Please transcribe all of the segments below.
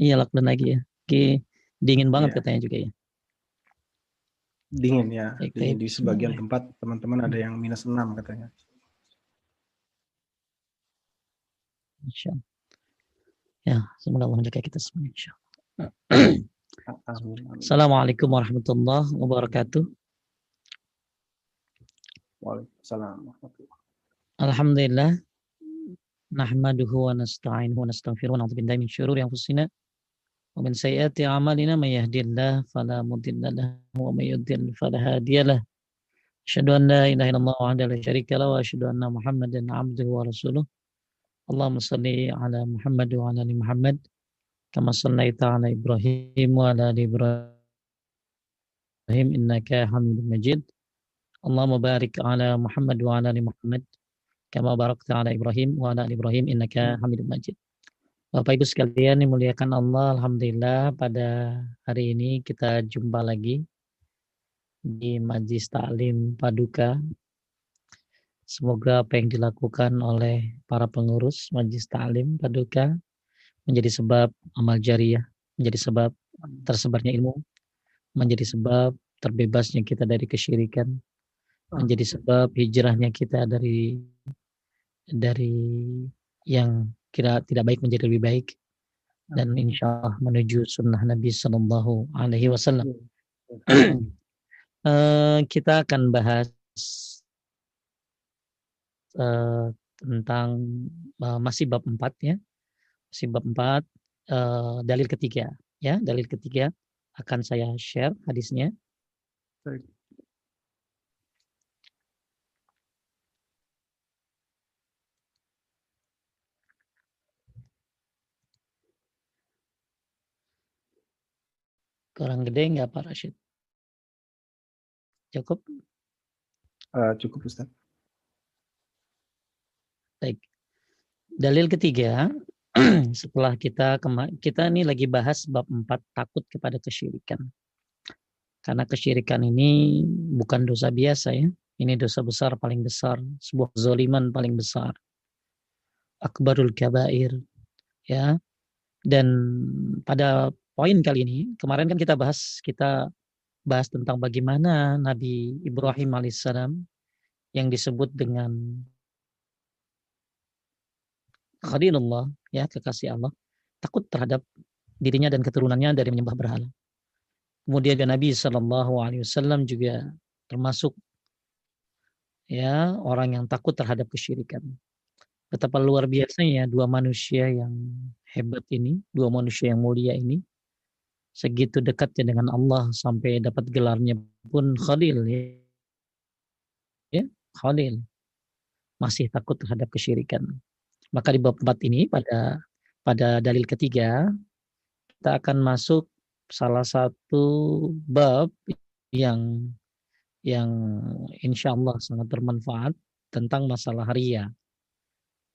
Iya lockdown lagi ya. Oke, dingin banget Iya. katanya juga ya. Dingin ya. Baik, Di, sebagian tempat teman-teman ada yang minus 6 katanya. Insya Allah. Ya, semoga Allah menjaga kita semua insya Allah. Assalamualaikum warahmatullahi wabarakatuh. Waalaikumsalam warahmatullahi Alhamdulillah. Nahmaduhu wa nasta'inuhu wa nastaghfiruh wa na'udzu billahi min syururi anfusina wa min sayyiati a'malina may yahdihillahu fala mudilla lahu wa may yudlil fala hadiya lahu. Asyhadu an la ilaha illallah wahdahu la syarika lahu wa asyhadu anna Muhammadan 'abduhu wa rasuluh. Allahumma shalli ala Muhammad wa ala ali Muhammad kama shallaita ala Ibrahim wa ala ali Ibrahim innaka Hamidum Majid. Allahumma barik ala Muhammad wa ala ali Muhammad kama barakta ala Ibrahim wa Bapak Ibu sekalian dimuliakan Allah, alhamdulillah pada hari ini kita jumpa lagi di Majlis Taklim Paduka. Semoga apa yang dilakukan oleh para pengurus Majlis Taklim Paduka menjadi sebab amal jariah, menjadi sebab tersebarnya ilmu, menjadi sebab terbebasnya kita dari kesyirikan, menjadi sebab hijrahnya kita dari dari yang kira tidak baik menjadi lebih baik dan insya Allah menuju sunnah Nabi Sallallahu Alaihi Wasallam. Eh, kita akan bahas eh, tentang eh, masih bab 4 ya. Masih bab 4 eh, dalil ketiga ya, dalil ketiga akan saya share hadisnya. Baik. Kurang gede nggak Pak Rashid? Cukup? Eh, cukup Ustaz. Baik. Dalil ketiga, setelah kita kita ini lagi bahas bab 4 takut kepada kesyirikan. Karena kesyirikan ini bukan dosa biasa ya. Ini dosa besar paling besar, sebuah zoliman paling besar. Akbarul kabair ya. Dan pada poin kali ini, kemarin kan kita bahas kita bahas tentang bagaimana Nabi Ibrahim alaihissalam yang disebut dengan Khalilullah ya kekasih Allah takut terhadap dirinya dan keturunannya dari menyembah berhala. Kemudian Nabi Shallallahu Alaihi Wasallam juga termasuk ya orang yang takut terhadap kesyirikan. Betapa luar biasanya dua manusia yang hebat ini, dua manusia yang mulia ini, segitu dekatnya dengan Allah sampai dapat gelarnya pun Khalil ya. ya Khalil masih takut terhadap kesyirikan. Maka di bab 4 ini pada pada dalil ketiga kita akan masuk salah satu bab yang yang insya Allah sangat bermanfaat tentang masalah ria.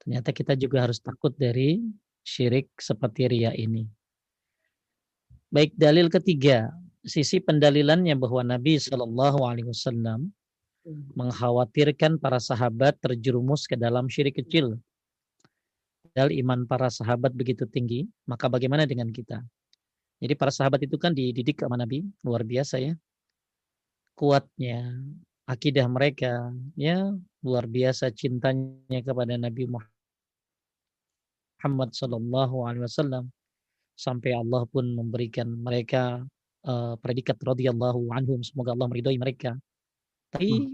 Ternyata kita juga harus takut dari syirik seperti ria ini. Baik dalil ketiga, sisi pendalilannya bahwa Nabi Shallallahu Alaihi Wasallam mengkhawatirkan para sahabat terjerumus ke dalam syirik kecil. Padahal iman para sahabat begitu tinggi, maka bagaimana dengan kita? Jadi para sahabat itu kan dididik sama Nabi, luar biasa ya. Kuatnya akidah mereka, ya luar biasa cintanya kepada Nabi Muhammad Sallallahu Alaihi Wasallam sampai Allah pun memberikan mereka uh, predikat radhiyallahu anhum, semoga Allah meridhoi mereka. Tapi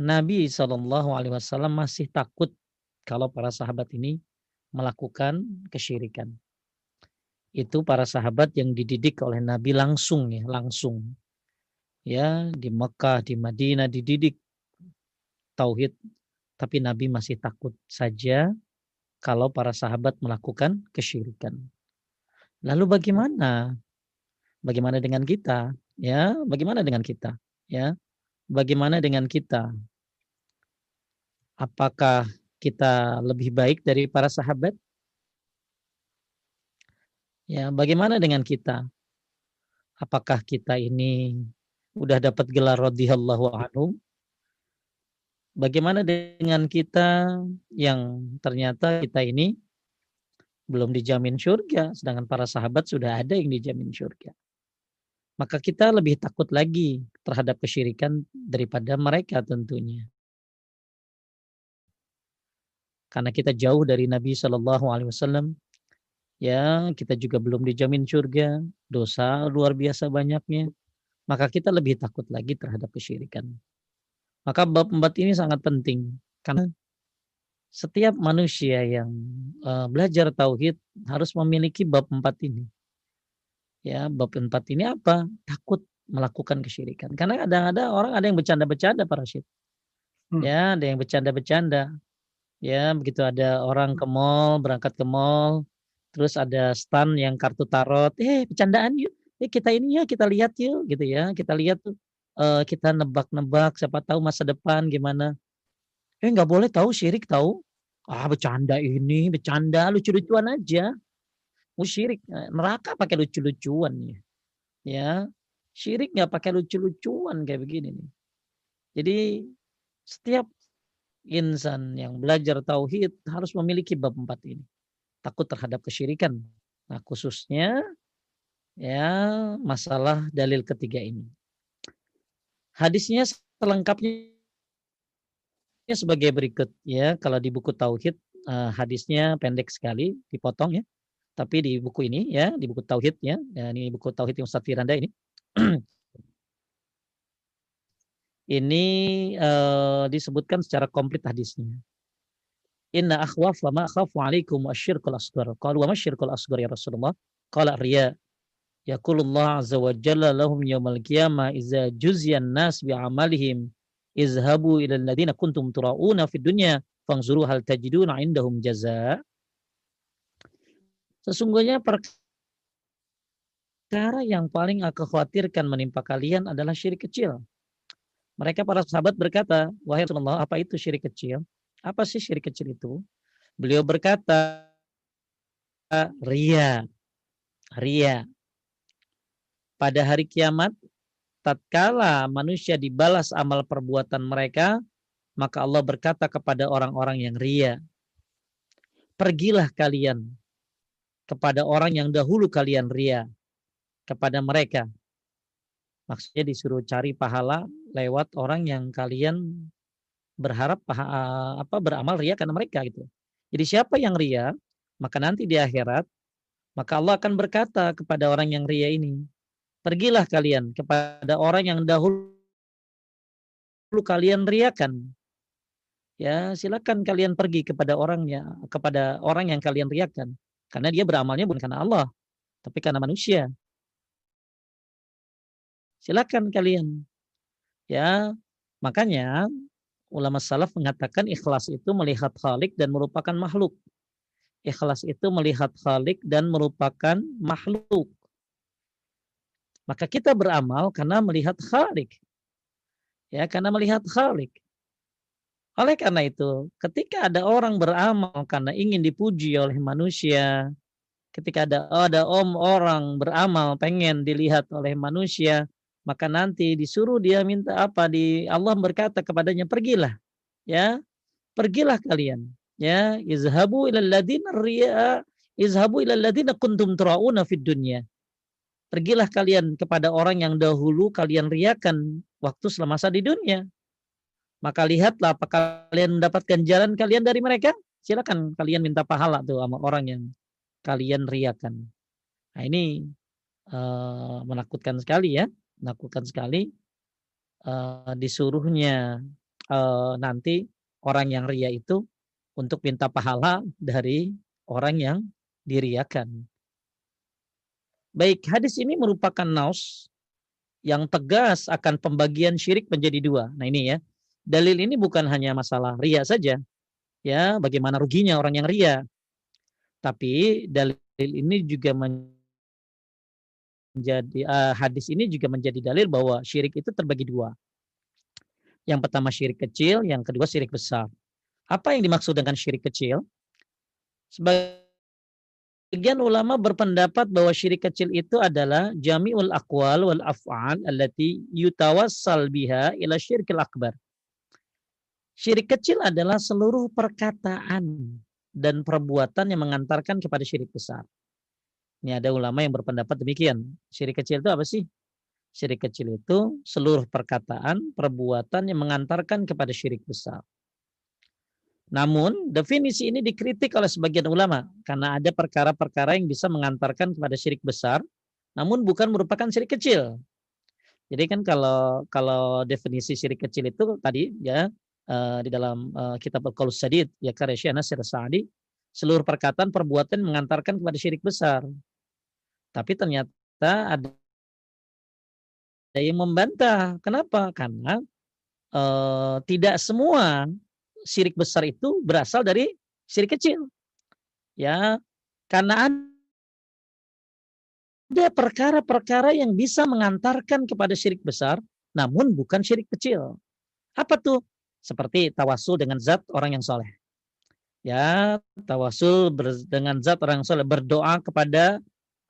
Nabi Shallallahu Alaihi Wasallam masih takut kalau para sahabat ini melakukan kesyirikan. Itu para sahabat yang dididik oleh Nabi langsung ya, langsung. Ya, di Mekah, di Madinah dididik tauhid, tapi Nabi masih takut saja kalau para sahabat melakukan kesyirikan. Lalu bagaimana? Bagaimana dengan kita? Ya, bagaimana dengan kita? Ya, bagaimana dengan kita? Apakah kita lebih baik dari para sahabat? Ya, bagaimana dengan kita? Apakah kita ini udah dapat gelar radhiyallahu anhu? Bagaimana dengan kita yang ternyata kita ini belum dijamin surga, sedangkan para sahabat sudah ada yang dijamin surga. Maka kita lebih takut lagi terhadap kesyirikan daripada mereka tentunya. Karena kita jauh dari Nabi Shallallahu Alaihi Wasallam, ya kita juga belum dijamin surga, dosa luar biasa banyaknya, maka kita lebih takut lagi terhadap kesyirikan. Maka bab empat ini sangat penting karena setiap manusia yang uh, belajar tauhid harus memiliki bab empat ini. Ya, bab empat ini apa? Takut melakukan kesyirikan. Karena kadang-kadang orang ada yang bercanda-bercanda para syed. Hmm. Ya, ada yang bercanda-bercanda. Ya, begitu ada orang ke mall, berangkat ke mall, terus ada stand yang kartu tarot, eh bercandaan yuk. Eh kita ini ya, kita lihat yuk gitu ya. Kita lihat tuh uh, kita nebak-nebak siapa tahu masa depan gimana Eh nggak boleh tahu syirik tahu. Ah bercanda ini, bercanda lucu-lucuan aja. Musyirik oh, neraka pakai lucu-lucuan ya. Ya, syirik nggak pakai lucu-lucuan kayak begini nih. Jadi setiap insan yang belajar tauhid harus memiliki bab empat ini. Takut terhadap kesyirikan. Nah, khususnya ya masalah dalil ketiga ini. Hadisnya selengkapnya sebagai berikut ya. Kalau di buku tauhid uh, hadisnya pendek sekali, dipotong ya. Tapi di buku ini ya, di buku tauhid ya, ya ini buku tauhid yang Ustaz Firanda ini. ini uh, disebutkan secara komplit hadisnya. Inna akhwaf wa ma akhafu alaikum asyirkul asghar. Qalu wa masyirkul asghar ya Rasulullah? Qala riya. Yaqulullah azza wa jalla lahum yawmal qiyamah iza juzyan nas bi amalihim izhabu ila alladziina kuntum turauna fid dunya fangzuru hal tajiduna indahum jaza Sesungguhnya perkara yang paling aku khawatirkan menimpa kalian adalah syirik kecil. Mereka para sahabat berkata, wahai Rasulullah, apa itu syirik kecil? Apa sih syirik kecil itu? Beliau berkata, ria. Ria. Pada hari kiamat, tatkala manusia dibalas amal perbuatan mereka, maka Allah berkata kepada orang-orang yang ria, pergilah kalian kepada orang yang dahulu kalian ria, kepada mereka. Maksudnya disuruh cari pahala lewat orang yang kalian berharap paha, apa beramal ria karena mereka gitu. Jadi siapa yang ria, maka nanti di akhirat maka Allah akan berkata kepada orang yang ria ini, Pergilah kalian kepada orang yang dahulu kalian riakan. Ya, silakan kalian pergi kepada orangnya, kepada orang yang kalian riakan. Karena dia beramalnya bukan karena Allah, tapi karena manusia. Silakan kalian. Ya, makanya ulama salaf mengatakan ikhlas itu melihat khalik dan merupakan makhluk. Ikhlas itu melihat khalik dan merupakan makhluk. Maka kita beramal karena melihat Khalik. Ya, karena melihat Khalik. Oleh karena itu, ketika ada orang beramal karena ingin dipuji oleh manusia, ketika ada ada om orang beramal pengen dilihat oleh manusia, maka nanti disuruh dia minta apa di Allah berkata kepadanya pergilah ya pergilah kalian ya izhabu ilal ladina riya izhabu ilal ladina kuntum turauna fid dunya Pergilah kalian kepada orang yang dahulu kalian riakan waktu semasa di dunia. Maka lihatlah apakah kalian mendapatkan jalan kalian dari mereka. Silakan kalian minta pahala tuh sama orang yang kalian riakan. Nah ini uh, menakutkan sekali ya, menakutkan sekali. Uh, disuruhnya uh, nanti orang yang ria itu untuk minta pahala dari orang yang diriakan. Baik, hadis ini merupakan naus yang tegas akan pembagian syirik menjadi dua. Nah ini ya, dalil ini bukan hanya masalah ria saja, ya bagaimana ruginya orang yang ria, tapi dalil ini juga menjadi uh, hadis ini juga menjadi dalil bahwa syirik itu terbagi dua. Yang pertama syirik kecil, yang kedua syirik besar. Apa yang dimaksud dengan syirik kecil? Sebagai Sebagian ulama berpendapat bahwa syirik kecil itu adalah jami'ul aqwal wal af'al allati yutawassal biha ila syirkil akbar. Syirik kecil adalah seluruh perkataan dan perbuatan yang mengantarkan kepada syirik besar. Ini ada ulama yang berpendapat demikian. Syirik kecil itu apa sih? Syirik kecil itu seluruh perkataan, perbuatan yang mengantarkan kepada syirik besar. Namun definisi ini dikritik oleh sebagian ulama karena ada perkara-perkara yang bisa mengantarkan kepada syirik besar, namun bukan merupakan syirik kecil. Jadi kan kalau kalau definisi syirik kecil itu tadi ya uh, di dalam uh, kitab Al-Qaulus Sadid ya Nasir Sa'di seluruh perkataan perbuatan mengantarkan kepada syirik besar. Tapi ternyata ada yang membantah. Kenapa? Karena uh, tidak semua syirik besar itu berasal dari syirik kecil. Ya, karena ada perkara-perkara yang bisa mengantarkan kepada syirik besar, namun bukan syirik kecil. Apa tuh? Seperti tawasul dengan zat orang yang soleh. Ya, tawasul dengan zat orang yang soleh. Berdoa kepada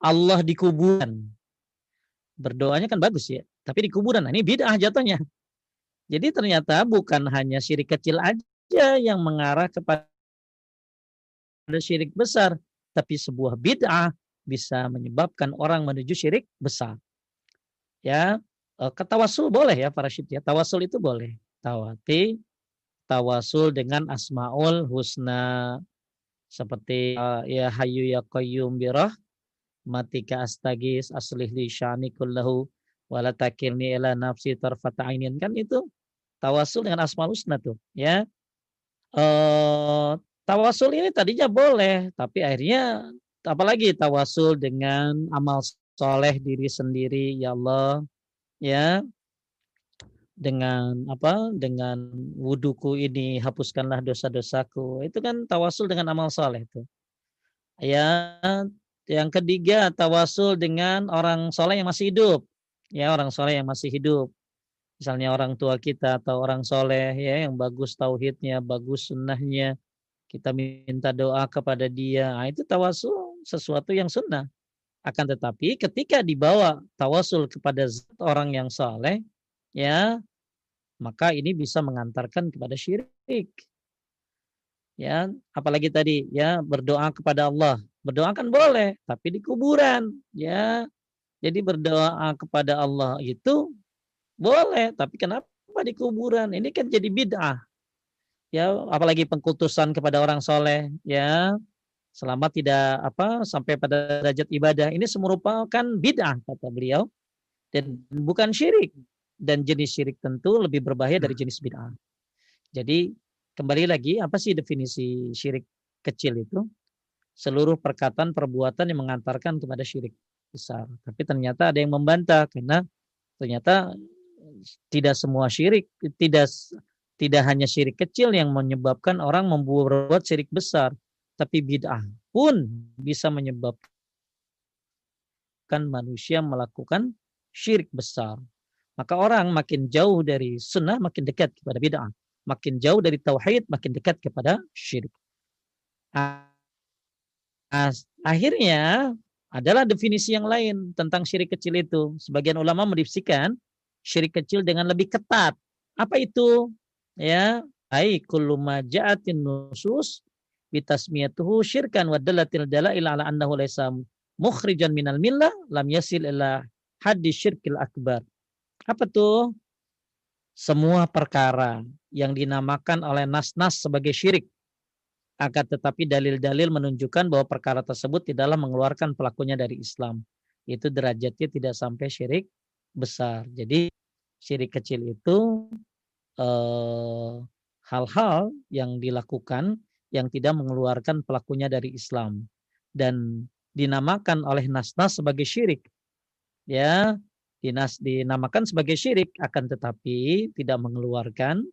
Allah di kuburan. Berdoanya kan bagus ya. Tapi di kuburan, nah ini bid'ah jatuhnya. Jadi ternyata bukan hanya syirik kecil aja yang mengarah kepada syirik besar. Tapi sebuah bid'ah bisa menyebabkan orang menuju syirik besar. Ya, eh, ketawasul boleh ya para syid ya. Tawasul itu boleh. Tawati, tawasul dengan asmaul husna seperti uh, ya hayu ya qayyum birah matika astagis aslih li syani kullahu wala takilni ila nafsi tarfata kan itu tawasul dengan asmaul husna tuh ya. Uh, tawasul ini tadinya boleh tapi akhirnya apalagi tawasul dengan amal soleh diri sendiri ya Allah ya. Dengan apa? Dengan wudhuku ini hapuskanlah dosa-dosaku. Itu kan tawasul dengan amal soleh itu ya yang ketiga tawasul dengan orang soleh yang masih hidup. Ya orang soleh yang masih hidup misalnya orang tua kita atau orang soleh ya yang bagus tauhidnya bagus sunnahnya kita minta doa kepada dia nah, itu tawasul sesuatu yang sunnah. Akan tetapi ketika dibawa tawasul kepada orang yang saleh, ya, maka ini bisa mengantarkan kepada syirik. Ya, apalagi tadi ya berdoa kepada Allah. Berdoa kan boleh, tapi di kuburan, ya. Jadi berdoa kepada Allah itu boleh, tapi kenapa di kuburan? Ini kan jadi bid'ah. Ya, apalagi pengkultusan kepada orang soleh, ya selama tidak apa sampai pada derajat ibadah ini merupakan bid'ah kata beliau dan bukan syirik dan jenis syirik tentu lebih berbahaya dari jenis bid'ah. Jadi kembali lagi apa sih definisi syirik kecil itu? Seluruh perkataan perbuatan yang mengantarkan kepada syirik besar. Tapi ternyata ada yang membantah karena ternyata tidak semua syirik tidak tidak hanya syirik kecil yang menyebabkan orang membuat syirik besar tapi bid'ah pun bisa menyebabkan manusia melakukan syirik besar. Maka orang makin jauh dari sunnah makin dekat kepada bid'ah. Makin jauh dari tauhid makin dekat kepada syirik. Akhirnya adalah definisi yang lain tentang syirik kecil itu. Sebagian ulama mendifsikan syirik kecil dengan lebih ketat. Apa itu? Ya, ai kullu maja'atin nusus bitasmiyatuhu syirkan wa dalatil dalail ala annahu laysa mukhrijan minal millah lam yasil ila haddi syirkil akbar. Apa tuh? Semua perkara yang dinamakan oleh nas-nas sebagai syirik akan tetapi dalil-dalil menunjukkan bahwa perkara tersebut tidaklah mengeluarkan pelakunya dari Islam. Itu derajatnya tidak sampai syirik besar. Jadi syirik kecil itu eh, hal-hal eh, yang dilakukan yang tidak mengeluarkan pelakunya dari Islam dan dinamakan oleh nas-nas sebagai syirik. Ya, dinas dinamakan sebagai syirik akan tetapi tidak mengeluarkan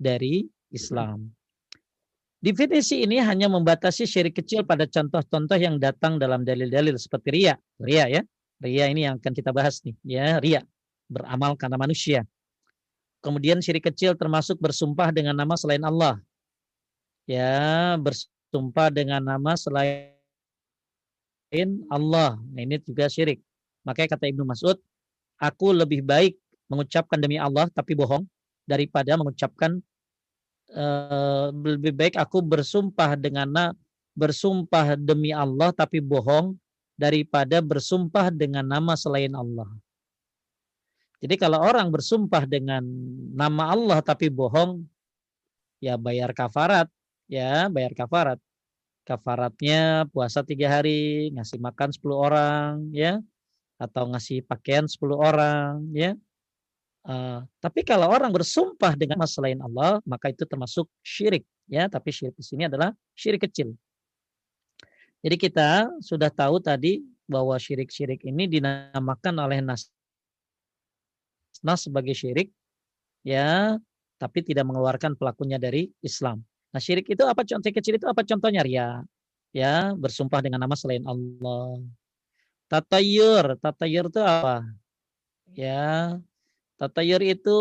dari Islam. Definisi ini hanya membatasi syirik kecil pada contoh-contoh yang datang dalam dalil-dalil seperti ria. Ria ya. Ria ini yang akan kita bahas nih, ya, ria. Beramal karena manusia. Kemudian syirik kecil termasuk bersumpah dengan nama selain Allah ya bersumpah dengan nama selain Allah. Nah, ini juga syirik. Makanya kata Ibnu Mas'ud, aku lebih baik mengucapkan demi Allah tapi bohong daripada mengucapkan uh, lebih baik aku bersumpah dengan bersumpah demi Allah tapi bohong daripada bersumpah dengan nama selain Allah. Jadi kalau orang bersumpah dengan nama Allah tapi bohong, ya bayar kafarat, ya bayar kafarat. Kafaratnya puasa tiga hari, ngasih makan 10 orang, ya, atau ngasih pakaian 10 orang, ya. Uh, tapi kalau orang bersumpah dengan nama selain Allah, maka itu termasuk syirik, ya. Tapi syirik di sini adalah syirik kecil. Jadi kita sudah tahu tadi bahwa syirik-syirik ini dinamakan oleh nas nas sebagai syirik, ya, tapi tidak mengeluarkan pelakunya dari Islam. Nah, syirik itu apa contoh kecil itu apa contohnya ria? Ya, bersumpah dengan nama selain Allah. Tatayur, tatayur itu apa? Ya, tatayur itu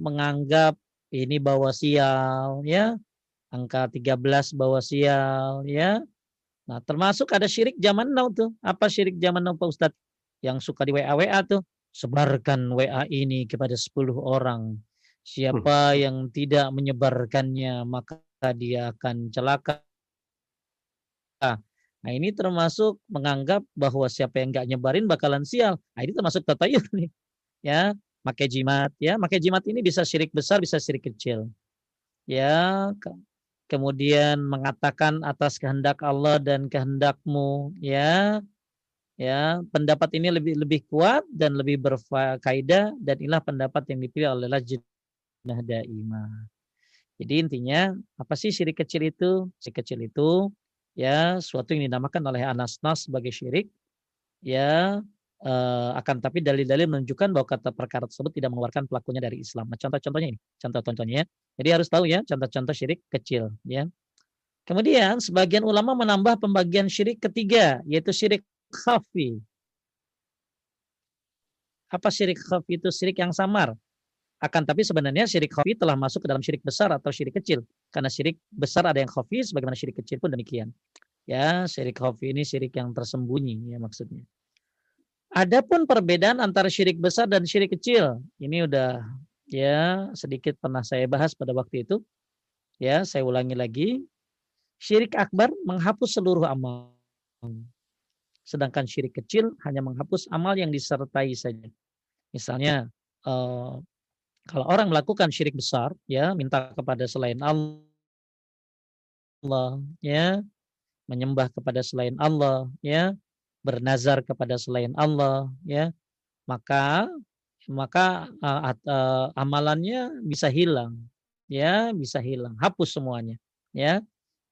menganggap ini bawa sial, ya. Angka 13 bawa sial, ya. Nah, termasuk ada syirik zaman now tuh. Apa syirik zaman now Pak Ustadz? Yang suka di WA-WA tuh. Sebarkan WA ini kepada 10 orang. Siapa hmm. yang tidak menyebarkannya, maka dia akan celaka. Nah ini termasuk menganggap bahwa siapa yang nggak nyebarin bakalan sial. Nah ini termasuk tatayur nih. Ya, pakai jimat. Ya, pakai jimat ini bisa syirik besar, bisa syirik kecil. Ya, kemudian mengatakan atas kehendak Allah dan kehendakmu. Ya, ya pendapat ini lebih lebih kuat dan lebih berfaedah dan inilah pendapat yang dipilih oleh Lajnah Daimah. Jadi intinya apa sih syirik kecil itu? Syirik kecil itu ya suatu yang dinamakan oleh Anas Nas sebagai syirik ya eh, akan tapi dalil-dalil menunjukkan bahwa kata perkara tersebut tidak mengeluarkan pelakunya dari Islam. Nah, contoh-contohnya ini, contoh-contohnya. Jadi harus tahu ya contoh-contoh syirik kecil ya. Kemudian sebagian ulama menambah pembagian syirik ketiga yaitu syirik khafi. Apa syirik khafi itu? Syirik yang samar. Akan tapi sebenarnya syirik khafi telah masuk ke dalam syirik besar atau syirik kecil. Karena syirik besar ada yang khafi, sebagaimana syirik kecil pun demikian. Ya, syirik khafi ini syirik yang tersembunyi ya maksudnya. Adapun perbedaan antara syirik besar dan syirik kecil, ini udah ya sedikit pernah saya bahas pada waktu itu. Ya, saya ulangi lagi. Syirik akbar menghapus seluruh amal. Sedangkan syirik kecil hanya menghapus amal yang disertai saja. Misalnya eh, kalau orang melakukan syirik besar, ya minta kepada selain Allah, ya menyembah kepada selain Allah, ya bernazar kepada selain Allah, ya maka maka uh, uh, amalannya bisa hilang, ya bisa hilang, hapus semuanya, ya.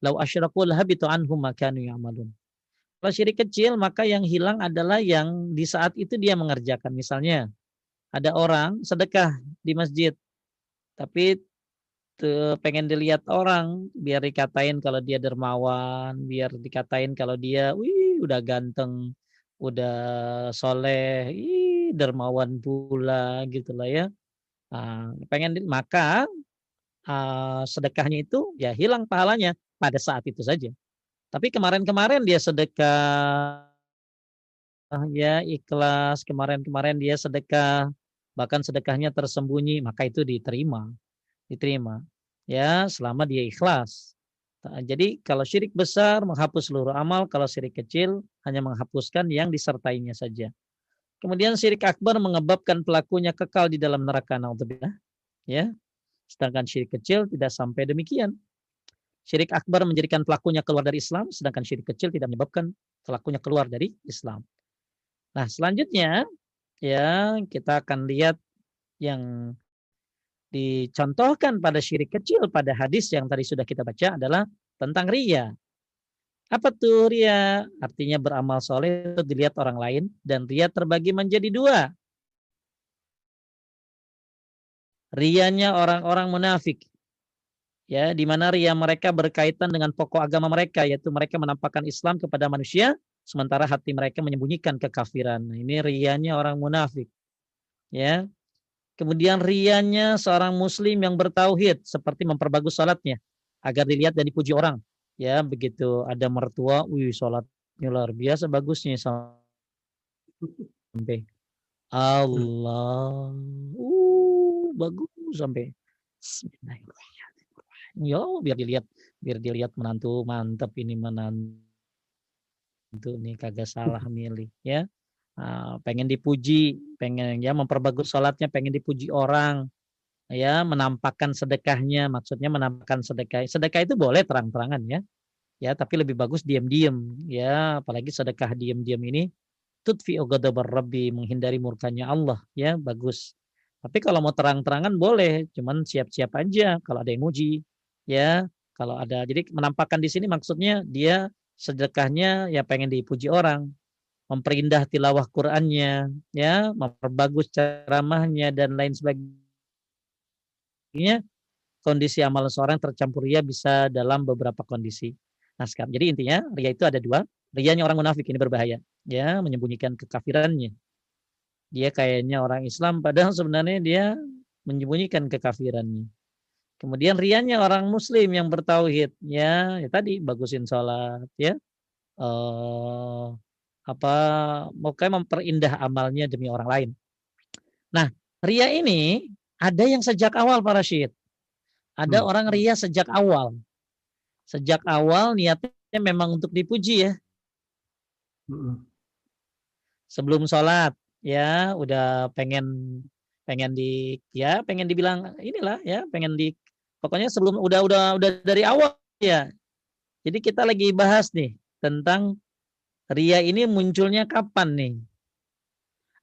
Lau asyraku lahabitu anhum makanu ya'malun. Kalau syirik kecil maka yang hilang adalah yang di saat itu dia mengerjakan. Misalnya ada orang sedekah di masjid tapi pengen dilihat orang biar dikatain kalau dia dermawan biar dikatain kalau dia wih udah ganteng udah soleh ih dermawan pula gitulah ya nah, pengen maka uh, sedekahnya itu ya hilang pahalanya pada saat itu saja tapi kemarin-kemarin dia sedekah ya ikhlas kemarin-kemarin dia sedekah bahkan sedekahnya tersembunyi, maka itu diterima. Diterima. Ya, selama dia ikhlas. Nah, jadi kalau syirik besar menghapus seluruh amal, kalau syirik kecil hanya menghapuskan yang disertainya saja. Kemudian syirik akbar menyebabkan pelakunya kekal di dalam neraka naudzubillah. Ya. Sedangkan syirik kecil tidak sampai demikian. Syirik akbar menjadikan pelakunya keluar dari Islam, sedangkan syirik kecil tidak menyebabkan pelakunya keluar dari Islam. Nah, selanjutnya ya kita akan lihat yang dicontohkan pada syirik kecil pada hadis yang tadi sudah kita baca adalah tentang ria. Apa tuh ria? Artinya beramal soleh untuk dilihat orang lain dan ria terbagi menjadi dua. Rianya orang-orang munafik. Ya, di mana ria mereka berkaitan dengan pokok agama mereka yaitu mereka menampakkan Islam kepada manusia sementara hati mereka menyembunyikan kekafiran. Nah, ini rianya orang munafik. Ya. Kemudian rianya seorang muslim yang bertauhid seperti memperbagus salatnya agar dilihat dan dipuji orang. Ya, begitu ada mertua, wih salatnya luar biasa bagusnya sampai Allah. Uh, bagus sampai Bismillahirrahmanirrahim. Ya biar dilihat biar dilihat menantu mantep ini menantu nih kagak salah milih ya. Uh, pengen dipuji, pengen ya memperbagus sholatnya, pengen dipuji orang, ya menampakkan sedekahnya, maksudnya menampakkan sedekah. Sedekah itu boleh terang-terangan ya, ya tapi lebih bagus diam-diam ya, apalagi sedekah diam-diam ini tutfi ghadabar rabbi menghindari murkanya Allah ya bagus. Tapi kalau mau terang-terangan boleh, cuman siap-siap aja kalau ada yang muji ya kalau ada jadi menampakkan di sini maksudnya dia sedekahnya ya pengen dipuji orang memperindah tilawah Qur'annya ya memperbagus ceramahnya dan lain sebagainya kondisi amal seorang tercampur ria bisa dalam beberapa kondisi. Nah sekarang jadi intinya ria itu ada dua. Rianya orang munafik ini berbahaya ya menyembunyikan kekafirannya. Dia kayaknya orang Islam padahal sebenarnya dia menyembunyikan kekafirannya. Kemudian rianya orang muslim yang bertauhid ya, ya tadi bagusin sholat ya. Uh, apa pokoknya memperindah amalnya demi orang lain. Nah, ria ini ada yang sejak awal para syed. Ada hmm. orang ria sejak awal. Sejak awal niatnya memang untuk dipuji ya. Hmm. Sebelum sholat ya udah pengen pengen di ya pengen dibilang inilah ya pengen di Pokoknya sebelum udah udah udah dari awal ya. Jadi kita lagi bahas nih tentang ria ini munculnya kapan nih?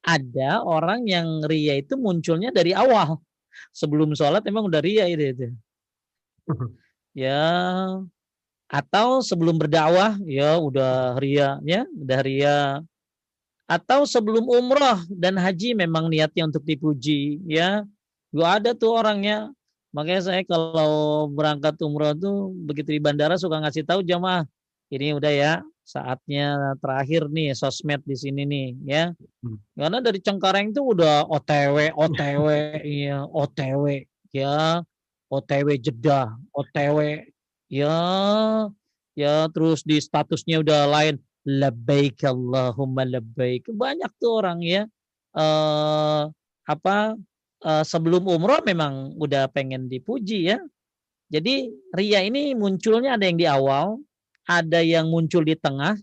Ada orang yang ria itu munculnya dari awal. Sebelum sholat emang udah ria itu. itu. Ya, atau sebelum berdakwah ya udah ria ya, udah ria. Atau sebelum umroh dan haji memang niatnya untuk dipuji ya. Gua ada tuh orangnya Makanya saya kalau berangkat umroh tuh begitu di bandara suka ngasih tahu jamaah ini udah ya saatnya terakhir nih sosmed di sini nih ya. Hmm. Karena dari Cengkareng tuh udah OTW, OTW, iya OTW ya, OTW Jeddah, OTW ya, ya terus di statusnya udah lain labbaik Allahumma labbaik. Banyak tuh orang ya eh apa uh, sebelum umroh memang udah pengen dipuji ya. Jadi ria ini munculnya ada yang di awal, ada yang muncul di tengah,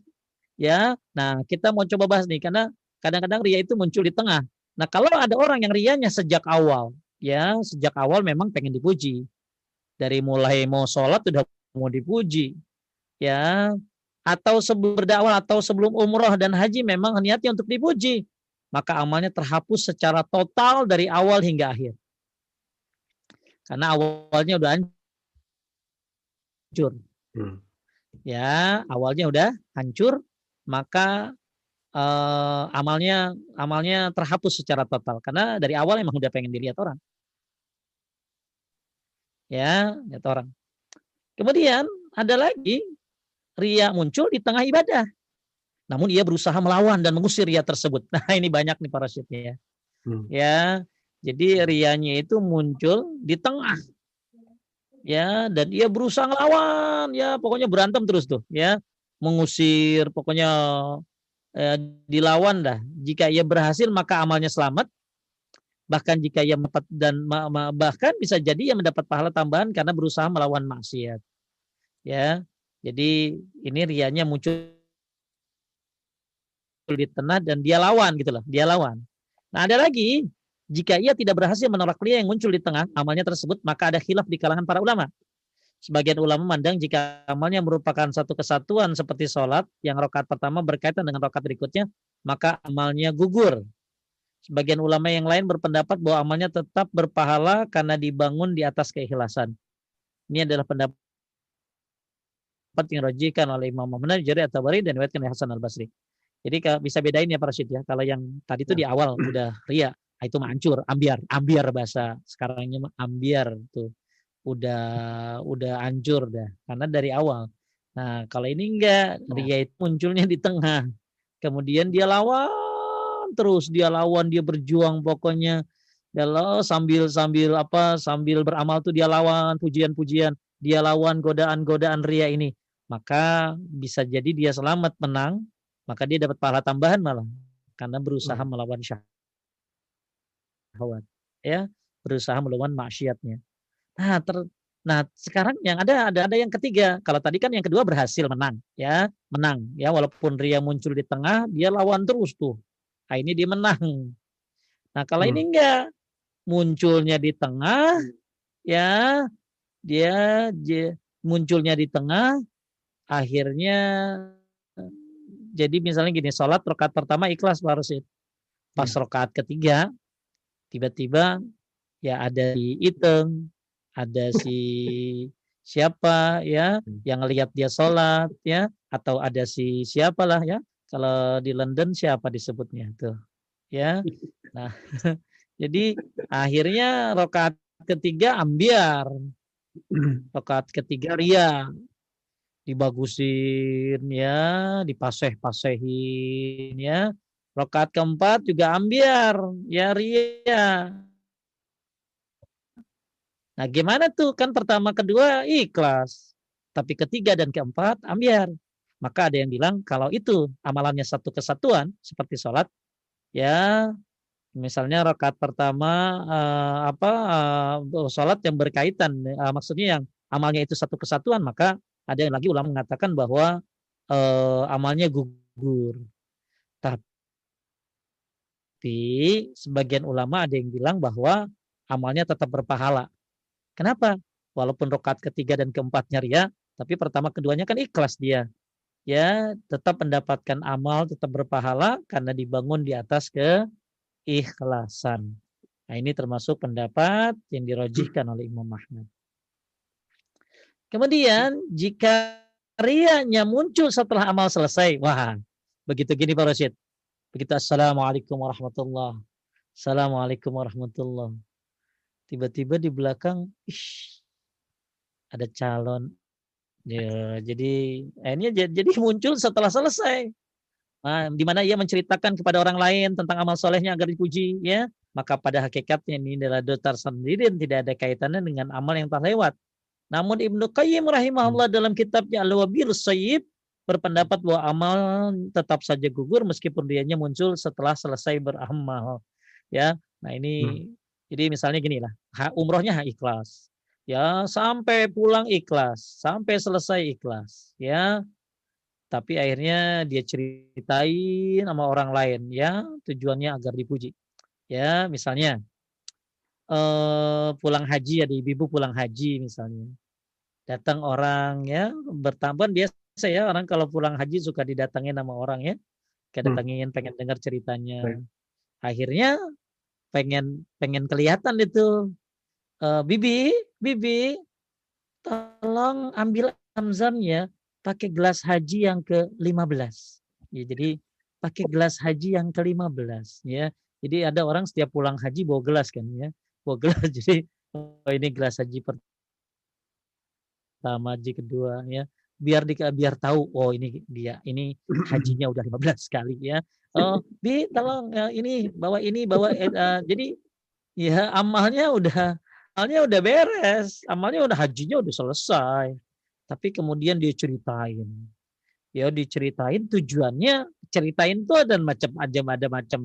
ya. Nah kita mau coba bahas nih karena kadang-kadang ria itu muncul di tengah. Nah kalau ada orang yang rianya sejak awal, ya sejak awal memang pengen dipuji, dari mulai mau sholat udah mau dipuji, ya. Atau sebelum berdakwah atau sebelum umroh dan haji memang niatnya untuk dipuji maka amalnya terhapus secara total dari awal hingga akhir. Karena awalnya udah hancur. Hmm. Ya, awalnya udah hancur, maka uh, amalnya amalnya terhapus secara total karena dari awal emang udah pengen dilihat orang. Ya, lihat orang. Kemudian ada lagi ria muncul di tengah ibadah. Namun ia berusaha melawan dan mengusir ria tersebut. Nah ini banyak nih para ya. Hmm. Ya, jadi rianya itu muncul di tengah. Ya, dan ia berusaha melawan. Ya, pokoknya berantem terus tuh. Ya, mengusir. Pokoknya ya, dilawan dah. Jika ia berhasil maka amalnya selamat. Bahkan jika ia mendapat dan bahkan bisa jadi ia mendapat pahala tambahan karena berusaha melawan maksiat. Ya, jadi ini rianya muncul di tengah dan dia lawan gitu loh, dia lawan. Nah ada lagi, jika ia tidak berhasil menolak ria yang muncul di tengah amalnya tersebut, maka ada khilaf di kalangan para ulama. Sebagian ulama memandang jika amalnya merupakan satu kesatuan seperti sholat yang rokaat pertama berkaitan dengan rokaat berikutnya, maka amalnya gugur. Sebagian ulama yang lain berpendapat bahwa amalnya tetap berpahala karena dibangun di atas keikhlasan. Ini adalah pendapat yang rojikan oleh Imam Muhammad Jari At-Tabari dan Riwayatkan Hasan Al-Basri. Jadi bisa bedain ya para Syed ya. Kalau yang tadi itu di ya. awal udah ria, itu mancur, ambiar, ambiar bahasa sekarangnya ambiar tuh. Udah udah hancur dah karena dari awal. Nah, kalau ini enggak, ya. ria itu munculnya di tengah. Kemudian dia lawan terus, dia lawan, dia berjuang pokoknya. Dia sambil sambil apa? Sambil beramal tuh dia lawan pujian-pujian, dia lawan godaan-godaan ria ini. Maka bisa jadi dia selamat menang maka dia dapat pahala tambahan malah karena berusaha hmm. melawan syahwat ya berusaha melawan maksiatnya nah ter, Nah, sekarang yang ada ada ada yang ketiga. Kalau tadi kan yang kedua berhasil menang, ya, menang. Ya, walaupun Ria muncul di tengah, dia lawan terus tuh. Nah, ini dia menang. Nah, kalau hmm. ini enggak munculnya di tengah, ya, dia, dia munculnya di tengah, akhirnya jadi misalnya gini, sholat rokat pertama ikhlas Pak Rosid. Pas ya. rokat ketiga, tiba-tiba ya ada di Iteng, ada si siapa ya hmm. yang lihat dia sholat ya atau ada si siapalah ya. Kalau di London siapa disebutnya tuh ya. Nah jadi akhirnya rokat ketiga ambiar. Rokat ketiga ria dibagusin ya dipaseh-pasehin ya rokat keempat juga ambiar ya ria Nah, gimana tuh? Kan pertama, kedua ikhlas. Tapi ketiga dan keempat ambiar. Maka ada yang bilang kalau itu amalannya satu kesatuan seperti sholat, ya misalnya rakaat pertama uh, apa uh, sholat yang berkaitan, uh, maksudnya yang amalnya itu satu kesatuan, maka ada yang lagi ulama mengatakan bahwa uh, amalnya gugur. Tapi sebagian ulama ada yang bilang bahwa amalnya tetap berpahala. Kenapa? Walaupun rokat ketiga dan keempatnya ria, tapi pertama keduanya kan ikhlas dia. Ya, tetap mendapatkan amal, tetap berpahala karena dibangun di atas keikhlasan. Nah, ini termasuk pendapat yang dirojihkan oleh Imam Ahmad. Kemudian jika rianya muncul setelah amal selesai, wah, begitu gini Pak Rashid. Begitu Assalamualaikum warahmatullahi Assalamualaikum warahmatullahi tiba-tiba di belakang ish, ada calon. Ya jadi akhirnya jadi muncul setelah selesai. Nah, di mana ia menceritakan kepada orang lain tentang amal solehnya agar dipuji ya. Maka pada hakikatnya ini adalah dotar sendiri dan tidak ada kaitannya dengan amal yang telah lewat namun Ibnu Qayyim rahimahullah hmm. dalam kitabnya Al-Wabil Sayyib berpendapat bahwa amal tetap saja gugur meskipun dianya muncul setelah selesai beramal ya nah ini hmm. Jadi misalnya gini lah, umrohnya ikhlas. Ya, sampai pulang ikhlas, sampai selesai ikhlas, ya. Tapi akhirnya dia ceritain sama orang lain, ya, tujuannya agar dipuji. Ya, misalnya eh, pulang haji ya, ibu pulang haji misalnya. Datang orang ya, bertambahan biasa ya, orang kalau pulang haji suka didatangin sama orang ya. Kedatangin, hmm. pengen dengar ceritanya. Baik. Akhirnya pengen pengen kelihatan itu uh, bibi bibi tolong ambil zamzamnya pakai gelas haji yang ke-15 ya jadi pakai gelas haji yang ke-15 ya jadi ada orang setiap pulang haji bawa gelas kan ya bawa gelas jadi oh ini gelas haji pertama haji kedua ya biar di, biar tahu oh ini dia ini hajinya udah 15 kali ya. Oh bi tolong uh, ini bawa ini bawa uh, jadi ya amalnya udah amalnya udah beres amalnya udah hajinya udah selesai. Tapi kemudian dia ceritain. Ya diceritain tujuannya ceritain tuh ada macam aja ada macam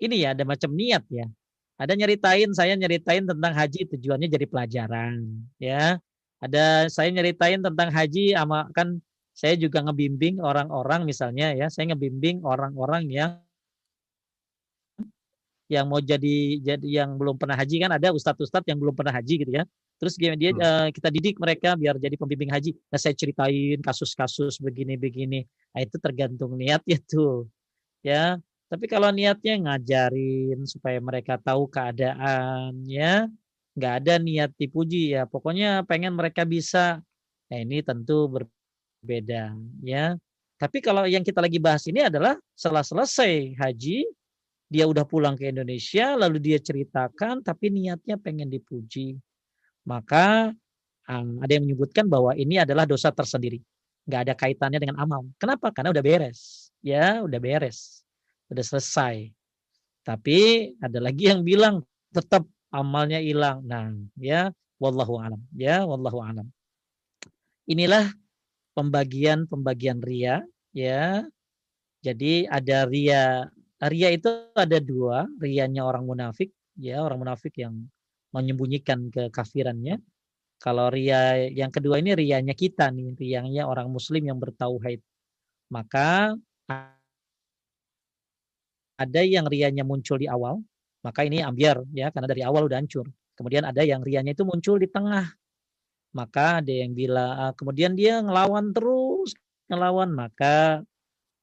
ini ya ada macam niat ya. Ada nyeritain saya nyeritain tentang haji tujuannya jadi pelajaran ya ada saya nyeritain tentang haji ama kan saya juga ngebimbing orang-orang misalnya ya saya ngebimbing orang-orang yang yang mau jadi jadi yang belum pernah haji. Kan ada ustadz-ustadz yang belum pernah haji gitu ya. Terus dia hmm. uh, kita didik mereka biar jadi pembimbing haji. Nah saya ceritain kasus-kasus begini-begini nah itu tergantung niatnya tuh ya. Tapi kalau niatnya ngajarin supaya mereka tahu keadaan ya nggak ada niat dipuji ya pokoknya pengen mereka bisa. Nah ini tentu berbeda ya. Tapi kalau yang kita lagi bahas ini adalah setelah selesai haji dia udah pulang ke Indonesia lalu dia ceritakan tapi niatnya pengen dipuji. Maka ada yang menyebutkan bahwa ini adalah dosa tersendiri. Nggak ada kaitannya dengan amal. Kenapa? Karena udah beres ya udah beres udah selesai. Tapi ada lagi yang bilang tetap amalnya hilang. Nah, ya wallahu alam. Ya, wallahu alam. Inilah pembagian-pembagian ria, ya. Jadi ada ria. Ria itu ada dua, rianya orang munafik, ya, orang munafik yang menyembunyikan kekafirannya. Kalau ria yang kedua ini rianya kita nih, rianya orang muslim yang bertauhid. Maka ada yang rianya muncul di awal, maka ini ambiar ya karena dari awal udah hancur. Kemudian ada yang rianya itu muncul di tengah. Maka ada yang bilang kemudian dia ngelawan terus, ngelawan maka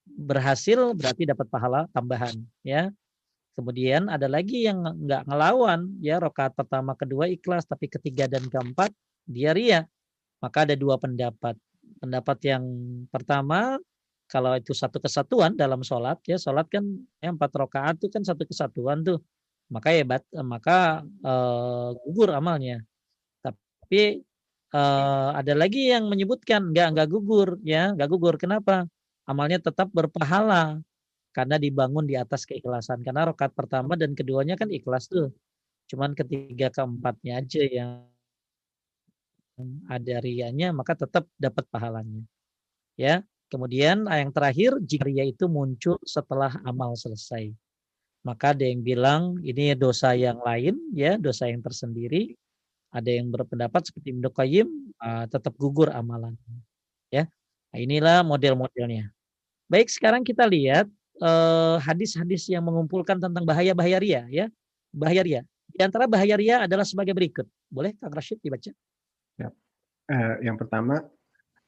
berhasil berarti dapat pahala tambahan ya. Kemudian ada lagi yang nggak ngelawan ya rokaat pertama kedua ikhlas tapi ketiga dan keempat dia ria. Maka ada dua pendapat. Pendapat yang pertama kalau itu satu kesatuan dalam sholat ya sholat kan ya, empat rokaat itu kan satu kesatuan tuh maka ya bat, maka uh, gugur amalnya. Tapi uh, ada lagi yang menyebutkan nggak nggak gugur ya. Nggak gugur kenapa? Amalnya tetap berpahala karena dibangun di atas keikhlasan. Karena rokat pertama dan keduanya kan ikhlas tuh. Cuman ketiga keempatnya aja yang ada rianya maka tetap dapat pahalanya. Ya kemudian yang terakhir jika ria itu muncul setelah amal selesai maka ada yang bilang ini dosa yang lain ya dosa yang tersendiri. Ada yang berpendapat seperti Ibnu Qayyim uh, tetap gugur amalan ya. Nah, inilah model-modelnya. Baik sekarang kita lihat eh, hadis-hadis uh, yang mengumpulkan tentang bahaya-bahaya ria ya. Bahaya ria. Di antara bahaya ria adalah sebagai berikut. Boleh Kang Rashid dibaca? Ya. Uh, yang pertama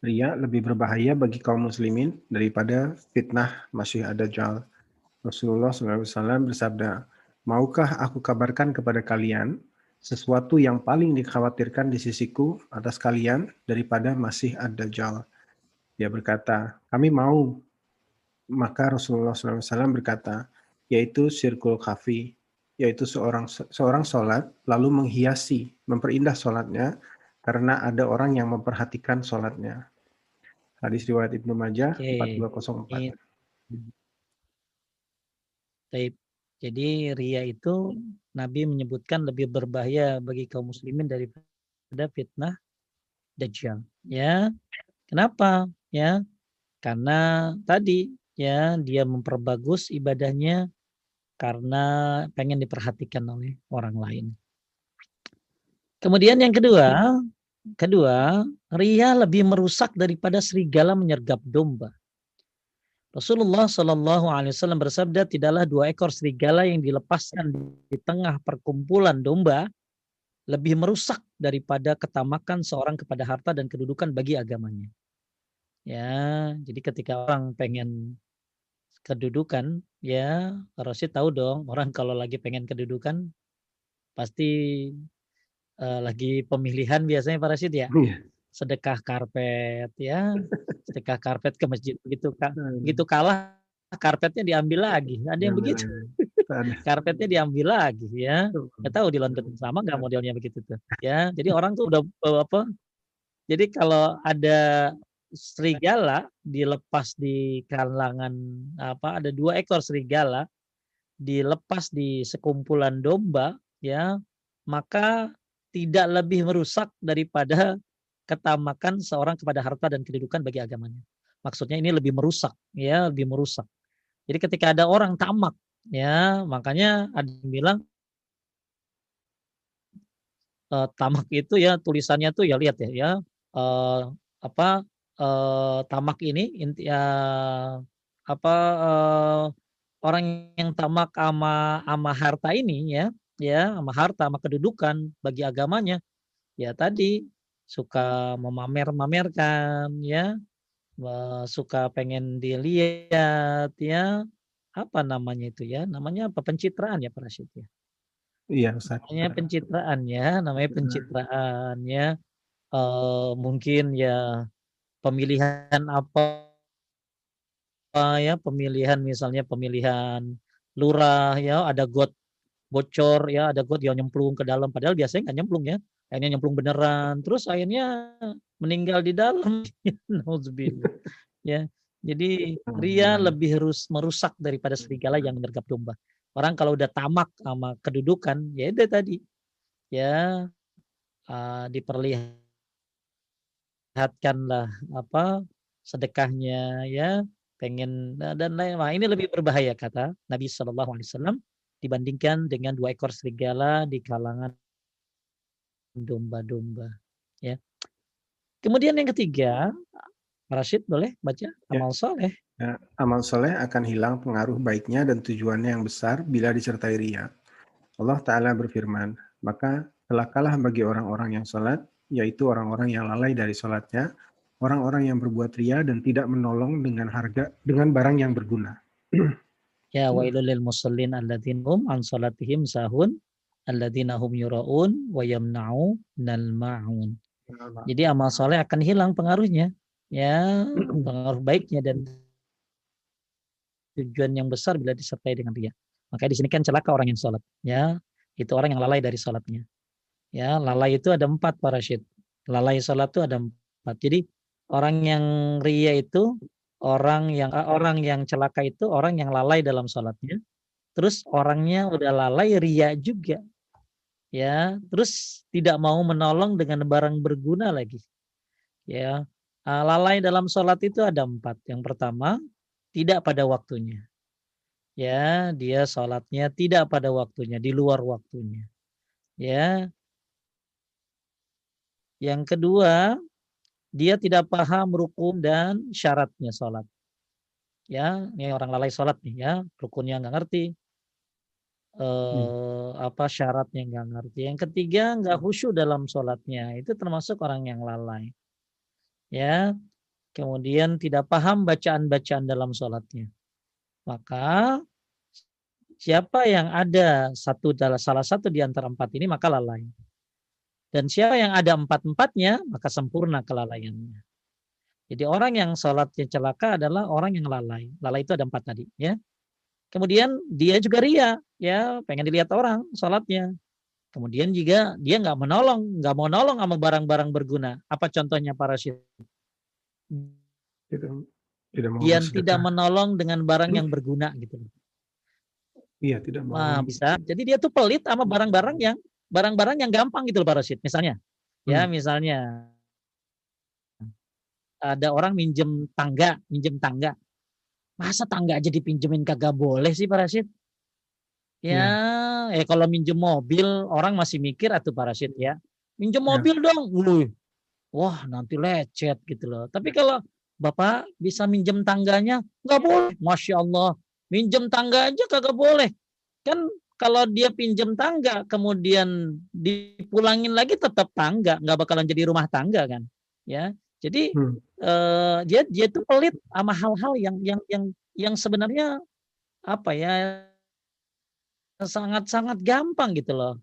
ria lebih berbahaya bagi kaum muslimin daripada fitnah masih ada jal Rasulullah SAW bersabda, Maukah aku kabarkan kepada kalian sesuatu yang paling dikhawatirkan di sisiku atas kalian daripada masih ada Dajjal. Dia berkata, kami mau. Maka Rasulullah SAW berkata, yaitu sirkul kafi, yaitu seorang seorang sholat lalu menghiasi, memperindah sholatnya karena ada orang yang memperhatikan sholatnya. Hadis riwayat Ibnu Majah okay. 4204. Taib. Jadi ria itu Nabi menyebutkan lebih berbahaya bagi kaum muslimin daripada fitnah dajjal. Ya. Kenapa? Ya. Karena tadi ya dia memperbagus ibadahnya karena pengen diperhatikan oleh orang lain. Kemudian yang kedua, kedua, ria lebih merusak daripada serigala menyergap domba. Rasulullah Shallallahu Alaihi Wasallam bersabda, tidaklah dua ekor serigala yang dilepaskan di tengah perkumpulan domba lebih merusak daripada ketamakan seorang kepada harta dan kedudukan bagi agamanya. Ya, jadi ketika orang pengen kedudukan, ya Rasul tahu dong, orang kalau lagi pengen kedudukan pasti uh, lagi pemilihan biasanya Pak Rasid ya. Iya. Sedekah karpet ya. Sedekah karpet ke masjid begitu begitu kalah karpetnya diambil lagi. Ada yang begitu. karpetnya diambil lagi ya. Nggak tahu di London sama nggak modelnya begitu tuh ya. Jadi orang tuh udah apa jadi kalau ada serigala dilepas di kalangan apa ada dua ekor serigala dilepas di sekumpulan domba ya maka tidak lebih merusak daripada ketamakan seorang kepada harta dan kedudukan bagi agamanya. Maksudnya ini lebih merusak, ya, lebih merusak. Jadi ketika ada orang tamak, ya, makanya ada yang bilang uh, tamak itu ya tulisannya tuh ya lihat ya, ya uh, apa uh, tamak ini inti ya apa uh, orang yang tamak ama ama harta ini ya, ya, ama harta, ama kedudukan bagi agamanya, ya tadi suka memamer-mamerkan ya. Suka pengen dilihat ya. Apa namanya itu ya? Namanya apa? Pencitraan ya Pak Rashid ya? Iya namanya pencitraan ya. Namanya pencitraan ya. E, mungkin ya pemilihan apa ya pemilihan misalnya pemilihan lurah ya. Ada got bocor ya. Ada got yang nyemplung ke dalam padahal biasanya nggak nyemplung ya akhirnya nyemplung beneran. Terus akhirnya meninggal di dalam. Ya jadi ria lebih harus merusak daripada serigala yang menyergap domba. Orang kalau udah tamak sama kedudukan ya itu tadi. Ya uh, diperlihatkanlah apa sedekahnya ya pengen dan lain lain ini lebih berbahaya kata Nabi Shallallahu Alaihi Wasallam dibandingkan dengan dua ekor serigala di kalangan domba-domba. Kemudian yang ketiga, Rashid boleh baca Ya. amal soleh. Ya, amal soleh akan hilang pengaruh baiknya dan tujuannya yang besar bila disertai ria. Allah Ta'ala berfirman, maka celakalah bagi orang-orang yang sholat, yaitu orang-orang yang lalai dari sholatnya, orang-orang yang berbuat ria dan tidak menolong dengan harga dengan barang yang berguna. Ya wailul lil musallin alladzina hum an salatihim sahun alladzina hum yuraun wa yamna'u nal ma'un. Jadi amal soleh akan hilang pengaruhnya, ya pengaruh baiknya dan tujuan yang besar bila disertai dengan ria. Makanya di sini kan celaka orang yang sholat, ya itu orang yang lalai dari sholatnya. Ya lalai itu ada empat para syed. Lalai sholat itu ada empat. Jadi orang yang ria itu orang yang eh, orang yang celaka itu orang yang lalai dalam sholatnya. Terus orangnya udah lalai ria juga. Ya, terus tidak mau menolong dengan barang berguna lagi. Ya, Ah, lalai dalam sholat itu ada empat. Yang pertama, tidak pada waktunya. Ya, dia sholatnya tidak pada waktunya, di luar waktunya. Ya. Yang kedua, dia tidak paham rukun dan syaratnya sholat. Ya, ini orang lalai sholat nih ya, rukunnya nggak ngerti, eh, apa syaratnya nggak ngerti. Yang ketiga, nggak khusyuk dalam sholatnya. Itu termasuk orang yang lalai. Ya, kemudian tidak paham bacaan-bacaan dalam sholatnya. Maka siapa yang ada satu dalam salah satu di antara empat ini maka lalai. Dan siapa yang ada empat-empatnya maka sempurna kelalaiannya. Jadi orang yang sholatnya celaka adalah orang yang lalai. Lalai itu ada empat tadi, ya. Kemudian dia juga ria, ya, pengen dilihat orang sholatnya. Kemudian juga dia nggak menolong, nggak mau nolong sama barang-barang berguna. Apa contohnya para syekh? Tidak, tidak mau Dia tidak menolong dengan barang yang berguna gitu. Iya, tidak mau. Wah, bisa. Jadi dia tuh pelit sama barang-barang yang barang-barang yang gampang gitu loh para syekh. Misalnya, ya, Hmm. misalnya ada orang minjem tangga, minjem tangga. Masa tangga aja dipinjemin kagak boleh sih para syekh? Ya, eh kalau minjem mobil orang masih mikir atau para syekh ya. Minjem Ya. mobil dong. Wuih. Wah, nanti lecet gitu loh. Tapi kalau Bapak bisa minjem tangganya, nggak boleh. Masya Allah. Minjem tangga aja kagak boleh. Kan kalau dia pinjem tangga, kemudian dipulangin lagi tetap tangga, nggak bakalan jadi rumah tangga kan. Ya, jadi Hmm. eh, dia dia tuh pelit sama hal-hal yang yang yang yang sebenarnya apa ya sangat-sangat gampang gitu loh.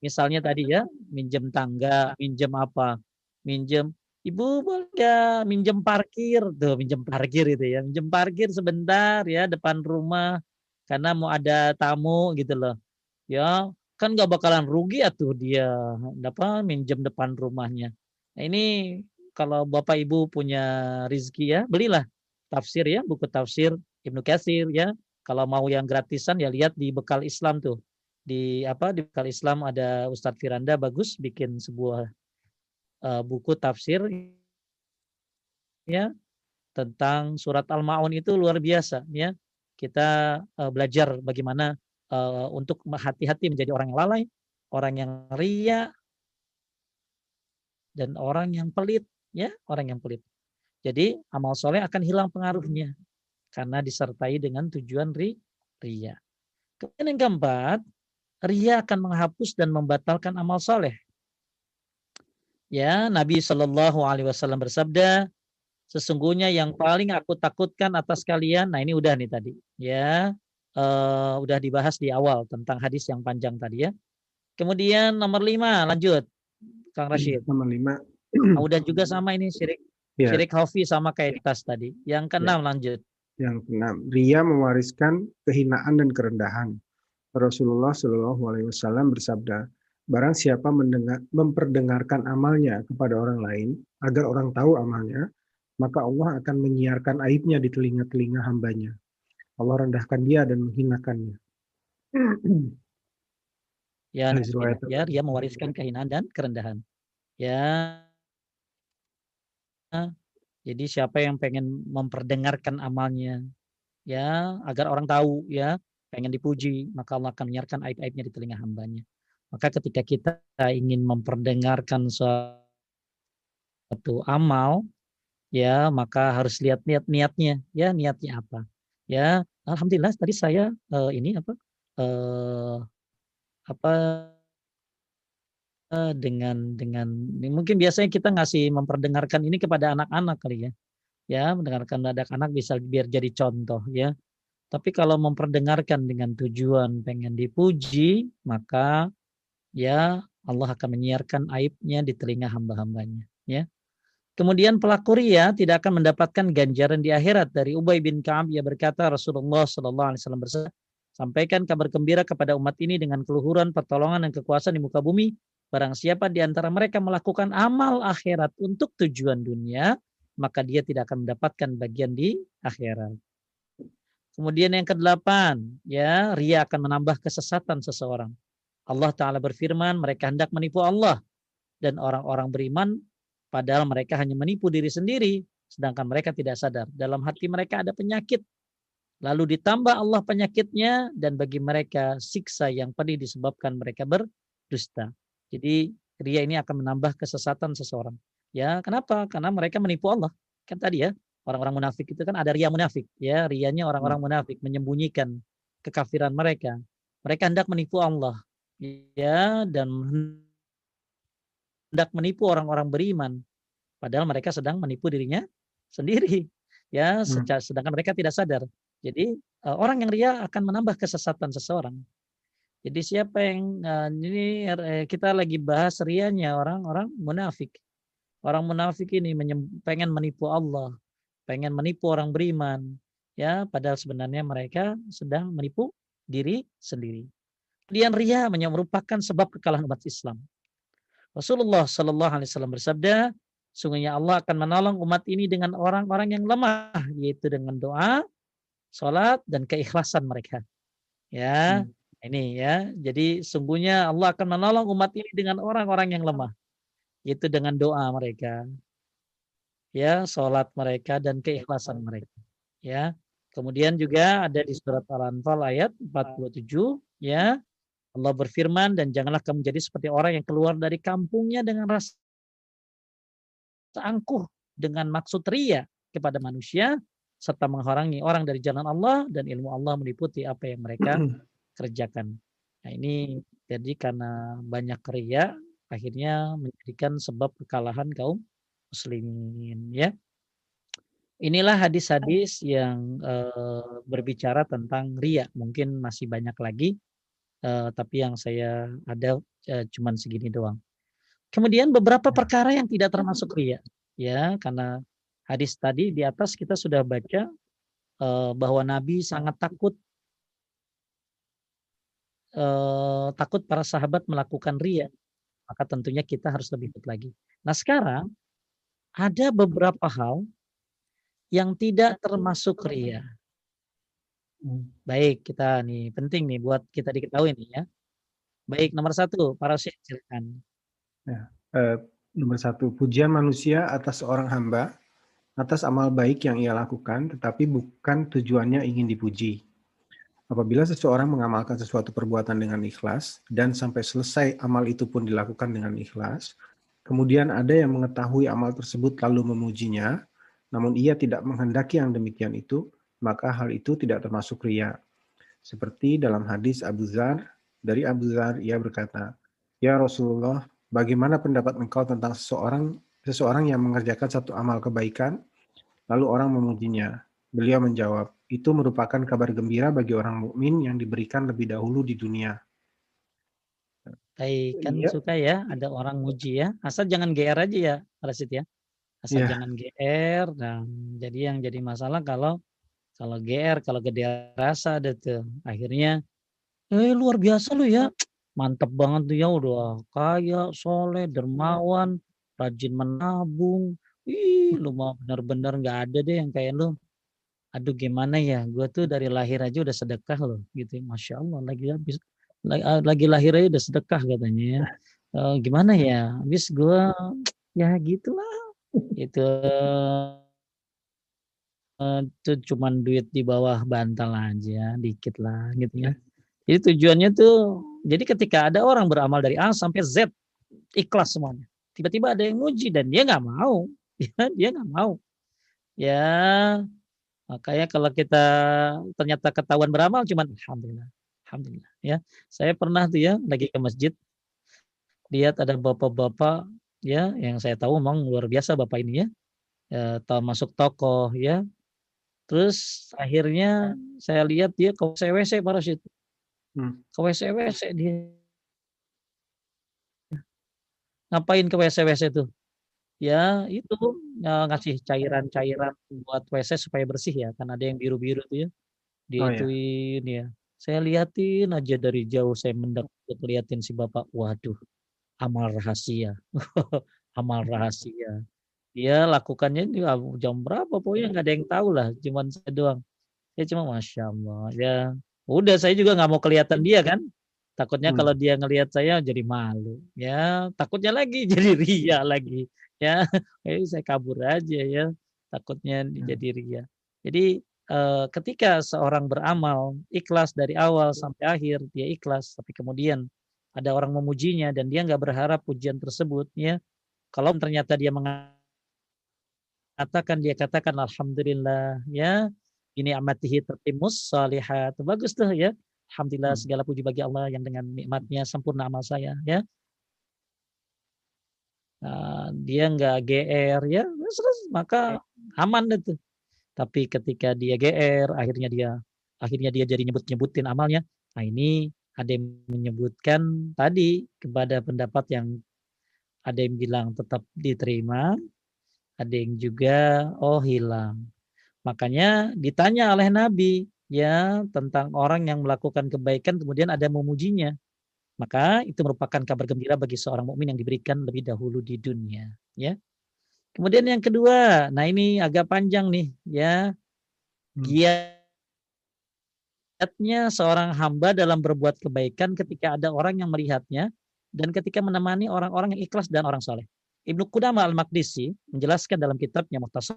Misalnya tadi ya, minjem tangga, minjem apa, minjem Ibu boleh nggak minjem parkir tuh, minjem parkir itu ya, minjem parkir sebentar ya depan rumah karena mau ada tamu gitu loh. Ya, kan nggak bakalan rugi atuh dia apa minjem depan rumahnya. Nah, ini kalau Bapak Ibu punya rizki ya, belilah tafsir ya, buku tafsir Ibnu Katsir ya. Kalau mau yang gratisan ya lihat di Bekal Islam tuh. Di apa di Bekal Islam ada Ustadz Firanda bagus bikin sebuah uh, buku tafsir ya tentang surat Al-Maun itu luar biasa ya. Kita uh, belajar bagaimana uh, untuk hati-hati menjadi orang yang lalai, orang yang ria dan orang yang pelit ya, orang yang pelit. Jadi amal soleh akan hilang pengaruhnya karena disertai dengan tujuan ri, ria. Kemudian yang keempat, ria akan menghapus dan membatalkan amal soleh. Ya, Nabi Shallallahu Alaihi Wasallam bersabda, sesungguhnya yang paling aku takutkan atas kalian, nah ini udah nih tadi, ya, uh, udah dibahas di awal tentang hadis yang panjang tadi ya. Kemudian nomor lima, lanjut, Kang Rashid. Nomor lima. Nah, udah juga sama ini syirik, Ya. syirik hafi sama kayak tas tadi. Yang keenam lanjut. Yang keenam, ria mewariskan kehinaan dan kerendahan. Rasulullah Shallallahu Alaihi Wasallam bersabda, barang siapa mendengar, memperdengarkan amalnya kepada orang lain agar orang tahu amalnya, maka Allah akan menyiarkan aibnya di telinga-telinga hambanya. Allah rendahkan dia dan menghinakannya. Ya, ya, dia mewariskan kehinaan dan kerendahan. Ya. Jadi siapa yang pengen memperdengarkan amalnya, ya, agar orang tahu, ya, pengen dipuji, maka Allah akan menyiarkan aib-aibnya di telinga hambanya. Maka ketika kita ingin memperdengarkan suatu amal ya maka harus lihat niat niatnya ya niatnya apa ya alhamdulillah tadi saya uh, ini apa uh, apa dengan dengan mungkin biasanya kita ngasih memperdengarkan ini kepada anak-anak kali ya ya mendengarkan anak-anak bisa biar jadi contoh ya tapi kalau memperdengarkan dengan tujuan pengen dipuji maka ya Allah akan menyiarkan aibnya di telinga hamba-hambanya ya Kemudian pelaku ria tidak akan mendapatkan ganjaran di akhirat. Dari Ubay bin Ka'ab ia berkata Rasulullah Shallallahu Alaihi Wasallam bersabda, sampaikan kabar gembira kepada umat ini dengan keluhuran, pertolongan dan kekuasaan di muka bumi. Barang siapa di antara mereka melakukan amal akhirat untuk tujuan dunia, maka dia tidak akan mendapatkan bagian di akhirat. Kemudian yang kedelapan, ya, ria akan menambah kesesatan seseorang. Allah Ta'ala berfirman, mereka hendak menipu Allah. Dan orang-orang beriman Padahal mereka hanya menipu diri sendiri, sedangkan mereka tidak sadar. Dalam hati mereka ada penyakit. Lalu ditambah Allah penyakitnya dan bagi mereka siksa yang pedih disebabkan mereka berdusta. Jadi ria ini akan menambah kesesatan seseorang. Ya, kenapa? Karena mereka menipu Allah. Kan tadi ya, orang-orang munafik itu kan ada ria munafik. Ya, rianya orang-orang hmm. munafik menyembunyikan kekafiran mereka. Mereka hendak menipu Allah. Ya, dan hendak menipu orang-orang beriman padahal mereka sedang menipu dirinya sendiri ya hmm. sedangkan mereka tidak sadar jadi eh, orang yang ria akan menambah kesesatan seseorang jadi siapa yang uh, ini eh, kita lagi bahas rianya orang-orang munafik orang munafik ini pengen menipu Allah pengen menipu orang beriman ya padahal sebenarnya mereka sedang menipu diri sendiri kemudian ria merupakan sebab kekalahan umat Islam Rasulullah Shallallahu Alaihi Wasallam bersabda, sungguhnya Allah akan menolong umat ini dengan orang-orang yang lemah, yaitu dengan doa, sholat dan keikhlasan mereka. Ya, hmm. Ini ya. Jadi sungguhnya Allah akan menolong umat ini dengan orang-orang yang lemah, yaitu dengan doa mereka, ya, sholat mereka dan keikhlasan mereka. Ya, kemudian juga ada di surat Al-Anfal ayat 47, ya, Allah berfirman dan janganlah kamu jadi seperti orang yang keluar dari kampungnya dengan rasa angkuh dengan maksud ria kepada manusia serta menghalangi orang dari jalan Allah dan ilmu Allah meliputi apa yang mereka kerjakan. Nah ini jadi karena banyak ria akhirnya menjadikan sebab kekalahan kaum muslimin ya. Inilah hadis-hadis yang uh, berbicara tentang ria. Mungkin masih banyak lagi uh, tapi yang saya ada uh, cuman segini doang. Kemudian beberapa ya. perkara yang tidak termasuk ria, ya karena hadis tadi di atas kita sudah baca uh, bahwa Nabi sangat takut uh, takut para sahabat melakukan ria, maka tentunya kita harus lebih baik lagi. Nah sekarang ada beberapa hal yang tidak termasuk ria. Hmm, baik, kita nih penting nih buat kita diketahui nih ya. Baik, nomor satu, para syekh silakan. Ya, eh, nomor satu, pujian manusia atas seorang hamba atas amal baik yang ia lakukan, tetapi bukan tujuannya ingin dipuji. Apabila seseorang mengamalkan sesuatu perbuatan dengan ikhlas dan sampai selesai amal itu pun dilakukan dengan ikhlas, kemudian ada yang mengetahui amal tersebut lalu memujinya, namun ia tidak menghendaki yang demikian itu, maka hal itu tidak termasuk ria. Seperti dalam hadis Abu Zar, dari Abu Zar ia berkata, Ya Rasulullah, bagaimana pendapat engkau tentang seseorang seseorang yang mengerjakan satu amal kebaikan, lalu orang memujinya? Beliau menjawab, itu merupakan kabar gembira bagi orang mukmin yang diberikan lebih dahulu di dunia. Baik, kan iya. suka ya ada orang muji ya. Asal jangan GR aja ya, Rasid ya. Asal yeah. jangan GR. Dan jadi yang jadi masalah kalau kalau GR, kalau gede rasa ada tuh. Akhirnya, eh luar biasa lu ya. Mantep banget tuh ya udah kaya, soleh, dermawan, rajin menabung. Ih, lu mau benar-benar nggak ada deh yang kayak lu. Aduh gimana ya, gue tuh dari lahir aja udah sedekah loh, gitu. Ya. Masya Allah, lagi habis lagi lahir aja udah sedekah katanya ya. Uh, gimana ya, habis gue ya gitulah. Itu itu cuman duit di bawah bantal aja, dikit lah gitu ya. Jadi tujuannya tuh, jadi ketika ada orang beramal dari A sampai Z, ikhlas semuanya. tiba-tiba ada yang muji dan dia nggak mau ya dia nggak mau ya makanya kalau kita ternyata ketahuan beramal cuman alhamdulillah alhamdulillah ya. Saya pernah tuh ya lagi ke masjid lihat ada bapak-bapak ya yang saya tahu memang luar biasa bapak ini ya, ya masuk tokoh ya. Terus akhirnya saya lihat dia ke WC para situ hmm. ke WC WC dia. Ngapain ke WC WC itu ya itu ya, ngasih cairan-cairan buat WC supaya bersih ya kan ada yang biru-biru tuh ya diituin oh, ya. ya. Saya liatin aja dari jauh saya mendekat liatin si bapak waduh amal rahasia. Amal rahasia. Dia lakukannya di jam berapa pokoknya nggak ada yang tahu lah cuman saya doang. Ya cuma masya Allah ya udah saya juga nggak mau kelihatan dia kan? Takutnya hmm. kalau dia ngelihat saya jadi malu. Ya takutnya lagi jadi ria lagi ya. Eh, saya kabur aja ya takutnya hmm. jadi ria. Jadi eh, ketika seorang beramal ikhlas dari awal sampai akhir dia ikhlas. Tapi kemudian ada orang memujinya dan dia nggak berharap pujian tersebut ya. Kalau ternyata dia mengatakan dia katakan alhamdulillah ya. Ini amatihi tertimus salihat. Bagus tuh ya. Alhamdulillah hmm. segala puji bagi Allah yang dengan nikmatnya sempurna amal saya ya nah, dia nggak gr ya maka aman itu tapi ketika dia gr akhirnya dia akhirnya dia jadi nyebut nyebutin amalnya nah ini ada yang menyebutkan tadi kepada pendapat yang ada yang bilang tetap diterima ada yang juga oh hilang. Makanya ditanya oleh Nabi ya tentang orang yang melakukan kebaikan kemudian ada memujinya. Maka itu merupakan kabar gembira bagi seorang mukmin yang diberikan lebih dahulu di dunia, ya. Kemudian yang kedua, nah ini agak panjang nih, ya. Hmm. Giatnya seorang hamba dalam berbuat kebaikan ketika ada orang yang melihatnya dan ketika menemani orang-orang yang ikhlas dan orang soleh. Ibnu Qudamah Al-Maqdisi menjelaskan dalam kitabnya Muhtasar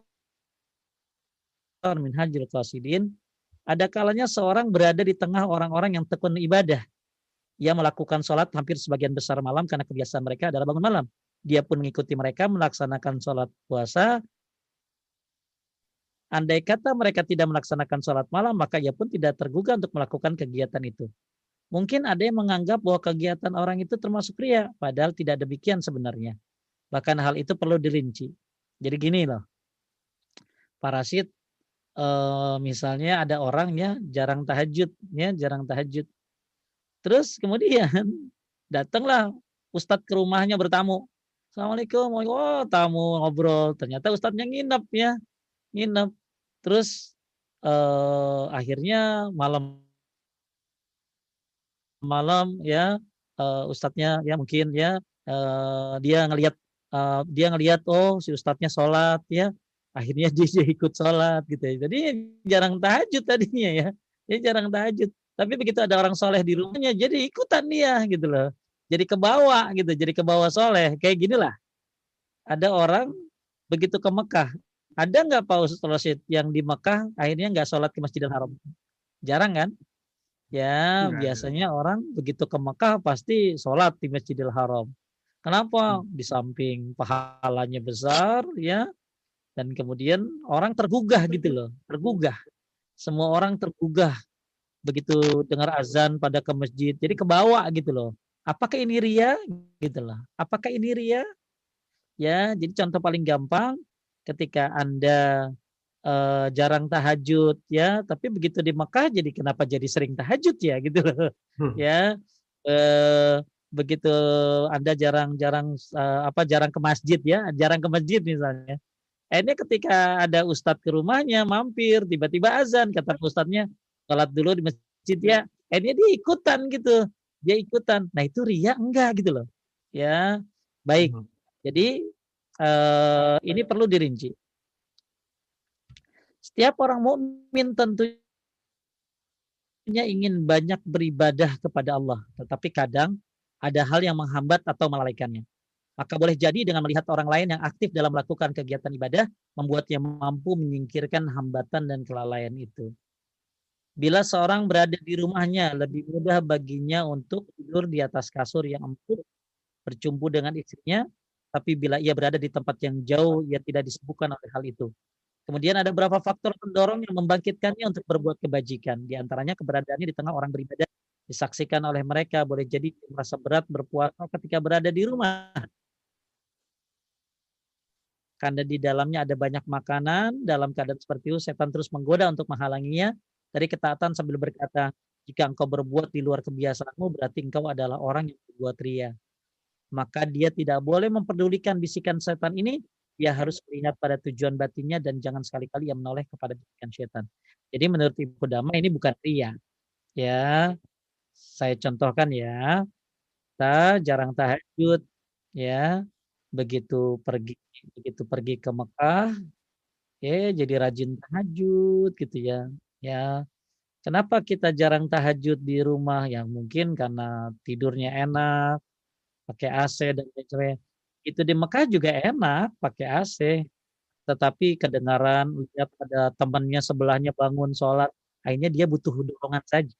Minhajul Qasidin, ada kalanya seorang berada di tengah orang-orang yang tekun ibadah. Ia melakukan sholat hampir sebagian besar malam karena kebiasaan mereka adalah bangun malam. Dia pun mengikuti mereka melaksanakan sholat puasa. Andai kata mereka tidak melaksanakan sholat malam, maka ia pun tidak tergugah untuk melakukan kegiatan itu. Mungkin ada yang menganggap bahwa kegiatan orang itu termasuk ria, padahal tidak demikian sebenarnya. Bahkan hal itu perlu dirinci. Jadi gini loh, parasit eh, misalnya ada orang ya jarang tahajud, ya jarang tahajud. Terus kemudian datanglah ustadz ke rumahnya bertamu. Assalamualaikum, oh tamu ngobrol. Ternyata ustadznya nginep ya, nginep. Terus eh, akhirnya malam malam ya uh, ustadznya ya mungkin ya uh, dia ngelihat uh, dia ngelihat oh si ustadznya sholat ya akhirnya dia, dia ikut sholat gitu ya jadi jarang tahajud tadinya ya dia jarang tahajud tapi begitu ada orang soleh di rumahnya jadi ikutan dia gitu loh. Jadi ke bawah gitu jadi ke bawah soleh kayak gini lah ada orang begitu ke Mekah ada nggak Pak Ustaz yang di Mekah akhirnya nggak sholat ke Masjidil Haram? Jarang kan? Ya biasanya orang begitu ke Mekah pasti sholat di Masjidil Haram. Kenapa? Hmm. Di samping pahalanya besar ya dan kemudian orang tergugah gitu loh, tergugah. Semua orang tergugah begitu dengar azan pada ke masjid. Jadi kebawa gitu loh. Apakah ini ria? Gitu loh. Apakah ini ria? Ya, jadi contoh paling gampang ketika Anda uh, jarang tahajud ya, tapi begitu di Mekah jadi kenapa jadi sering tahajud ya gitu loh. Hmm. Ya. Uh, begitu Anda jarang-jarang uh, apa jarang ke masjid ya, jarang ke masjid misalnya. Akhirnya ketika ada ustadz ke rumahnya mampir, tiba-tiba azan kata ustadznya sholat dulu di masjid ya. Akhirnya dia ikutan gitu, dia ikutan. Nah itu ria enggak gitu loh, ya baik. Hmm. Jadi uh, ini perlu dirinci. Setiap orang mukmin tentunya ingin banyak beribadah kepada Allah, tetapi kadang ada hal yang menghambat atau melalaikannya. Maka boleh jadi dengan melihat orang lain yang aktif dalam melakukan kegiatan ibadah, membuatnya mampu menyingkirkan hambatan dan kelalaian itu. Bila seorang berada di rumahnya, lebih mudah baginya untuk tidur di atas kasur yang empuk, bercumbu dengan istrinya, tapi bila ia berada di tempat yang jauh, ia tidak disibukkan oleh hal itu. Kemudian ada beberapa faktor pendorong yang membangkitkannya untuk berbuat kebajikan. Di antaranya keberadaannya di tengah orang beribadah disaksikan oleh mereka. Boleh jadi merasa berat berpuasa ketika berada di rumah. Karena di dalamnya ada banyak makanan, dalam keadaan seperti itu setan terus menggoda untuk menghalanginya dari ketaatan sambil berkata, jika engkau berbuat di luar kebiasaanmu, berarti engkau adalah orang yang berbuat ria maka dia tidak boleh memperdulikan bisikan setan ini dia harus melihat pada tujuan batinnya dan jangan sekali-kali ia menoleh kepada bisikan setan. Jadi menurut Ibu Dama ini bukan ria. Ya. Saya contohkan ya. Kita jarang tahajud ya. Begitu pergi begitu pergi ke Mekah ya jadi rajin tahajud gitu ya. Ya. Kenapa kita jarang tahajud di rumah? Ya mungkin karena tidurnya enak, pakai AC dan lain sebagainya. Itu di Mekah juga enak pakai AC, tetapi kedengaran lihat ada temannya sebelahnya bangun sholat, akhirnya dia butuh dorongan saja.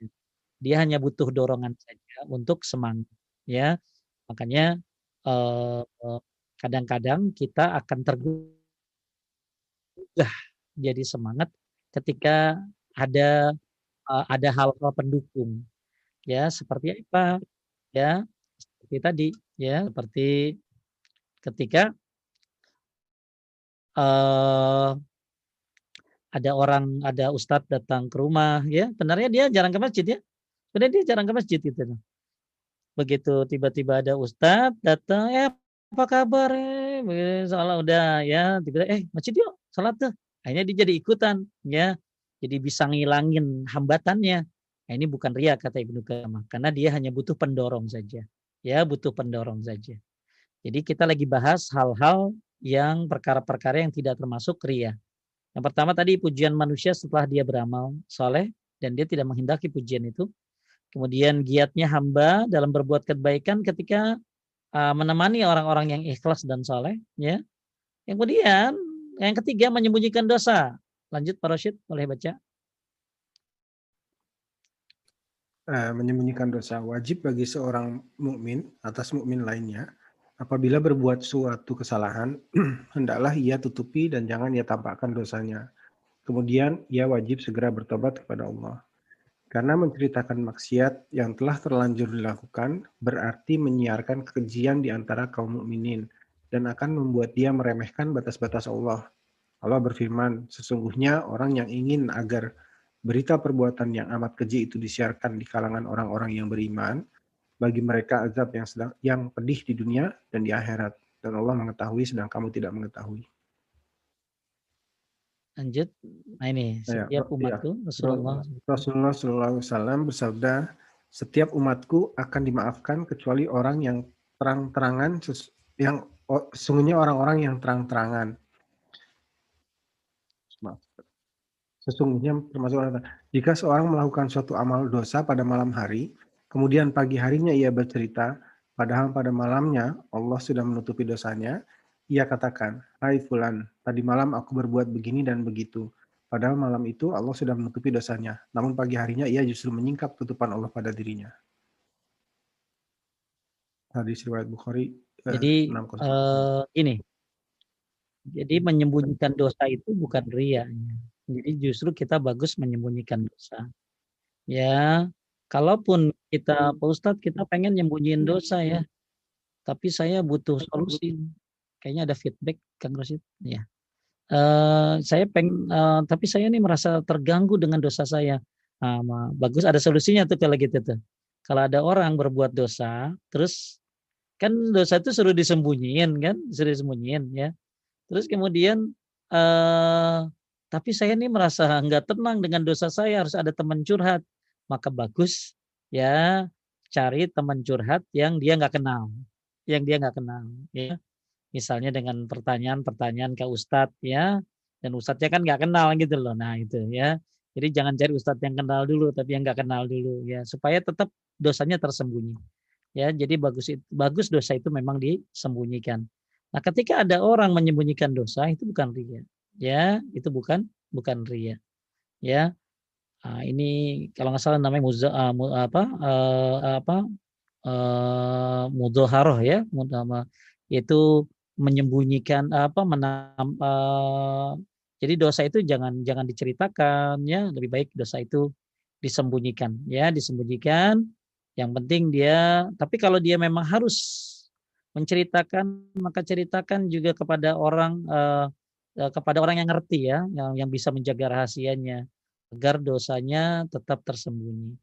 Dia hanya butuh dorongan saja untuk semangat, ya. Makanya eh, kadang-kadang kita akan tergugah jadi semangat ketika ada uh, ada hal-hal pendukung, ya seperti apa, ya seperti tadi ya seperti ketika uh, ada orang ada ustadz datang ke rumah ya benarnya dia jarang ke masjid ya sebenarnya dia jarang ke masjid gitu begitu tiba-tiba ada ustadz datang ya apa kabar eh? Soalnya udah ya tiba-tiba eh masjid yuk salat tuh. Akhirnya dia jadi ikutan ya jadi bisa ngilangin hambatannya nah, ini bukan ria kata Ibnu Qamah karena dia hanya butuh pendorong saja ya butuh pendorong saja. Jadi kita lagi bahas hal-hal yang perkara-perkara yang tidak termasuk ria. Yang pertama tadi pujian manusia setelah dia beramal soleh dan dia tidak menghendaki pujian itu. Kemudian giatnya hamba dalam berbuat kebaikan ketika uh, menemani orang-orang yang ikhlas dan soleh. Ya. Yang kemudian yang ketiga menyembunyikan dosa. Lanjut Pak Rashid, boleh baca. uh, menyembunyikan dosa wajib bagi seorang mukmin atas mukmin lainnya apabila berbuat suatu kesalahan hendaklah ia tutupi dan jangan ia tampakkan dosanya kemudian ia wajib segera bertobat kepada Allah karena menceritakan maksiat yang telah terlanjur dilakukan berarti menyiarkan kekejian di antara kaum mukminin dan akan membuat dia meremehkan batas-batas Allah. Allah berfirman, sesungguhnya orang yang ingin agar berita perbuatan yang amat keji itu disiarkan di kalangan orang-orang yang beriman, bagi mereka azab yang sedang yang pedih di dunia dan di akhirat. Dan Allah mengetahui sedang kamu tidak mengetahui. Lanjut, nah ini ya, setiap ya, umatku ya. Rasulullah Rasulullah SAW bersabda, setiap umatku akan dimaafkan kecuali orang yang terang-terangan yang oh, sesungguhnya orang-orang yang terang-terangan Sesungguhnya termasuk jika seorang melakukan suatu amal dosa pada malam hari, kemudian pagi harinya ia bercerita, padahal pada malamnya Allah sudah menutupi dosanya, ia katakan, Hai Fulan, tadi malam aku berbuat begini dan begitu. Padahal malam itu Allah sudah menutupi dosanya. Namun pagi harinya ia justru menyingkap tutupan Allah pada dirinya. Hadis riwayat Bukhari. Eh, Jadi uh, ini. Jadi menyembunyikan dosa itu bukan ria. Jadi justru kita bagus menyembunyikan dosa. Ya, kalaupun kita Pak Ustadz kita pengen nyembunyiin dosa ya, tapi saya butuh solusi. Kayaknya ada feedback Kang Rosid. Ya. Uh, saya peng, uh, tapi saya ini merasa terganggu dengan dosa saya. Nah, bagus ada solusinya tuh kalau gitu tuh. Kalau ada orang berbuat dosa, terus kan dosa itu suruh disembunyiin kan, suruh disembunyiin ya. Terus kemudian uh, tapi saya ini merasa nggak tenang dengan dosa saya, harus ada teman curhat. Maka bagus ya cari teman curhat yang dia nggak kenal, yang dia nggak kenal. Ya, misalnya dengan pertanyaan-pertanyaan ke Ustadz ya, dan Ustadznya kan nggak kenal gitu loh. Nah itu ya. Jadi jangan cari Ustadz yang kenal dulu, tapi yang nggak kenal dulu ya, supaya tetap dosanya tersembunyi. Ya, jadi bagus bagus dosa itu memang disembunyikan. Nah, ketika ada orang menyembunyikan dosa itu bukan ria ya itu bukan bukan ria ya nah, ini kalau nggak salah namanya muza, uh, apa uh, apa uh, mudoharoh ya itu menyembunyikan apa menam, uh, jadi dosa itu jangan jangan diceritakan ya, lebih baik dosa itu disembunyikan ya, disembunyikan. Yang penting dia tapi kalau dia memang harus menceritakan maka ceritakan juga kepada orang uh, kepada orang yang ngerti ya, yang yang bisa menjaga rahasianya agar dosanya tetap tersembunyi.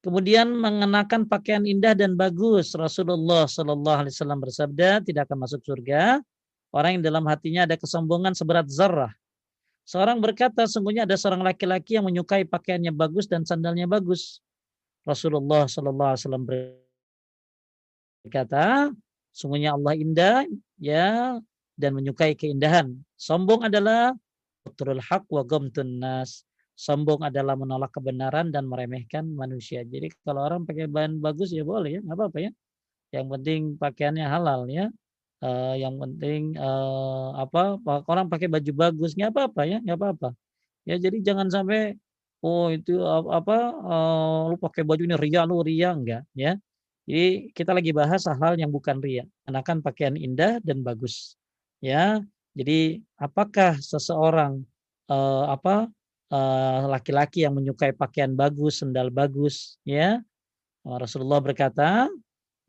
Kemudian mengenakan pakaian indah dan bagus. Rasulullah Shallallahu Alaihi Wasallam bersabda tidak akan masuk surga orang yang dalam hatinya ada kesombongan seberat zarah Seorang berkata, sungguhnya ada seorang laki-laki yang menyukai pakaiannya bagus dan sandalnya bagus. Rasulullah Sallallahu Alaihi Wasallam berkata, sungguhnya Allah indah, ya, dan menyukai keindahan. Sombong adalah betul hak wa gomtun nas. Sombong adalah menolak kebenaran dan meremehkan manusia. Jadi kalau orang pakai bahan bagus ya boleh ya, nggak apa-apa ya. Yang penting pakaiannya halal ya uh, yang penting uh, apa orang pakai baju bagus nggak apa-apa ya nggak apa-apa ya jadi jangan sampai oh itu apa uh, lu pakai baju ini ria lu ria enggak ya jadi kita lagi bahas hal yang bukan ria kenakan pakaian indah dan bagus ya jadi apakah seseorang uh, apa laki-laki uh, yang menyukai pakaian bagus sendal bagus ya Rasulullah berkata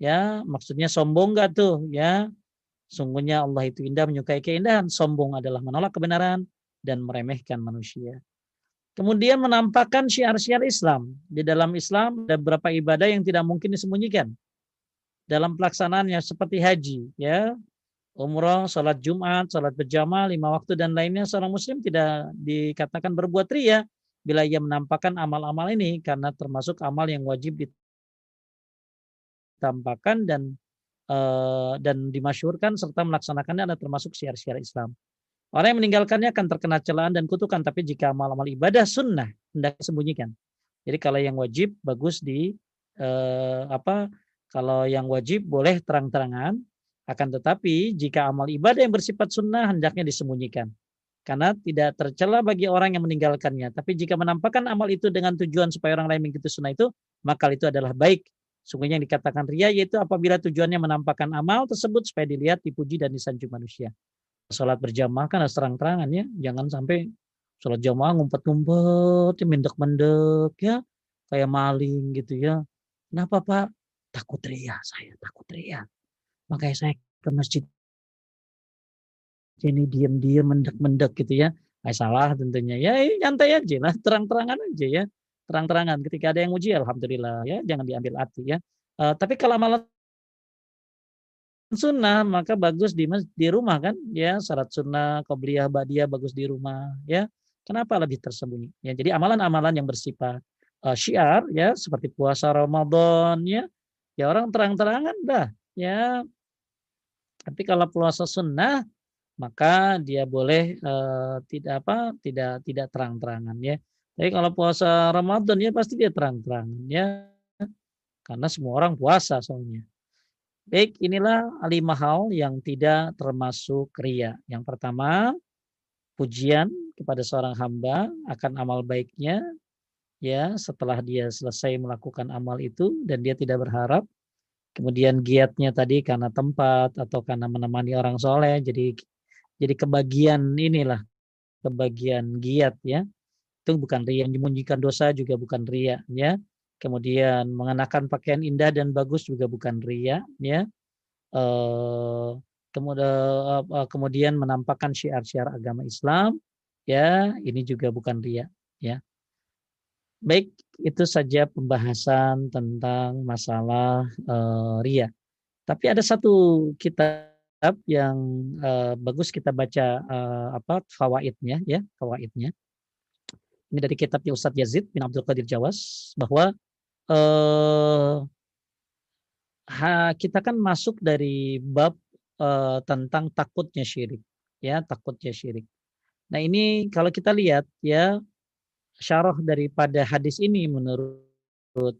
ya maksudnya sombong enggak tuh ya Sungguhnya Allah itu indah menyukai keindahan, sombong adalah menolak kebenaran dan meremehkan manusia. Kemudian menampakkan syiar-syiar Islam. Di dalam Islam ada beberapa ibadah yang tidak mungkin disembunyikan. Dalam pelaksanaannya seperti haji, ya, umroh, salat Jumat, salat berjamaah, lima waktu dan lainnya seorang muslim tidak dikatakan berbuat ria bila ia menampakkan amal-amal ini karena termasuk amal yang wajib ditampakkan dan Eh, dan dimasyurkan serta melaksanakannya adalah termasuk syiar-syiar Islam. Orang yang meninggalkannya akan terkena celaan dan kutukan, tapi jika amal-amal ibadah sunnah hendak sembunyikan. Jadi kalau yang wajib bagus di eh, apa? Kalau yang wajib boleh terang-terangan, akan tetapi jika amal ibadah yang bersifat sunnah hendaknya disembunyikan. Karena tidak tercela bagi orang yang meninggalkannya. Tapi jika menampakkan amal itu dengan tujuan supaya orang lain mengikuti sunnah itu, maka itu adalah baik Sungguhnya yang dikatakan ria yaitu apabila tujuannya menampakkan amal tersebut supaya dilihat, dipuji dan disanjung manusia. Sholat berjamaah kan harus terang-terangan ya, jangan sampai sholat jamaah ngumpet-ngumpet, ya, mendek-mendek ya, kayak maling gitu ya. Kenapa Pak? Takut ria saya, takut ria. Makanya saya ke masjid ini diam-diam mendek-mendek gitu ya. Saya salah tentunya. Ya nyantai aja lah, terang-terangan aja ya terang-terangan. Ketika ada yang uji, alhamdulillah ya, jangan diambil arti ya. Uh, tapi kalau amalan sunnah maka bagus di di rumah kan ya syarat sunnah qobliyah badiah bagus di rumah ya kenapa lebih tersembunyi ya jadi amalan-amalan yang bersifat uh, syiar ya seperti puasa Ramadan ya ya orang terang-terangan dah ya tapi kalau puasa sunnah maka dia boleh uh, tidak apa tidak tidak terang-terangan ya tapi kalau puasa Ramadan ya pasti dia terang-terangan ya. Karena semua orang puasa soalnya. Baik, inilah lima hal yang tidak termasuk ria. Yang pertama, pujian kepada seorang hamba akan amal baiknya ya setelah dia selesai melakukan amal itu dan dia tidak berharap kemudian giatnya tadi karena tempat atau karena menemani orang soleh jadi jadi kebagian inilah kebagian giat ya. Itu bukan ria menyembunyikan dosa juga bukan ria ya. Kemudian mengenakan pakaian indah dan bagus juga bukan ria ya. Uh, kemudian uh, kemudian menampakkan syiar-syiar agama Islam ya. Ini juga bukan ria ya. Baik itu saja pembahasan tentang masalah uh, ria. Tapi ada satu kitab yang uh, bagus kita baca uh, apa fawaidnya ya fawaidnya. Ini dari kitabnya Ustadz Yazid bin Abdul Qadir Jawas bahwa eh, kita kan masuk dari bab eh, tentang takutnya syirik ya takutnya syirik. Nah ini kalau kita lihat ya syarah daripada hadis ini menurut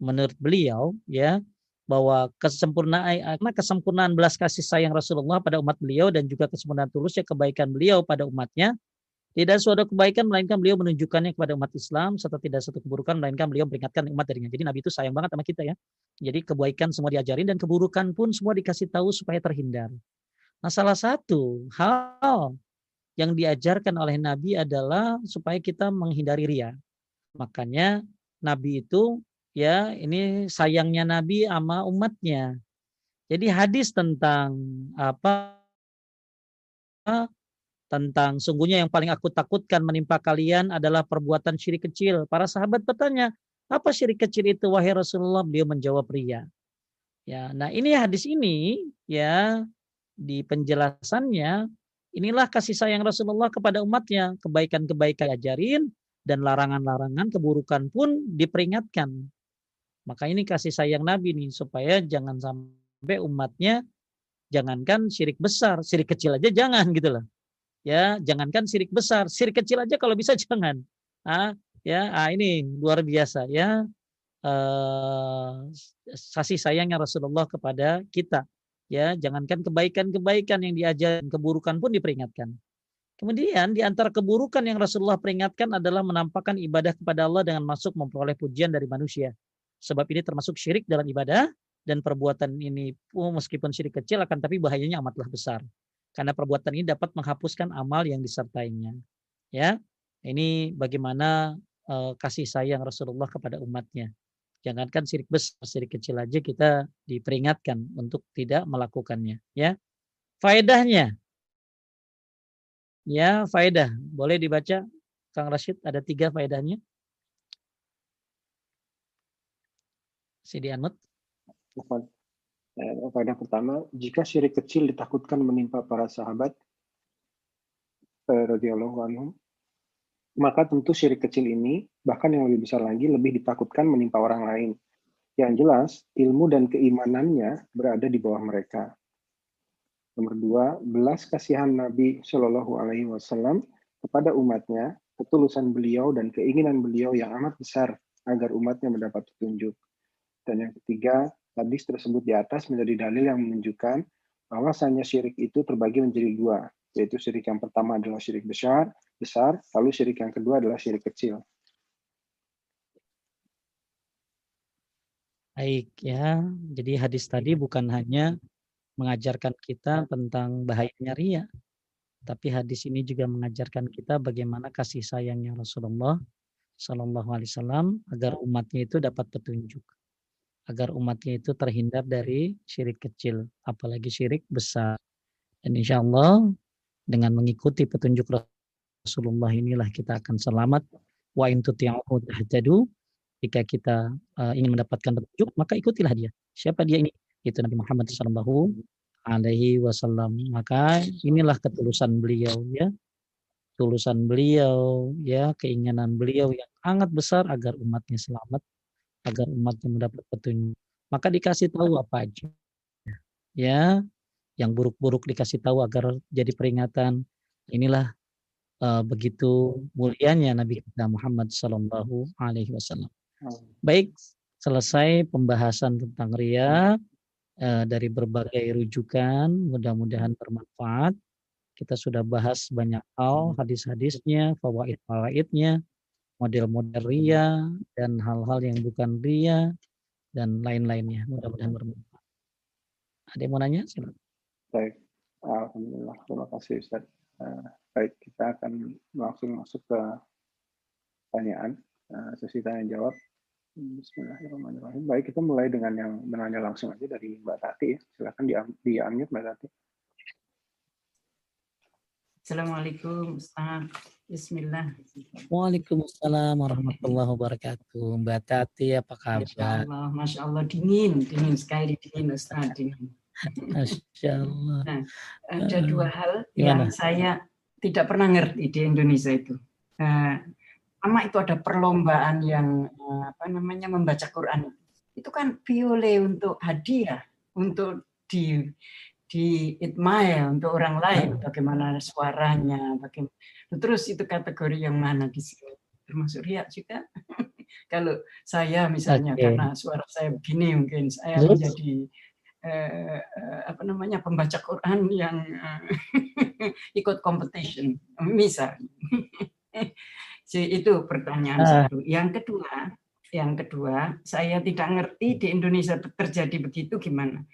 menurut beliau ya bahwa kesempurnaan karena kesempurnaan belas kasih sayang Rasulullah pada umat beliau dan juga kesempurnaan tulusnya kebaikan beliau pada umatnya tidak suatu kebaikan melainkan beliau menunjukkannya kepada umat Islam serta tidak satu keburukan melainkan beliau memperingatkan umat darinya. Jadi Nabi itu sayang banget sama kita ya. Jadi kebaikan semua diajarin dan keburukan pun semua dikasih tahu supaya terhindar. Nah, salah satu hal yang diajarkan oleh Nabi adalah supaya kita menghindari ria. Makanya Nabi itu ya ini sayangnya Nabi sama umatnya. Jadi hadis tentang apa tentang sungguhnya yang paling aku takutkan menimpa kalian adalah perbuatan syirik kecil. Para sahabat bertanya, apa syirik kecil itu wahai Rasulullah? Beliau menjawab ria. Ya, nah ini hadis ini ya di penjelasannya inilah kasih sayang Rasulullah kepada umatnya, kebaikan-kebaikan ajarin dan larangan-larangan keburukan pun diperingatkan. Maka ini kasih sayang Nabi nih supaya jangan sampai umatnya jangankan syirik besar, syirik kecil aja jangan gitu loh. Ya jangankan sirik besar. Sirik kecil aja kalau bisa jangan. Ah ya ah, ini luar biasa ya. Eh, kasih sayangnya Rasulullah kepada kita ya jangankan kebaikan-kebaikan yang diajarkan keburukan pun diperingatkan kemudian di antara keburukan yang Rasulullah peringatkan adalah menampakkan ibadah kepada Allah dengan masuk memperoleh pujian dari manusia sebab ini termasuk syirik dalam ibadah dan perbuatan ini meskipun syirik kecil akan tapi bahayanya amatlah besar karena perbuatan ini dapat menghapuskan amal yang disertainya. Ya, ini bagaimana uh, kasih sayang Rasulullah kepada umatnya. Jangankan sirik besar, sirik kecil aja kita diperingatkan untuk tidak melakukannya. Ya, faedahnya. Ya, faedah. Boleh dibaca, Kang Rashid. Ada tiga faedahnya. Sidi Anut. Faedah pertama, jika syirik kecil ditakutkan menimpa para sahabat eh, radhiyallahu anhum, maka tentu syirik kecil ini bahkan yang lebih besar lagi lebih ditakutkan menimpa orang lain. Yang jelas, ilmu dan keimanannya berada di bawah mereka. Nomor dua, belas kasihan Nabi Shallallahu Alaihi Wasallam kepada umatnya, ketulusan beliau dan keinginan beliau yang amat besar agar umatnya mendapat petunjuk. Dan yang ketiga, hadis tersebut di atas menjadi dalil yang menunjukkan bahwasanya syirik itu terbagi menjadi dua, yaitu syirik yang pertama adalah syirik besar, besar, lalu syirik yang kedua adalah syirik kecil. Baik ya, jadi hadis tadi bukan hanya mengajarkan kita tentang bahayanya ria, tapi hadis ini juga mengajarkan kita bagaimana kasih sayangnya Rasulullah Shallallahu Alaihi Wasallam agar umatnya itu dapat petunjuk agar umatnya itu terhindar dari syirik kecil, apalagi syirik besar. Dan insya Allah dengan mengikuti petunjuk Rasulullah inilah kita akan selamat. Wa in tahtadu. Jika kita uh, ingin mendapatkan petunjuk, maka ikutilah dia. Siapa dia ini? Itu Nabi Muhammad SAW alaihi wasallam. Maka inilah ketulusan beliau ya. Tulusan beliau ya, keinginan beliau yang sangat besar agar umatnya selamat agar umatnya mendapat petunjuk. Maka dikasih tahu apa aja. Ya, yang buruk-buruk dikasih tahu agar jadi peringatan. Inilah uh, begitu mulianya Nabi kita Muhammad Sallallahu Alaihi Wasallam. Baik, selesai pembahasan tentang ria uh, dari berbagai rujukan. Mudah-mudahan bermanfaat. Kita sudah bahas banyak hal, hadis-hadisnya, fawaid-fawaidnya model-model ria dan hal-hal yang bukan ria dan lain-lainnya. Mudah-mudahan bermanfaat. Ada yang mau nanya? Silakan. Baik, alhamdulillah. Terima kasih Ustaz. Uh, baik, kita akan langsung masuk ke pertanyaan uh, sesi tanya jawab. Bismillahirrahmanirrahim. Baik, kita mulai dengan yang menanya langsung aja dari Mbak Tati. Ya. Silakan di, di unmute Mbak Tati. Assalamualaikum Ustaz. Bismillah. Waalaikumsalam warahmatullahi wabarakatuh. Mbak Tati apa kabar? Masya Allah, Masya Allah dingin, dingin sekali dingin Ustaz, dingin. Masya Allah. Nah, ada dua hal Gimana? yang saya tidak pernah ngerti di Indonesia itu. Uh, itu ada perlombaan yang uh, apa namanya membaca Quran. Itu kan piole untuk hadiah, untuk di di itmail untuk orang lain bagaimana suaranya bagaimana terus itu kategori yang mana di sini termasuk riak juga kalau saya misalnya okay. karena suara saya begini mungkin saya menjadi eh, eh, apa namanya pembaca Quran yang eh, ikut competition. Misal itu pertanyaan uh. satu. Yang kedua yang kedua saya tidak ngerti di Indonesia terjadi begitu gimana.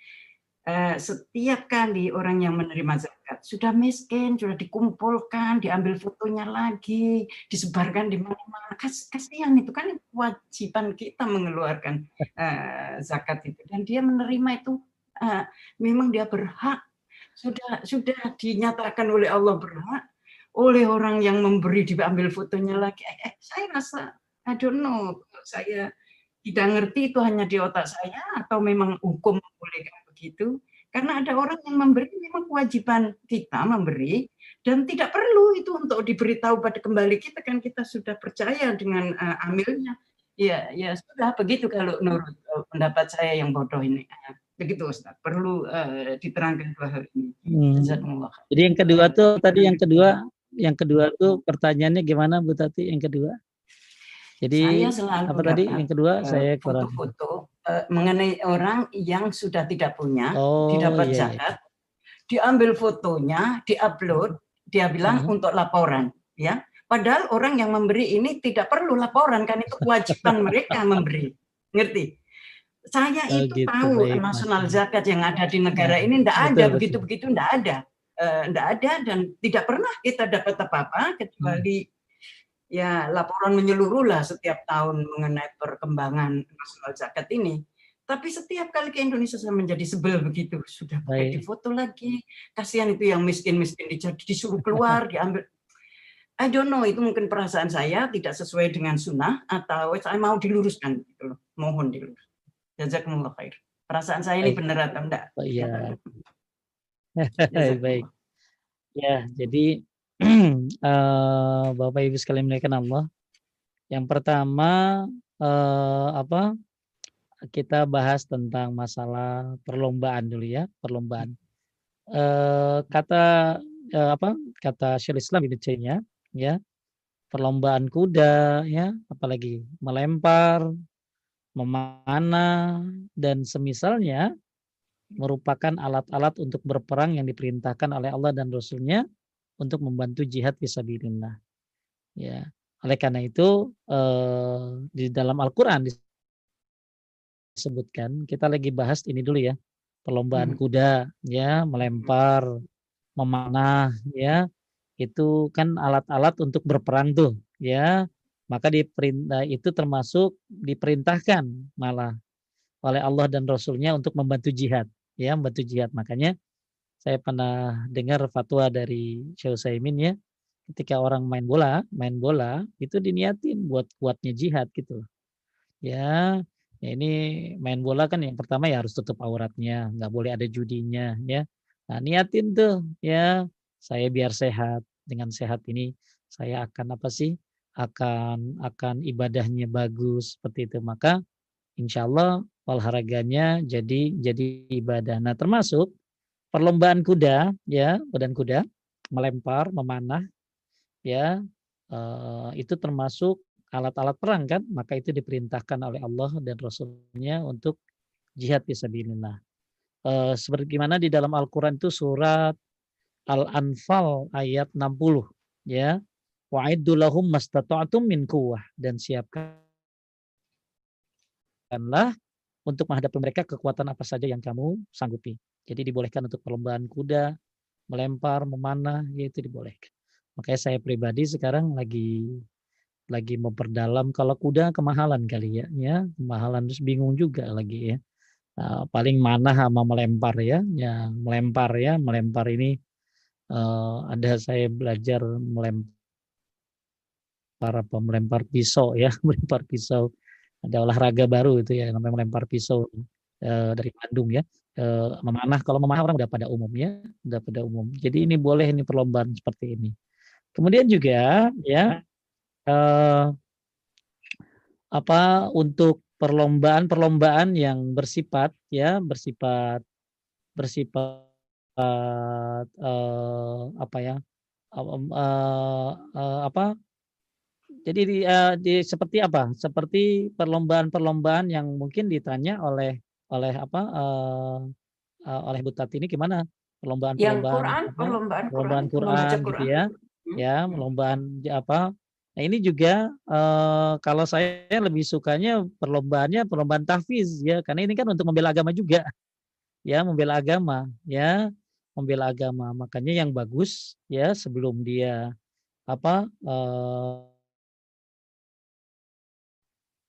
Eh, setiap kali orang yang menerima zakat sudah miskin, sudah dikumpulkan, diambil fotonya lagi, disebarkan di mana-mana. Kas, kasihan itu kan kewajiban kita mengeluarkan uh, zakat itu. Dan dia menerima itu memang dia berhak. Sudah sudah dinyatakan oleh Allah berhak oleh orang yang memberi diambil fotonya lagi. Eh, eh, saya rasa I don't know saya tidak ngerti itu hanya di otak saya atau memang hukum membolehkan begitu. Karena ada orang yang memberi memang kewajiban kita memberi dan tidak perlu itu untuk diberitahu pada kembali kita kan kita sudah percaya dengan uh, amilnya. Ya ya sudah begitu kalau menurut uh, pendapat saya yang bodoh ini begitu Ustaz perlu uh, diterangkan dua hal ini hmm. jadi yang kedua tuh tadi yang kedua yang kedua tuh pertanyaannya gimana Bu Tati yang kedua jadi apa tadi yang kedua uh, saya kurang foto-foto uh, mengenai orang yang sudah tidak punya, oh, didapat iya, zakat, iya. diambil fotonya, diupload, dia bilang uh -huh. untuk laporan, ya. Padahal orang yang memberi ini tidak perlu laporan kan itu kewajiban mereka memberi, ngerti? Saya oh, itu gitu, tahu baik, nasional zakat yang ada di negara ya, ini tidak ada begitu-begitu, tidak ada, tidak uh, ada dan tidak pernah kita dapat apa-apa kecuali hmm ya laporan menyeluruh lah setiap tahun mengenai perkembangan nasional zakat ini. Tapi setiap kali ke Indonesia saya menjadi sebel begitu. Sudah pakai di foto lagi. Kasihan itu yang miskin-miskin disuruh keluar, diambil. I don't know, itu mungkin perasaan saya tidak sesuai dengan sunnah atau saya mau diluruskan. Gitu loh. Mohon diluruskan. Jazakumullah khair. Perasaan saya ini benar atau enggak? Oh, iya. Baik. Ya, jadi uh, Bapak Ibu sekalian menaikkan Allah. Yang pertama uh, apa? Kita bahas tentang masalah perlombaan dulu ya, perlombaan. Uh, kata uh, apa? Kata Syekh Islam Ibnu Taimiyah ya. Perlombaan kuda ya, apalagi melempar, memanah dan semisalnya merupakan alat-alat untuk berperang yang diperintahkan oleh Allah dan Rasulnya untuk membantu jihad fisabilillah. Ya. Oleh karena itu eh, di dalam Al-Qur'an disebutkan kita lagi bahas ini dulu ya. Perlombaan hmm. kuda ya, melempar, memanah ya. Itu kan alat-alat untuk berperang tuh ya. Maka diperintah itu termasuk diperintahkan malah oleh Allah dan Rasulnya untuk membantu jihad ya membantu jihad makanya saya pernah dengar fatwa dari Syekh Utsaimin ya, ketika orang main bola, main bola itu diniatin buat kuatnya jihad gitu. Ya, ya ini main bola kan yang pertama ya harus tutup auratnya, nggak boleh ada judinya ya. Nah, niatin tuh ya, saya biar sehat. Dengan sehat ini saya akan apa sih? Akan akan ibadahnya bagus seperti itu. Maka insya Allah olahraganya jadi jadi ibadah. Nah, termasuk perlombaan kuda ya badan kuda melempar memanah ya uh, itu termasuk alat-alat perang kan maka itu diperintahkan oleh Allah dan Rasulnya untuk jihad fisabilillah uh, seperti gimana di dalam Al-Qur'an itu surat Al-Anfal ayat 60 ya wa'iddu lahum min quwwah dan siapkanlah untuk menghadapi mereka kekuatan apa saja yang kamu sanggupi. Jadi dibolehkan untuk perlombaan kuda, melempar, memanah, ya itu dibolehkan. Makanya saya pribadi sekarang lagi lagi memperdalam kalau kuda kemahalan kali ya, ya kemahalan terus bingung juga lagi ya. Uh, paling mana sama melempar ya, ya melempar ya, melempar ini uh, ada saya belajar melempar apa melempar pisau ya, melempar pisau. Ada olahraga baru itu ya namanya melempar pisau uh, dari Bandung ya eh, memanah. Kalau memanah orang udah pada umumnya, udah pada umum. Jadi ini boleh ini perlombaan seperti ini. Kemudian juga ya eh, apa untuk perlombaan-perlombaan yang bersifat ya bersifat bersifat eh, apa ya uh, uh, apa jadi di, uh, di seperti apa? Seperti perlombaan-perlombaan yang mungkin ditanya oleh oleh apa uh, uh, oleh Butat ini gimana? Perlombaan yang Quran, apa, perlombaan perlombaan Quran, Quran, gitu ya. Hmm. ya perlombaan apa? Nah ini juga uh, kalau saya lebih sukanya perlombaannya perlombaan tahfiz ya karena ini kan untuk membela agama juga. Ya membela agama ya membela agama. Makanya yang bagus ya sebelum dia apa uh,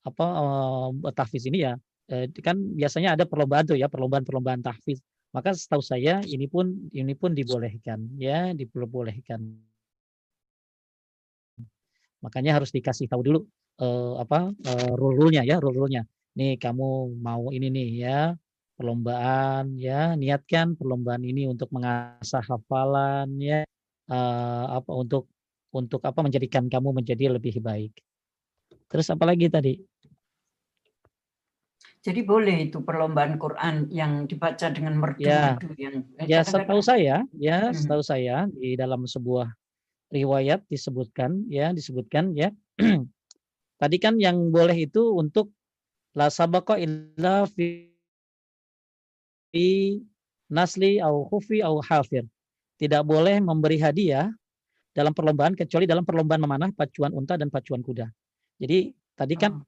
apa uh, tahfiz ini ya uh, kan biasanya ada perlombaan tuh ya perlombaan-perlombaan tahfiz maka setahu saya ini pun ini pun dibolehkan ya diperbolehkan makanya harus dikasih tahu dulu uh, apa uh, rule-nya ya rule-nya nih kamu mau ini nih ya perlombaan ya niatkan perlombaan ini untuk mengasah hafalan ya uh, apa untuk untuk apa menjadikan kamu menjadi lebih baik. Terus apa lagi tadi? Jadi boleh itu perlombaan Quran yang dibaca dengan merdu, ya, yang eh, ya setahu saya ya hmm. setahu saya di dalam sebuah riwayat disebutkan ya disebutkan ya tadi kan yang boleh itu untuk la sabaqa illa fi fi nasli au khufi au hafir. Tidak boleh memberi hadiah dalam perlombaan kecuali dalam perlombaan memanah pacuan unta dan pacuan kuda. Jadi tadi kan oh.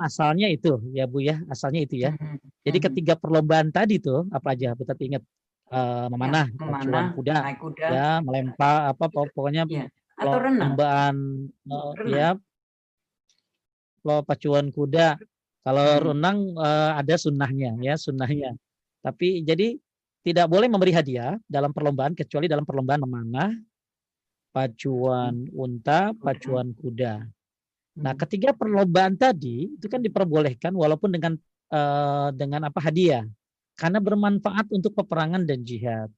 Asalnya itu ya Bu ya, asalnya itu ya. Hmm, hmm, Jadi hmm. ketiga perlombaan tadi tuh apa aja Bu tadi ingat uh, memanah, ya, memanah pacuan kuda, kuda, ya melempar apa pokoknya ya. Atau perlombaan uh, ya pacuan kuda, kalau hmm. renang uh, ada sunnahnya ya, sunnahnya. Tapi jadi tidak boleh memberi hadiah dalam perlombaan kecuali dalam perlombaan memanah, pacuan hmm. unta, pacuan kuda. Nah, hmm. ketiga perlombaan tadi itu kan diperbolehkan walaupun dengan uh, dengan apa hadiah karena bermanfaat untuk peperangan dan jihad.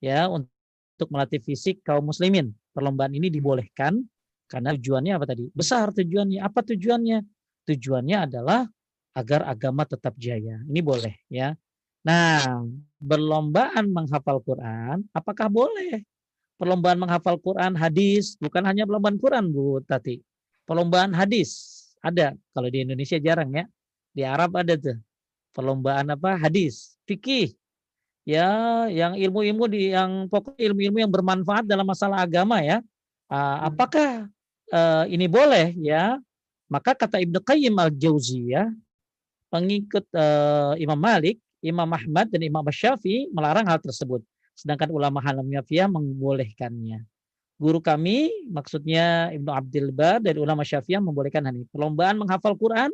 Ya, untuk melatih fisik kaum muslimin. Perlombaan ini dibolehkan karena tujuannya apa tadi? Besar tujuannya. Apa tujuannya? tujuannya adalah agar agama tetap jaya. Ini boleh ya. Nah, berlombaan menghafal Quran, apakah boleh? Perlombaan menghafal Quran, hadis, bukan hanya perlombaan Quran, Bu Tati. Perlombaan hadis ada. Kalau di Indonesia jarang ya. Di Arab ada tuh. Perlombaan apa? Hadis, fikih. Ya, yang ilmu-ilmu di yang pokok ilmu-ilmu yang bermanfaat dalam masalah agama ya. Uh, apakah uh, ini boleh ya? Maka kata Ibnu Qayyim al-Jauziyah, pengikut uh, Imam Malik, Imam Ahmad dan Imam Syafi'i melarang hal tersebut. Sedangkan ulama Hanafiyah membolehkannya. Guru kami, maksudnya Ibnu Abdul Bar dari ulama Syafi'iyah membolehkan hal ini. Perlombaan menghafal Quran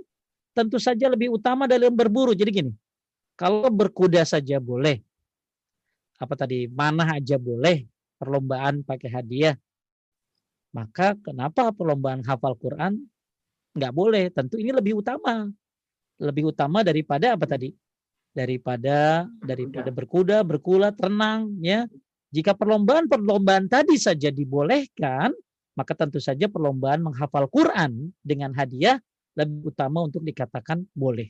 tentu saja lebih utama dalam berburu. Jadi gini, kalau berkuda saja boleh. Apa tadi? Mana aja boleh. Perlombaan pakai hadiah. Maka kenapa perlombaan hafal Quran nggak boleh. Tentu ini lebih utama, lebih utama daripada apa tadi? Daripada daripada berkuda, berkula, terenang, ya. Jika perlombaan-perlombaan tadi saja dibolehkan, maka tentu saja perlombaan menghafal Quran dengan hadiah lebih utama untuk dikatakan boleh.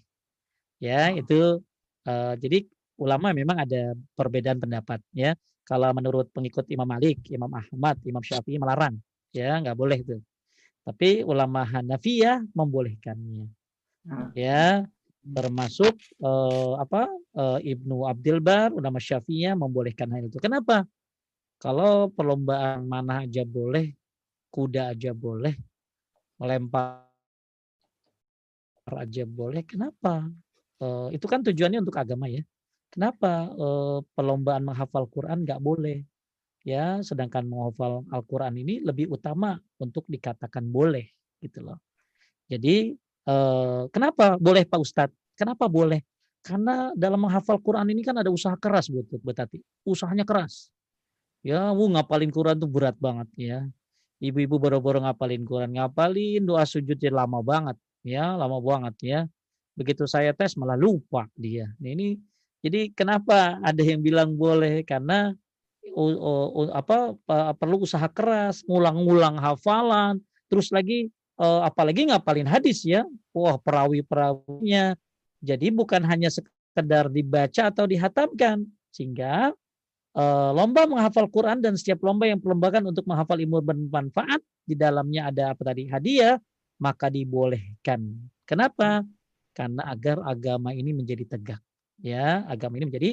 Ya, itu uh, jadi ulama memang ada perbedaan pendapat ya. Kalau menurut pengikut Imam Malik, Imam Ahmad, Imam Syafi'i melarang, ya nggak boleh itu. Tapi ulama Hanafiyah membolehkannya. Hmm. Ya, termasuk uh, apa Ibnu Abdul Bar, ulama Syafi'iyah membolehkan hal itu. Kenapa? Kalau perlombaan mana aja boleh, kuda aja boleh, melempar aja boleh. Kenapa? Uh, itu kan tujuannya untuk agama ya. Kenapa uh, perlombaan menghafal Quran nggak boleh? ya sedangkan menghafal Al-Qur'an ini lebih utama untuk dikatakan boleh gitu loh. Jadi eh, kenapa boleh Pak Ustadz? Kenapa boleh? Karena dalam menghafal Quran ini kan ada usaha keras buat Betati. Usahanya keras. Ya, wu ngapalin Quran tuh berat banget ya. Ibu-ibu boro-boro ngapalin Quran, ngapalin doa sujudnya lama banget ya, lama banget ya. Begitu saya tes malah lupa dia. Nah, ini jadi kenapa ada yang bilang boleh? Karena apa perlu usaha keras, ngulang-ngulang hafalan, terus lagi apalagi ngapalin hadis ya. Wah, perawi-perawinya. Jadi bukan hanya sekedar dibaca atau dihatamkan, sehingga lomba menghafal Quran dan setiap lomba yang perlombakan untuk menghafal ilmu bermanfaat di dalamnya ada apa tadi hadiah maka dibolehkan. Kenapa? Karena agar agama ini menjadi tegak. Ya, agama ini menjadi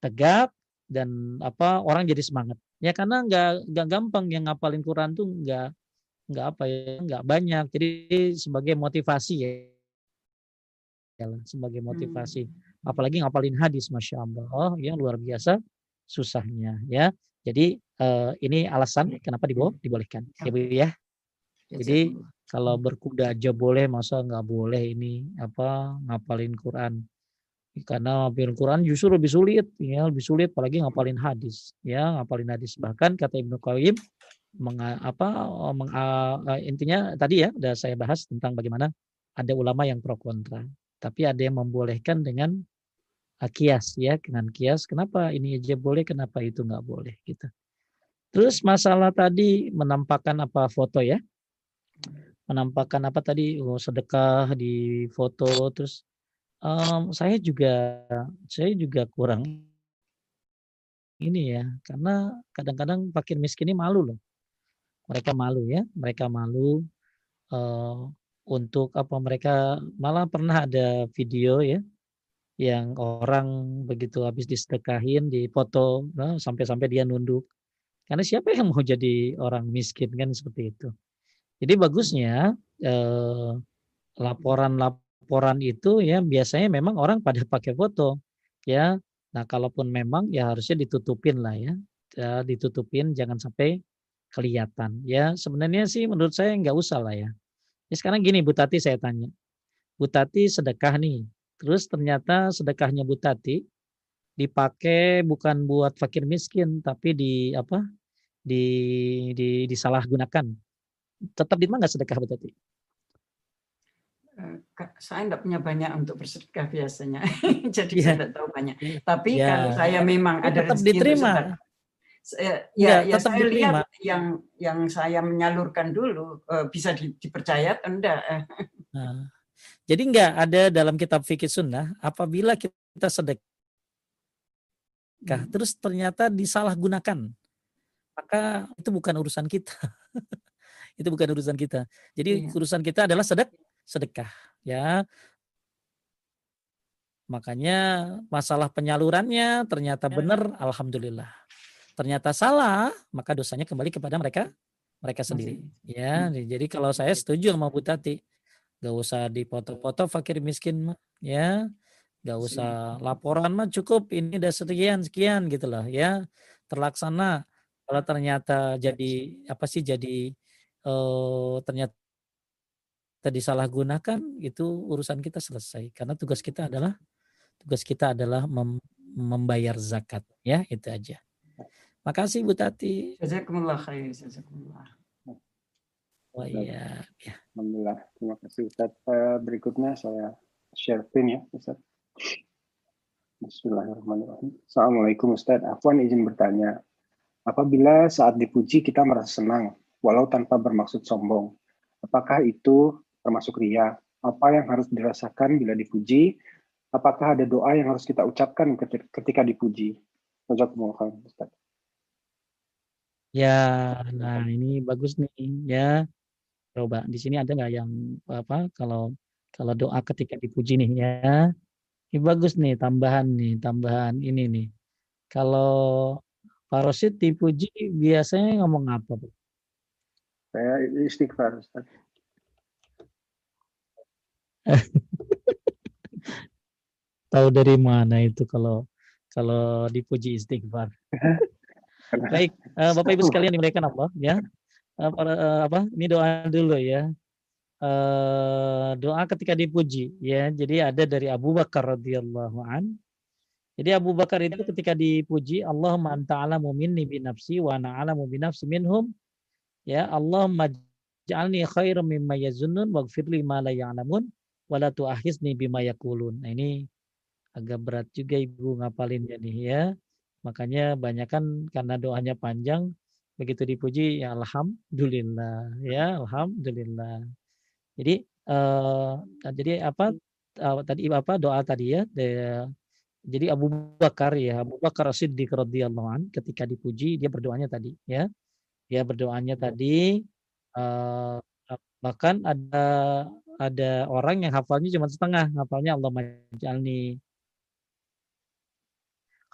tegak dan apa orang jadi semangat ya karena nggak nggak gampang yang ngapalin Quran tuh nggak nggak apa ya nggak banyak jadi sebagai motivasi ya sebagai motivasi. Hmm. apalagi ngapalin hadis masya Allah oh, ya luar biasa susahnya ya. Jadi uh, ini alasan kenapa dibo dibolehkan ya. bu ya. Jadi kalau berkuda aja boleh masa nggak boleh ini apa ngapalin Quran? Karena ngapalin Quran justru lebih sulit ya lebih sulit apalagi ngapalin hadis ya ngapalin hadis. Bahkan kata Ibnu Qayyim meng, apa meng, uh, intinya tadi ya udah saya bahas tentang bagaimana ada ulama yang pro kontra tapi ada yang membolehkan dengan uh, kias ya dengan kias. Kenapa ini aja boleh kenapa itu nggak boleh gitu. Terus masalah tadi menampakkan apa foto ya? Menampakkan apa tadi? Oh, sedekah di foto terus um, saya juga saya juga kurang ini ya karena kadang-kadang fakir miskin ini malu loh. Mereka malu ya mereka malu uh, untuk apa mereka malah pernah ada video ya yang orang begitu habis disedekahin di foto nah, sampai-sampai dia nunduk karena siapa yang mau jadi orang miskin kan seperti itu jadi bagusnya eh, laporan-laporan itu ya biasanya memang orang pada pakai foto ya. Nah kalaupun memang ya harusnya ditutupin lah ya, ya ditutupin jangan sampai kelihatan ya. Sebenarnya sih menurut saya nggak usah lah ya. Ya. Sekarang gini Bu Tati saya tanya, Bu Tati sedekah nih, terus ternyata sedekahnya Bu Tati dipakai bukan buat fakir miskin tapi di apa di, di disalahgunakan tetap di mana sedekah Bu Tati? Eh, saya tidak punya banyak untuk bersedekah biasanya, jadi yeah. saya tidak tahu banyak. Tapi yeah. kalau saya memang ada tetap diterima. Saya, ya, ya, ya saya diterima. lihat yang yang saya menyalurkan dulu uh, bisa di, dipercaya enggak. Nah, jadi enggak ada dalam kitab fikih sunnah apabila kita sedekah hmm. terus ternyata disalahgunakan maka itu bukan urusan kita. itu bukan urusan kita. Jadi iya. urusan kita adalah sedek sedekah, ya. Makanya masalah penyalurannya ternyata ya. benar, alhamdulillah. Ternyata salah, maka dosanya kembali kepada mereka mereka sendiri. Ya, hmm. jadi kalau saya setuju sama Bu Tati, gak usah dipoto-foto fakir miskin, ya, gak usah laporan mah cukup ini udah sekian sekian gitu loh, ya, terlaksana. Kalau ternyata jadi apa sih jadi uh, ternyata disalahgunakan itu urusan kita selesai karena tugas kita adalah tugas kita adalah mem membayar zakat ya itu aja. Makasih Bu Tati. Jazakumullah khair. Jazakumullah. Oh iya, ya. Alhamdulillah. Terima kasih Ustaz. Uh, berikutnya saya share pin ya Ustaz. Bismillahirrahmanirrahim. Assalamualaikum Ustaz. Afwan izin bertanya. Apabila saat dipuji kita merasa senang, walau tanpa bermaksud sombong. Apakah itu termasuk ria? Apa yang harus dirasakan bila dipuji? Apakah ada doa yang harus kita ucapkan ketika dipuji? Ustaz. Ya, nah ini bagus nih ya. Coba di sini ada nggak yang apa kalau kalau doa ketika dipuji nih ya. Ini bagus nih tambahan nih, tambahan ini nih. Kalau Pak Rosid dipuji biasanya ngomong apa, Bu? Saya istighfar, Ustaz. Tahu dari mana itu kalau kalau dipuji istighfar. Baik, uh, Bapak Ibu sekalian dimuliakan Allah ya. Uh, para, uh, apa? Ini doa dulu ya. Uh, doa ketika dipuji ya. Jadi ada dari Abu Bakar radhiyallahu an. Jadi Abu Bakar itu ketika dipuji Allahumma anta alamu minni bi nafsi wa ana alamu bi nafsi minhum Ya Allah ja'alni khairan mimma yazunnun waghfirli ma la ya'lamun wa la tu'akhizni bima yaqulun. Nah ini agak berat juga Ibu ngapalinnya nih ya. Makanya banyak kan karena doanya panjang begitu dipuji ya alhamdulillah ya alhamdulillah. Jadi uh, jadi apa uh, tadi apa doa tadi ya de, jadi Abu Bakar ya Abu Bakar Siddiq radhiyallahu an ketika dipuji dia berdoanya tadi ya ya berdoanya tadi uh, bahkan ada ada orang yang hafalnya cuma setengah hafalnya Allah majalni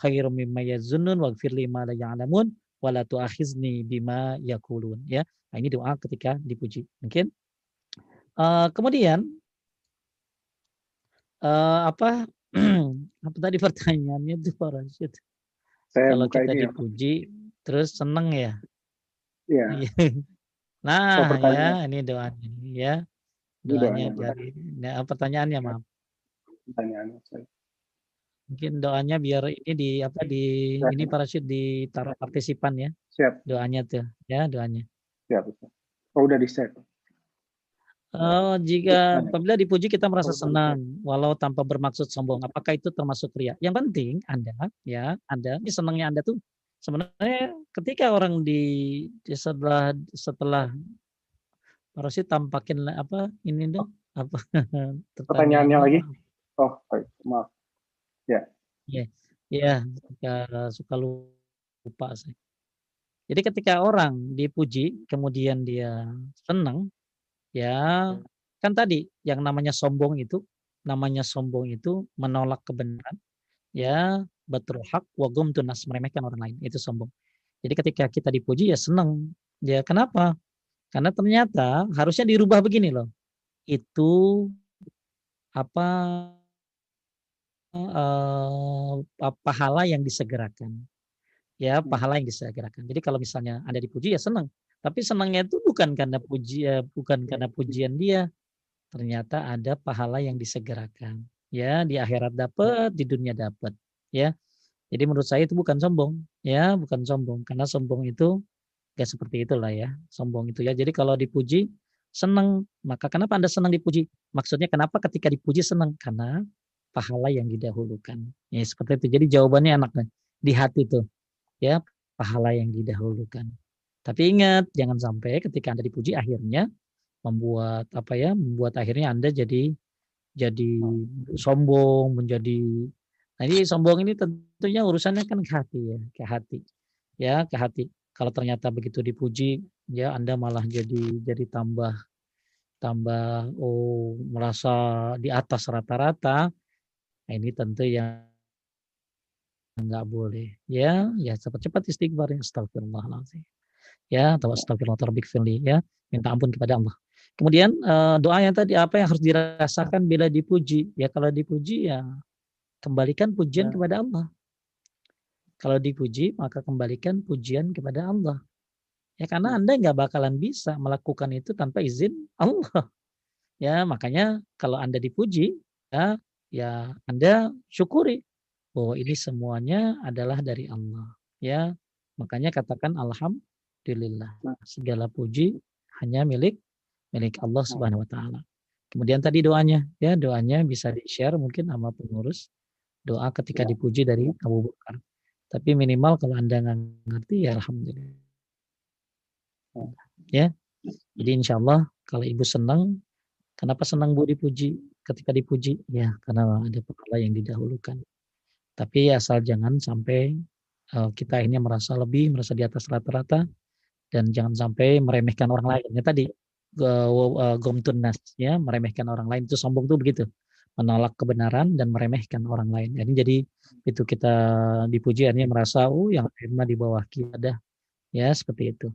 khairum mimma yazunnun waghfir lima la ya'lamun wa la tu'akhizni bima yakulun ya nah, ini doa ketika dipuji mungkin uh, kemudian uh, apa apa tadi pertanyaannya itu Pak Rashid? Saya Kalau kita ya, dipuji, ya. terus seneng ya? Iya. nah, so, ya ini doanya ya. Doanya, doanya dari ya, pertanyaannya maaf. Pertanyaannya saya. Mungkin doanya biar ini di apa di Siap. ini para syut ditaruh partisipan ya. Siap. Doanya tuh ya doanya. Siap. Oh udah di set. Uh, jika apabila dipuji kita merasa senang walau tanpa bermaksud sombong apakah itu termasuk ria yang penting anda ya anda ini senangnya anda tuh sebenarnya ketika orang di, di setelah setelah harus tampakin apa ini dong apa pertanyaannya lagi oh baik maaf ya ya ya suka, lupa saya jadi ketika orang dipuji kemudian dia senang Ya, kan tadi yang namanya sombong itu, namanya sombong itu menolak kebenaran, ya betul hak wagum tunas meremehkan orang lain itu sombong. Jadi ketika kita dipuji ya senang. Ya kenapa? Karena ternyata harusnya dirubah begini loh. Itu apa uh, pahala yang disegerakan. Ya, hmm. pahala yang disegerakan. Jadi kalau misalnya Anda dipuji ya senang. Tapi senangnya itu bukan karena puji ya, bukan karena pujian dia. Ternyata ada pahala yang disegerakan. Ya, di akhirat dapat, di dunia dapat. Ya. Jadi menurut saya itu bukan sombong, ya, bukan sombong karena sombong itu gak seperti itulah ya. Sombong itu ya. Jadi kalau dipuji senang, maka kenapa Anda senang dipuji? Maksudnya kenapa ketika dipuji senang? Karena pahala yang didahulukan. Ya seperti itu. Jadi jawabannya enak di hati itu. Ya, pahala yang didahulukan. Tapi ingat, jangan sampai ketika Anda dipuji akhirnya membuat apa ya, membuat akhirnya Anda jadi jadi sombong, menjadi Nah, ini sombong ini tentunya urusannya kan ke hati ya, ke hati. Ya, ke hati. Kalau ternyata begitu dipuji, ya Anda malah jadi jadi tambah tambah oh merasa di atas rata-rata. Nah, ini tentu yang nggak boleh ya ya cepat-cepat istighfar ya astagfirullahaladzim ya atau astagfirullah firli ya minta ampun kepada Allah. Kemudian uh, doa yang tadi apa yang harus dirasakan bila dipuji? Ya kalau dipuji ya kembalikan pujian ya. kepada Allah. Kalau dipuji maka kembalikan pujian kepada Allah. Ya karena ya. Anda nggak bakalan bisa melakukan itu tanpa izin Allah. Ya makanya kalau Anda dipuji ya ya Anda syukuri bahwa ini semuanya adalah dari Allah. Ya makanya katakan alhamdulillah. Nah. Segala puji hanya milik milik Allah nah. Subhanahu wa taala. Kemudian tadi doanya, ya doanya bisa di-share mungkin sama pengurus. Doa ketika ya. dipuji dari Abu Bakar. Tapi minimal kalau Anda nggak ngerti ya alhamdulillah. Ya. ya. Jadi insya Allah kalau ibu senang, kenapa senang bu dipuji? Ketika dipuji, ya karena ada pahala yang didahulukan. Tapi asal jangan sampai uh, kita ini merasa lebih, merasa di atas rata-rata, dan jangan sampai meremehkan orang lain. Ya tadi uh, gomtunas ya meremehkan orang lain itu sombong tuh begitu menolak kebenaran dan meremehkan orang lain. Jadi jadi itu kita dipuji artinya merasa oh yang lain di bawah kita ya seperti itu.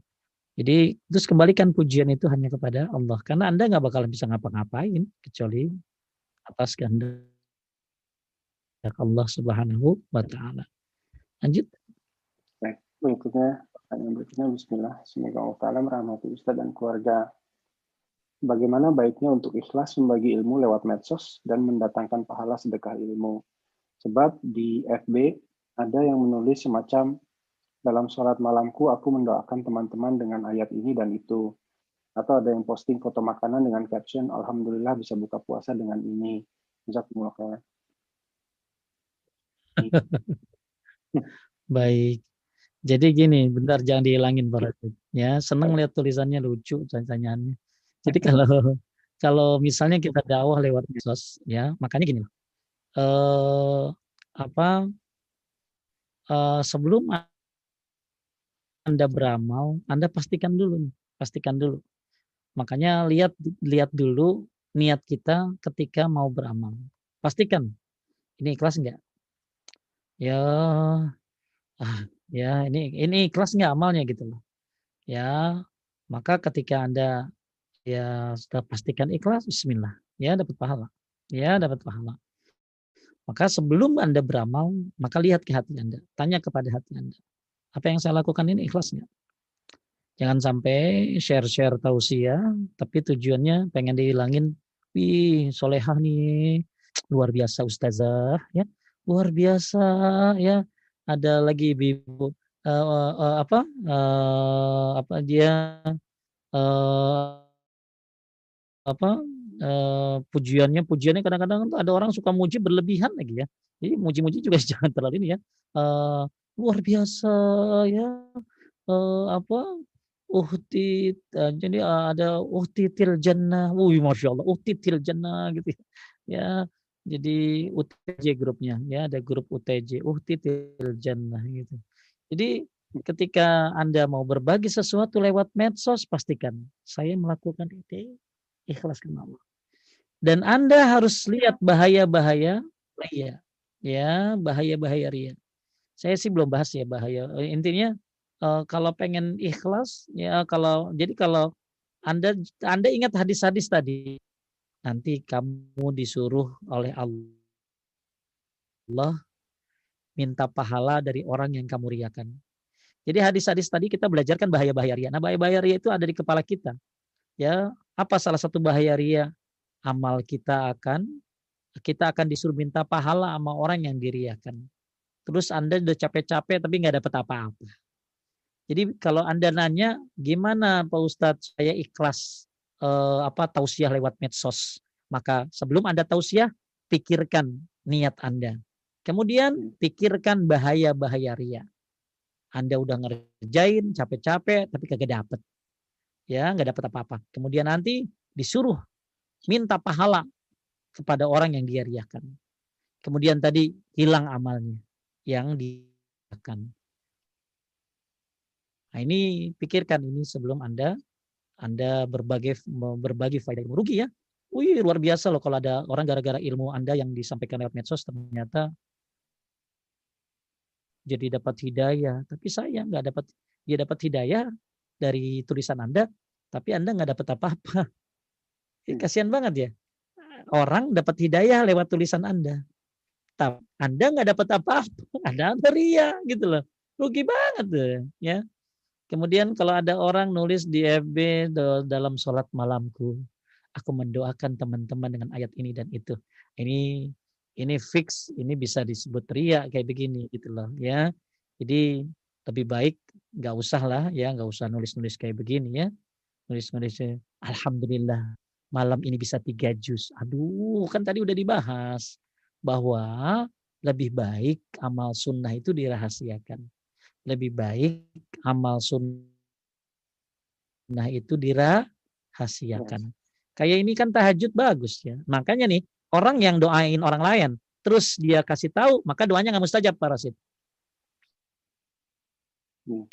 Jadi terus kembalikan pujian itu hanya kepada Allah karena anda nggak bakal bisa ngapa-ngapain kecuali atas kehendak Allah Subhanahu wa taala. Lanjut. Baik, berikutnya Pertanyaan berikutnya, Bismillah. Semoga Allah Ta'ala merahmati Ustaz dan keluarga. Bagaimana baiknya untuk ikhlas membagi ilmu lewat medsos dan mendatangkan pahala sedekah ilmu? Sebab di FB ada yang menulis semacam dalam sholat malamku aku mendoakan teman-teman dengan ayat ini dan itu. Atau ada yang posting foto makanan dengan caption Alhamdulillah bisa buka puasa dengan ini. Jazakumullah Baik. Jadi gini, bentar jangan dihilangin Pak Ya, senang lihat tulisannya lucu pertanyaannya. Jadi kalau kalau misalnya kita dakwah lewat medsos, ya makanya gini. Eh, apa eh, sebelum anda beramal, Anda pastikan dulu nih, pastikan dulu. Makanya lihat lihat dulu niat kita ketika mau beramal. Pastikan ini ikhlas enggak? Ya, ah, Ya, ini ini ikhlas nggak amalnya gitu loh. Ya, maka ketika Anda ya sudah pastikan ikhlas, bismillah. Ya, dapat pahala. Ya, dapat pahala. Maka sebelum Anda beramal, maka lihat ke hati Anda. Tanya kepada hati Anda. Apa yang saya lakukan ini ikhlas nggak? Jangan sampai share-share tausiah, tapi tujuannya pengen dihilangin. Wih, solehah nih, luar biasa ustazah, ya, luar biasa, ya. Ada lagi ibu uh, uh, uh, apa, uh, apa dia uh, apa uh, pujiannya pujiannya kadang-kadang ada orang suka muji berlebihan lagi ya. Jadi muji-muji juga jangan terlalu ini ya. Uh, luar biasa ya. Uh, apa uhti uh, jadi uh, ada uhtitil jannah. Wih, masya Allah, uhtitil jannah gitu ya. ya. Jadi UTJ grupnya ya, ada grup UTJ, uhtitil jannah gitu. Jadi ketika Anda mau berbagi sesuatu lewat medsos, pastikan saya melakukan itu ikhlas karena Allah. Dan Anda harus lihat bahaya-bahaya ria. Ya, bahaya-bahaya ria. Saya sih belum bahas ya bahaya. Intinya uh, kalau pengen ikhlas ya kalau jadi kalau anda anda ingat hadis-hadis tadi nanti kamu disuruh oleh Allah minta pahala dari orang yang kamu riakan. Jadi hadis-hadis tadi kita belajarkan bahaya-bahaya ria. Nah, bahaya-bahaya ria itu ada di kepala kita. Ya, apa salah satu bahaya ria? Amal kita akan kita akan disuruh minta pahala sama orang yang diriakan. Terus Anda udah capek-capek tapi nggak dapat apa-apa. Jadi kalau Anda nanya gimana Pak Ustadz saya ikhlas eh, apa tausiah lewat medsos, maka sebelum Anda tausiah pikirkan niat Anda. Kemudian pikirkan bahaya-bahaya ria. Anda udah ngerjain capek-capek tapi kagak dapet. Ya, nggak dapat apa-apa. Kemudian nanti disuruh minta pahala kepada orang yang dia riakan. Kemudian tadi hilang amalnya yang diakan. Nah, ini pikirkan ini sebelum Anda Anda berbagi berbagi faedah ilmu rugi ya. Wih, luar biasa loh kalau ada orang gara-gara ilmu Anda yang disampaikan lewat medsos ternyata jadi dapat hidayah. Tapi saya nggak dapat dia dapat hidayah dari tulisan Anda, tapi Anda nggak dapat apa-apa. Ya, kasihan banget ya. Orang dapat hidayah lewat tulisan Anda. Tapi Anda nggak dapat apa-apa. Anda ria gitu loh. Rugi banget deh, ya. Kemudian kalau ada orang nulis di FB dalam sholat malamku, aku mendoakan teman-teman dengan ayat ini dan itu. Ini ini fix, ini bisa disebut ria kayak begini gitu loh ya. Jadi lebih baik nggak usah lah ya, nggak usah nulis-nulis kayak begini ya. Nulis-nulis Alhamdulillah malam ini bisa tiga juz. Aduh, kan tadi udah dibahas bahwa lebih baik amal sunnah itu dirahasiakan lebih baik amal sunnah itu dirahasiakan. Kayak ini kan tahajud bagus ya. Makanya nih orang yang doain orang lain terus dia kasih tahu maka doanya nggak mustajab parasit. Hmm.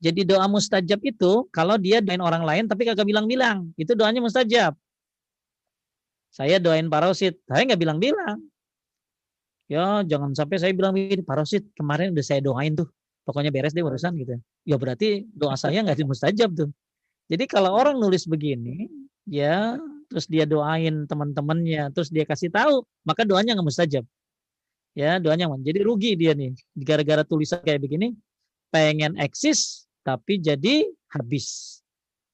Jadi doa mustajab itu kalau dia doain orang lain tapi kagak bilang-bilang, itu doanya mustajab. Saya doain parasit, saya nggak bilang-bilang. Ya jangan sampai saya bilang begini, parasit kemarin udah saya doain tuh pokoknya beres deh urusan gitu. Ya berarti doa saya nggak mustajab tuh. Jadi kalau orang nulis begini, ya terus dia doain teman-temannya, terus dia kasih tahu, maka doanya nggak mustajab. Ya doanya jadi rugi dia nih gara-gara tulisan kayak begini, pengen eksis tapi jadi habis,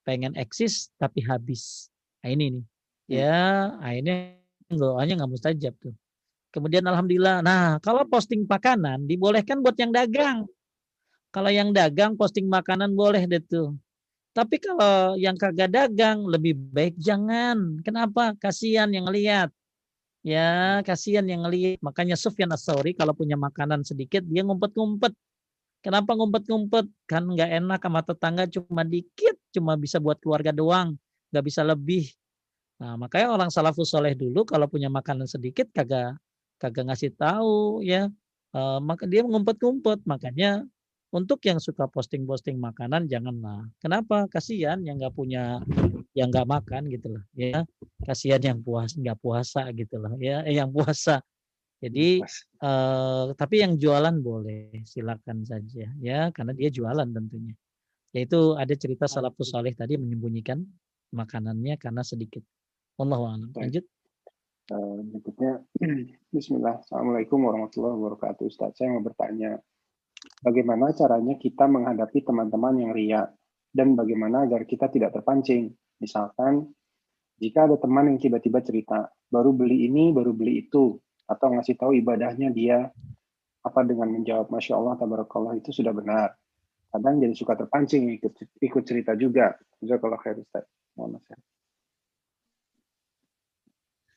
pengen eksis tapi habis. Nah ini nih, ya akhirnya doanya nggak mustajab tuh. Kemudian alhamdulillah. Nah, kalau posting makanan dibolehkan buat yang dagang. Kalau yang dagang posting makanan boleh deh tuh. Tapi kalau yang kagak dagang lebih baik jangan. Kenapa? Kasihan yang lihat. Ya, kasihan yang lihat. Makanya Sufyan As-Sauri kalau punya makanan sedikit dia ngumpet-ngumpet. Kenapa ngumpet-ngumpet? Kan nggak enak sama tetangga cuma dikit, cuma bisa buat keluarga doang, nggak bisa lebih. Nah, makanya orang salafus soleh dulu kalau punya makanan sedikit kagak kagak ngasih tahu ya. Uh, maka dia ngumpet-ngumpet. Makanya untuk yang suka posting-posting makanan janganlah. Kenapa? Kasihan yang nggak punya, yang nggak makan gitu loh. Ya, kasihan yang puas nggak puasa gitu loh. Ya, eh, yang puasa. Jadi, eh, tapi yang jualan boleh, silakan saja. Ya, karena dia jualan tentunya. Yaitu ada cerita salafus saleh tadi menyembunyikan makanannya karena sedikit. Allah Lanjut. Uh, berikutnya, Bismillah. Assalamualaikum warahmatullahi wabarakatuh. Ustaz, saya mau bertanya, bagaimana caranya kita menghadapi teman-teman yang ria dan bagaimana agar kita tidak terpancing? Misalkan, jika ada teman yang tiba-tiba cerita, baru beli ini, baru beli itu, atau ngasih tahu ibadahnya dia, apa dengan menjawab Masya Allah, Tabarakallah itu sudah benar. Kadang jadi suka terpancing ikut, ikut cerita juga. kalau khair.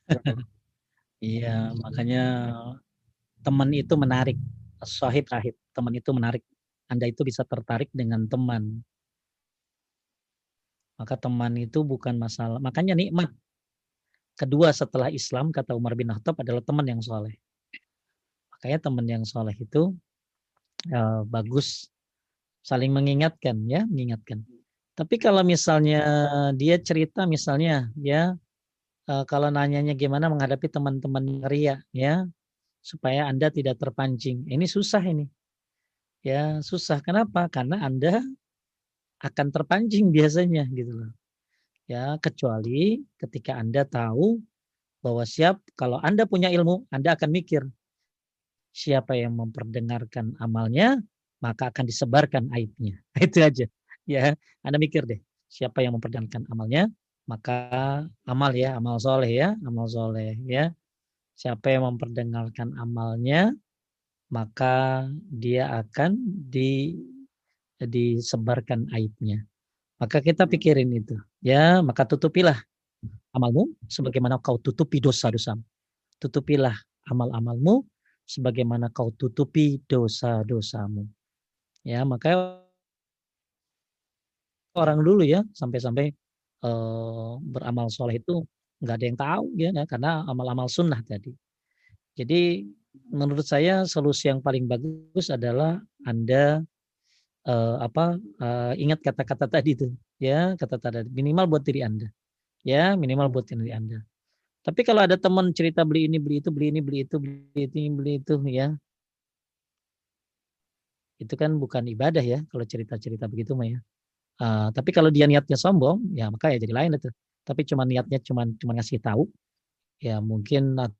Iya, makanya teman itu menarik. Sahib rahib, teman itu menarik. Anda itu bisa tertarik dengan teman. Maka teman itu bukan masalah. Makanya nikmat. Kedua setelah Islam, kata Umar bin Khattab adalah teman yang soleh. Makanya teman yang soleh itu uh, bagus saling mengingatkan ya, mengingatkan. Tapi kalau misalnya dia cerita misalnya ya uh, kalau nanyanya gimana menghadapi teman-teman ria ya supaya Anda tidak terpancing. Ini susah ini. Ya, susah. Kenapa? Karena Anda akan terpancing biasanya gitu loh. Ya, kecuali ketika Anda tahu bahwa siap kalau Anda punya ilmu, Anda akan mikir siapa yang memperdengarkan amalnya, maka akan disebarkan aibnya. Itu aja. Ya, Anda mikir deh, siapa yang memperdengarkan amalnya, maka amal ya, amal soleh ya, amal soleh ya. Siapa yang memperdengarkan amalnya, maka dia akan di disebarkan aibnya. Maka kita pikirin itu. Ya, maka tutupilah amalmu sebagaimana kau tutupi dosa-dosamu. Tutupilah amal-amalmu sebagaimana kau tutupi dosa-dosamu. Ya, maka orang dulu ya sampai-sampai Eh, beramal soleh itu nggak ada yang tahu ya karena amal-amal sunnah tadi. Jadi menurut saya solusi yang paling bagus adalah anda uh, apa uh, ingat kata-kata tadi itu ya kata-kata minimal buat diri anda ya minimal buat diri anda. Tapi kalau ada teman cerita beli ini beli itu beli ini beli itu beli ini beli itu ya itu kan bukan ibadah ya kalau cerita-cerita begitu mah ya. Uh, tapi kalau dia niatnya sombong, ya maka ya jadi lain itu. Tapi cuma niatnya cuma cuma ngasih tahu, ya mungkin atau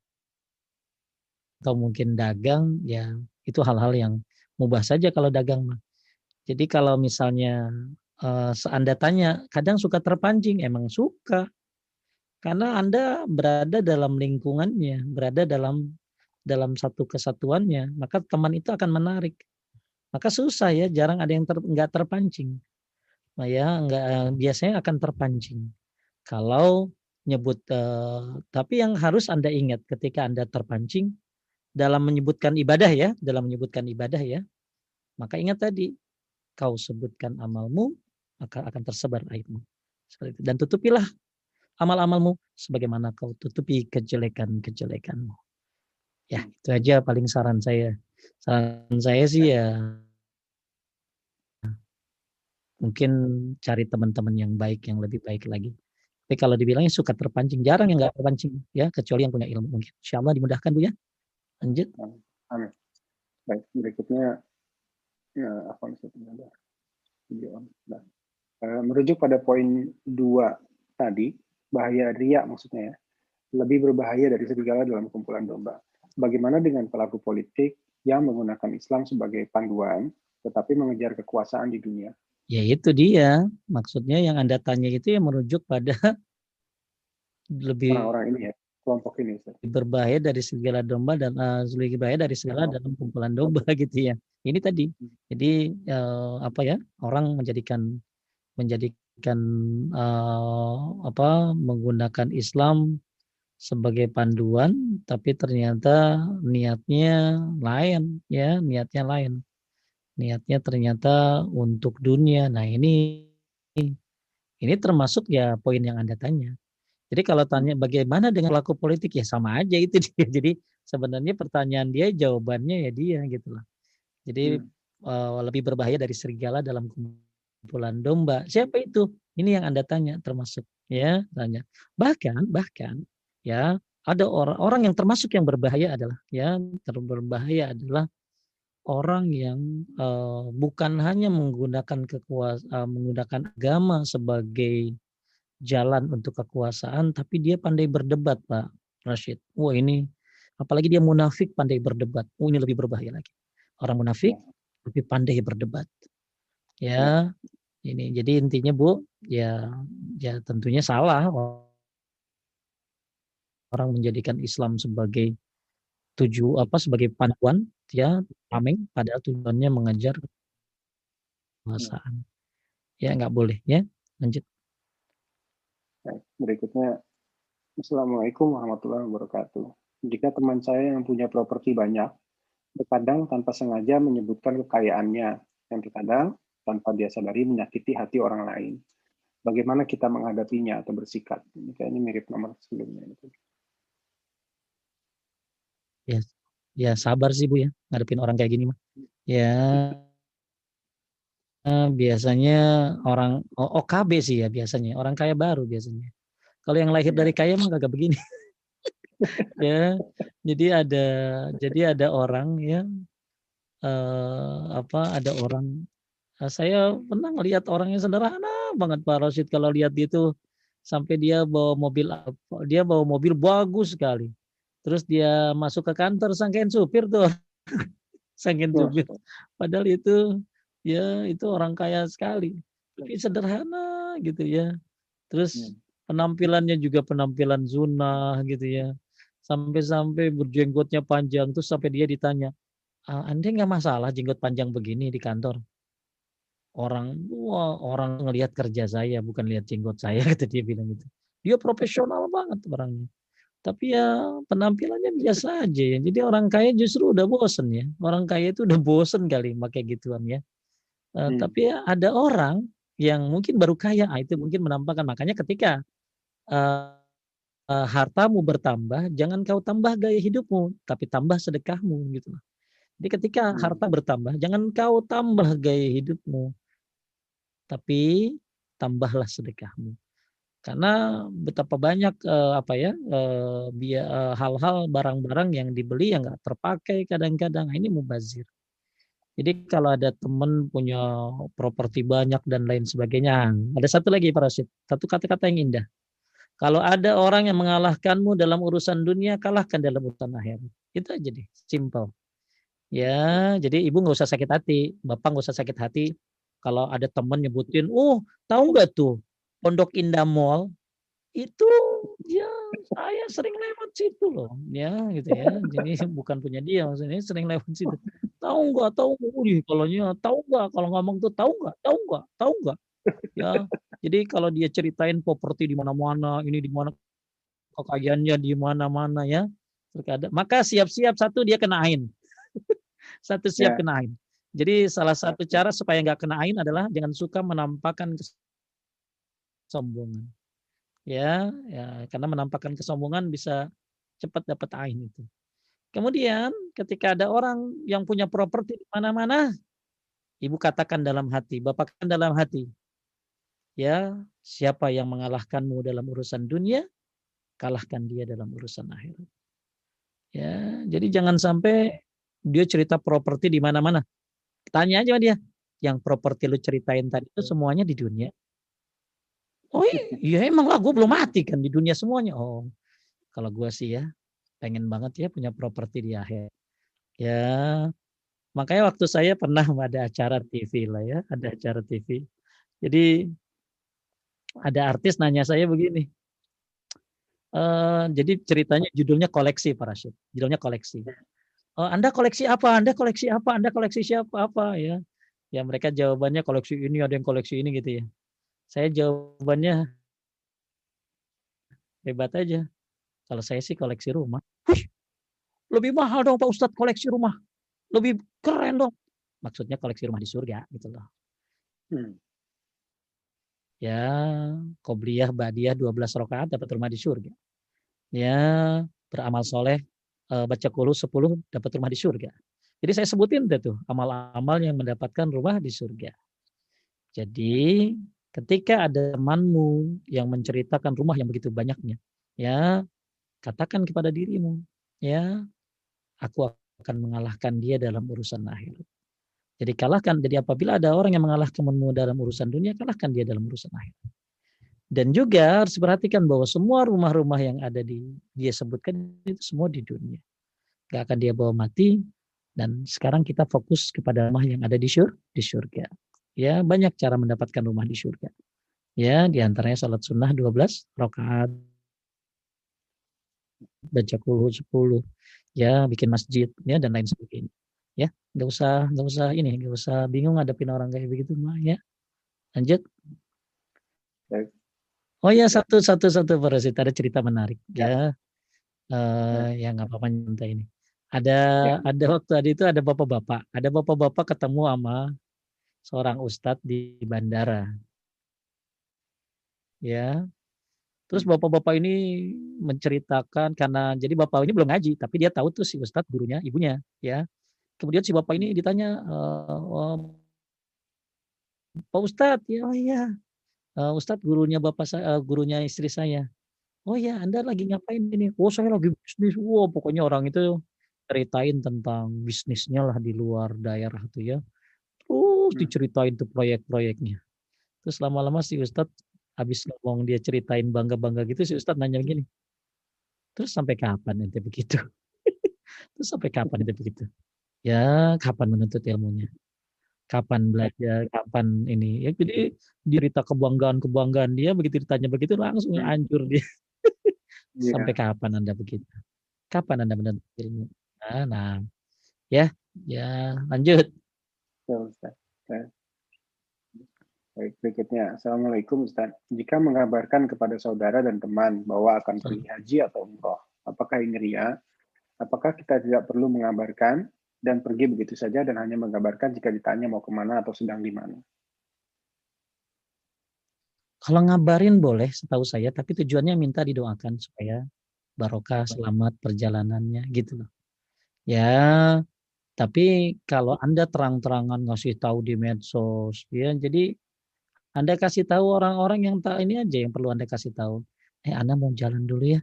mungkin dagang, ya itu hal-hal yang mubah saja kalau dagang mah. Jadi kalau misalnya uh, seanda tanya, kadang suka terpancing, emang suka. Karena Anda berada dalam lingkungannya, berada dalam dalam satu kesatuannya, maka teman itu akan menarik. Maka susah ya, jarang ada yang ter, nggak terpancing ya nggak eh, biasanya akan terpancing kalau nyebut uh, tapi yang harus anda ingat ketika anda terpancing dalam menyebutkan ibadah ya dalam menyebutkan ibadah ya maka ingat tadi kau sebutkan amalmu maka akan tersebar aibmu. Dan tutupilah amal-amalmu sebagaimana kau tutupi kejelekan-kejelekanmu. Ya itu aja paling saran saya. Saran saya sih ya mungkin cari teman-teman yang baik yang lebih baik lagi tapi kalau dibilangnya suka terpancing jarang yang nggak terpancing ya kecuali yang punya ilmu. Mungkin insya Allah dimudahkan bu ya. Lanjut. Amin. Baik berikutnya ya apa nah, merujuk pada poin dua tadi bahaya riak maksudnya ya. Lebih berbahaya dari serigala dalam kumpulan domba. Bagaimana dengan pelaku politik yang menggunakan Islam sebagai panduan tetapi mengejar kekuasaan di dunia Ya itu dia. Maksudnya yang Anda tanya itu yang merujuk pada lebih orang-orang ini ya, kelompok ini. Berbahaya dari segala domba dan uh, lebih berbahaya dari segala oh. dalam kumpulan domba gitu ya. Ini tadi. Hmm. Jadi uh, apa ya? Orang menjadikan menjadikan uh, apa menggunakan Islam sebagai panduan tapi ternyata niatnya lain ya, niatnya lain niatnya ternyata untuk dunia. Nah ini ini termasuk ya poin yang anda tanya. Jadi kalau tanya bagaimana dengan pelaku politik ya sama aja itu dia. Jadi sebenarnya pertanyaan dia jawabannya ya dia gitu loh. Jadi hmm. uh, lebih berbahaya dari serigala dalam kumpulan domba. Siapa itu? Ini yang anda tanya termasuk ya tanya. Bahkan bahkan ya ada orang-orang yang termasuk yang berbahaya adalah ya berbahaya adalah orang yang uh, bukan hanya menggunakan kekuasaan uh, menggunakan agama sebagai jalan untuk kekuasaan tapi dia pandai berdebat Pak Rashid. Wah ini apalagi dia munafik pandai berdebat. Oh ini lebih berbahaya lagi. Orang munafik ya. lebih pandai berdebat. Ya, ya, ini jadi intinya Bu, ya ya tentunya salah orang menjadikan Islam sebagai tuju apa sebagai panduan ya tameng padahal tujuannya mengajar kekuasaan. Ya nggak boleh ya. Lanjut. berikutnya Assalamualaikum warahmatullahi wabarakatuh. Jika teman saya yang punya properti banyak, terkadang tanpa sengaja menyebutkan kekayaannya, dan terkadang tanpa dia sadari menyakiti hati orang lain. Bagaimana kita menghadapinya atau bersikap? Ini mirip nomor sebelumnya. Ya, ya sabar sih Bu ya, ngadepin orang kayak gini mah. Ya, eh, biasanya orang OKB sih ya biasanya, orang kaya baru biasanya. Kalau yang lahir dari kaya mah kagak begini. ya, jadi ada jadi ada orang ya uh, apa ada orang uh, saya pernah lihat orang yang sederhana banget Pak Rosid kalau lihat itu sampai dia bawa mobil dia bawa mobil bagus sekali. Terus dia masuk ke kantor sangkain supir tuh. sangkain supir. Padahal itu ya itu orang kaya sekali. Tapi sederhana gitu ya. Terus hmm penampilannya juga penampilan zunah gitu ya sampai-sampai berjenggotnya panjang terus sampai dia ditanya anda nggak masalah jenggot panjang begini di kantor orang wah orang ngelihat kerja saya bukan lihat jenggot saya kata dia bilang gitu dia profesional banget orangnya tapi ya penampilannya biasa aja ya jadi orang kaya justru udah bosen ya orang kaya itu udah bosen kali pakai gituan ya uh, hmm. tapi ya ada orang yang mungkin baru kaya ah, itu mungkin menampakkan makanya ketika uh, uh, hartamu bertambah, jangan kau tambah gaya hidupmu, tapi tambah sedekahmu gitu. Jadi ketika hmm. harta bertambah, jangan kau tambah gaya hidupmu, tapi tambahlah sedekahmu. Karena betapa banyak uh, apa ya uh, uh, hal-hal barang-barang yang dibeli yang nggak terpakai kadang-kadang nah, ini mubazir. Jadi kalau ada teman punya properti banyak dan lain sebagainya, ada satu lagi Pak Rasid, satu kata-kata yang indah. Kalau ada orang yang mengalahkanmu dalam urusan dunia, kalahkan dalam urusan akhirat. Itu aja deh, simple. Ya, jadi ibu nggak usah sakit hati, bapak nggak usah sakit hati. Kalau ada teman nyebutin, oh tahu nggak tuh Pondok Indah Mall itu ya saya sering lewat situ loh, ya gitu ya. Jadi bukan punya dia maksudnya sering lewat situ. Tahu nggak? Tahu nggak? Kalau tahu nggak? Kalau ngomong tuh tahu nggak? Tahu nggak? Tahu nggak? Ya, jadi kalau dia ceritain properti di mana-mana, ini di mana kekayaannya di mana-mana ya, terkadang maka siap-siap satu dia kena ain. satu siap yeah. kena ain. Jadi salah satu cara supaya nggak kena ain adalah jangan suka menampakkan kesombongan. Ya, ya karena menampakkan kesombongan bisa cepat dapat ain itu. Kemudian ketika ada orang yang punya properti di mana-mana, ibu katakan dalam hati, bapak katakan dalam hati, ya siapa yang mengalahkanmu dalam urusan dunia kalahkan dia dalam urusan akhirat ya jadi jangan sampai dia cerita properti di mana-mana tanya aja dia yang properti lu ceritain tadi itu semuanya di dunia oh iya emang lah gue belum mati kan di dunia semuanya oh kalau gue sih ya pengen banget ya punya properti di akhir ya makanya waktu saya pernah ada acara TV lah ya ada acara TV jadi ada artis nanya saya begini. Uh, jadi ceritanya judulnya koleksi para Rashid. Judulnya koleksi. Uh, anda koleksi apa? Anda koleksi apa? Anda koleksi siapa? Apa ya? Ya mereka jawabannya koleksi ini ada yang koleksi ini gitu ya. Saya jawabannya hebat aja. Kalau saya sih koleksi rumah. Wih, lebih mahal dong Pak Ustadz koleksi rumah. Lebih keren dong. Maksudnya koleksi rumah di surga gitu loh. Hmm ya qobliyah badiah 12 rakaat dapat rumah di surga ya beramal soleh eh, baca kulu 10 dapat rumah di surga jadi saya sebutin tuh amal-amal yang mendapatkan rumah di surga jadi ketika ada temanmu yang menceritakan rumah yang begitu banyaknya ya katakan kepada dirimu ya aku akan mengalahkan dia dalam urusan akhirat jadi kalahkan. Jadi apabila ada orang yang mengalahkan kamu dalam urusan dunia, kalahkan dia dalam urusan akhir. Dan juga harus perhatikan bahwa semua rumah-rumah yang ada di dia sebutkan itu semua di dunia. Gak akan dia bawa mati. Dan sekarang kita fokus kepada rumah yang ada di syur, di surga. Ya, banyak cara mendapatkan rumah di surga. Ya, di antaranya salat sunnah 12 rakaat. Baca kulhu 10. Ya, bikin masjid ya dan lain sebagainya. Ya, nggak usah nggak usah ini, nggak usah bingung ngadepin orang kayak begitu mah ya. Lanjut. Oh ya satu satu satu parasit ada cerita menarik ya. Uh, ya nggak apa-apa nyantai ini. Ada ya. ada waktu tadi itu ada bapak-bapak, ada bapak-bapak ketemu sama seorang ustadz di bandara. Ya. Terus bapak-bapak ini menceritakan karena jadi bapak ini belum ngaji, tapi dia tahu tuh si ustadz gurunya, ibunya, ya. Kemudian si bapak ini ditanya, e, oh, Pak Ustadz, ya, oh iya, uh, Ustadz gurunya bapak saya, uh, gurunya istri saya. Oh ya, Anda lagi ngapain ini? Oh saya lagi bisnis. Wow, pokoknya orang itu ceritain tentang bisnisnya lah di luar daerah tuh ya. Terus hmm. diceritain tuh proyek-proyeknya. Terus lama-lama si Ustadz habis ngomong dia ceritain bangga-bangga gitu, si Ustadz nanya gini. Terus sampai kapan nanti begitu? Terus sampai kapan nanti begitu? Ya, kapan menuntut ilmunya? kapan belajar, kapan ini. Ya jadi cerita kebanggaan-kebanggaan dia begitu ditanya begitu langsung hancur dia. yeah. Sampai kapan Anda begitu? Kapan Anda menuntut ilmu? Nah, nah. Ya, ya lanjut. Ustaz. Baik, berikutnya. Assalamualaikum Ustaz. Jika mengabarkan kepada saudara dan teman bahwa akan pergi haji atau umroh, apakah ini ria? Apakah kita tidak perlu mengabarkan dan pergi begitu saja dan hanya menggambarkan jika ditanya mau ke mana atau sedang di mana. Kalau ngabarin boleh setahu saya, tapi tujuannya minta didoakan supaya barokah, selamat perjalanannya gitu loh. Ya, tapi kalau Anda terang-terangan ngasih tahu di medsos, ya jadi Anda kasih tahu orang-orang yang tak ini aja yang perlu Anda kasih tahu. Eh, Anda mau jalan dulu ya.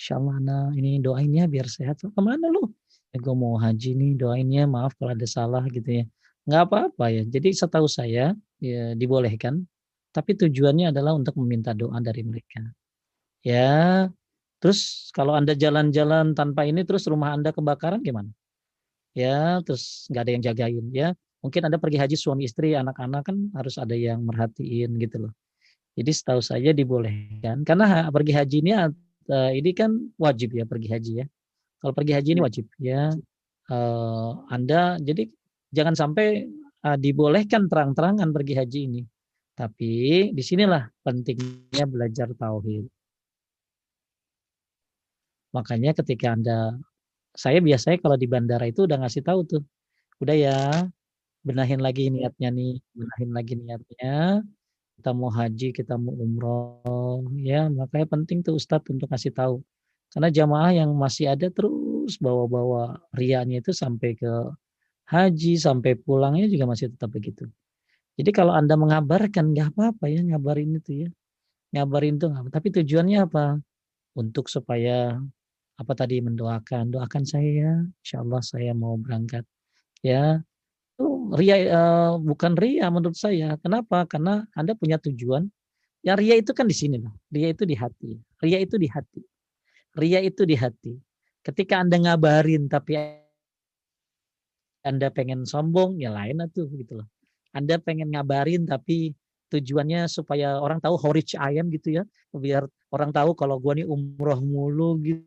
Insya Allah Anda ini doain ya biar sehat. Ke mana lu? ya gue mau haji nih doain ya maaf kalau ada salah gitu ya nggak apa-apa ya jadi setahu saya ya dibolehkan tapi tujuannya adalah untuk meminta doa dari mereka ya terus kalau anda jalan-jalan tanpa ini terus rumah anda kebakaran gimana ya terus nggak ada yang jagain ya mungkin anda pergi haji suami istri anak-anak kan harus ada yang merhatiin gitu loh jadi setahu saya dibolehkan karena pergi haji ini eh, ini kan wajib ya pergi haji ya kalau pergi haji ini iya. wajib ya. Uh, anda jadi jangan sampai uh, dibolehkan terang-terangan pergi haji ini. Tapi di sinilah pentingnya belajar tauhid. Makanya ketika Anda saya biasanya kalau di bandara itu udah ngasih tahu tuh. Udah ya, benahin lagi niatnya nih, benahin lagi niatnya. Kita mau haji, kita mau umroh, ya makanya penting tuh Ustadz untuk ngasih tahu karena jamaah yang masih ada terus bawa-bawa riaknya itu sampai ke haji, sampai pulangnya juga masih tetap begitu. Jadi kalau Anda mengabarkan nggak apa-apa ya ngabarin itu ya. Ngabarin itu Tapi tujuannya apa? Untuk supaya apa tadi mendoakan, doakan saya ya, insya Allah saya mau berangkat. Ya, itu ria uh, bukan ria menurut saya. Kenapa? Karena Anda punya tujuan. Ya ria itu kan di sini loh. Ria itu di hati. Ria itu di hati. Ria itu di hati. Ketika Anda ngabarin tapi Anda pengen sombong, ya lain tuh gitu loh. Anda pengen ngabarin tapi tujuannya supaya orang tahu how rich I am gitu ya. Biar orang tahu kalau gua nih umroh mulu gitu.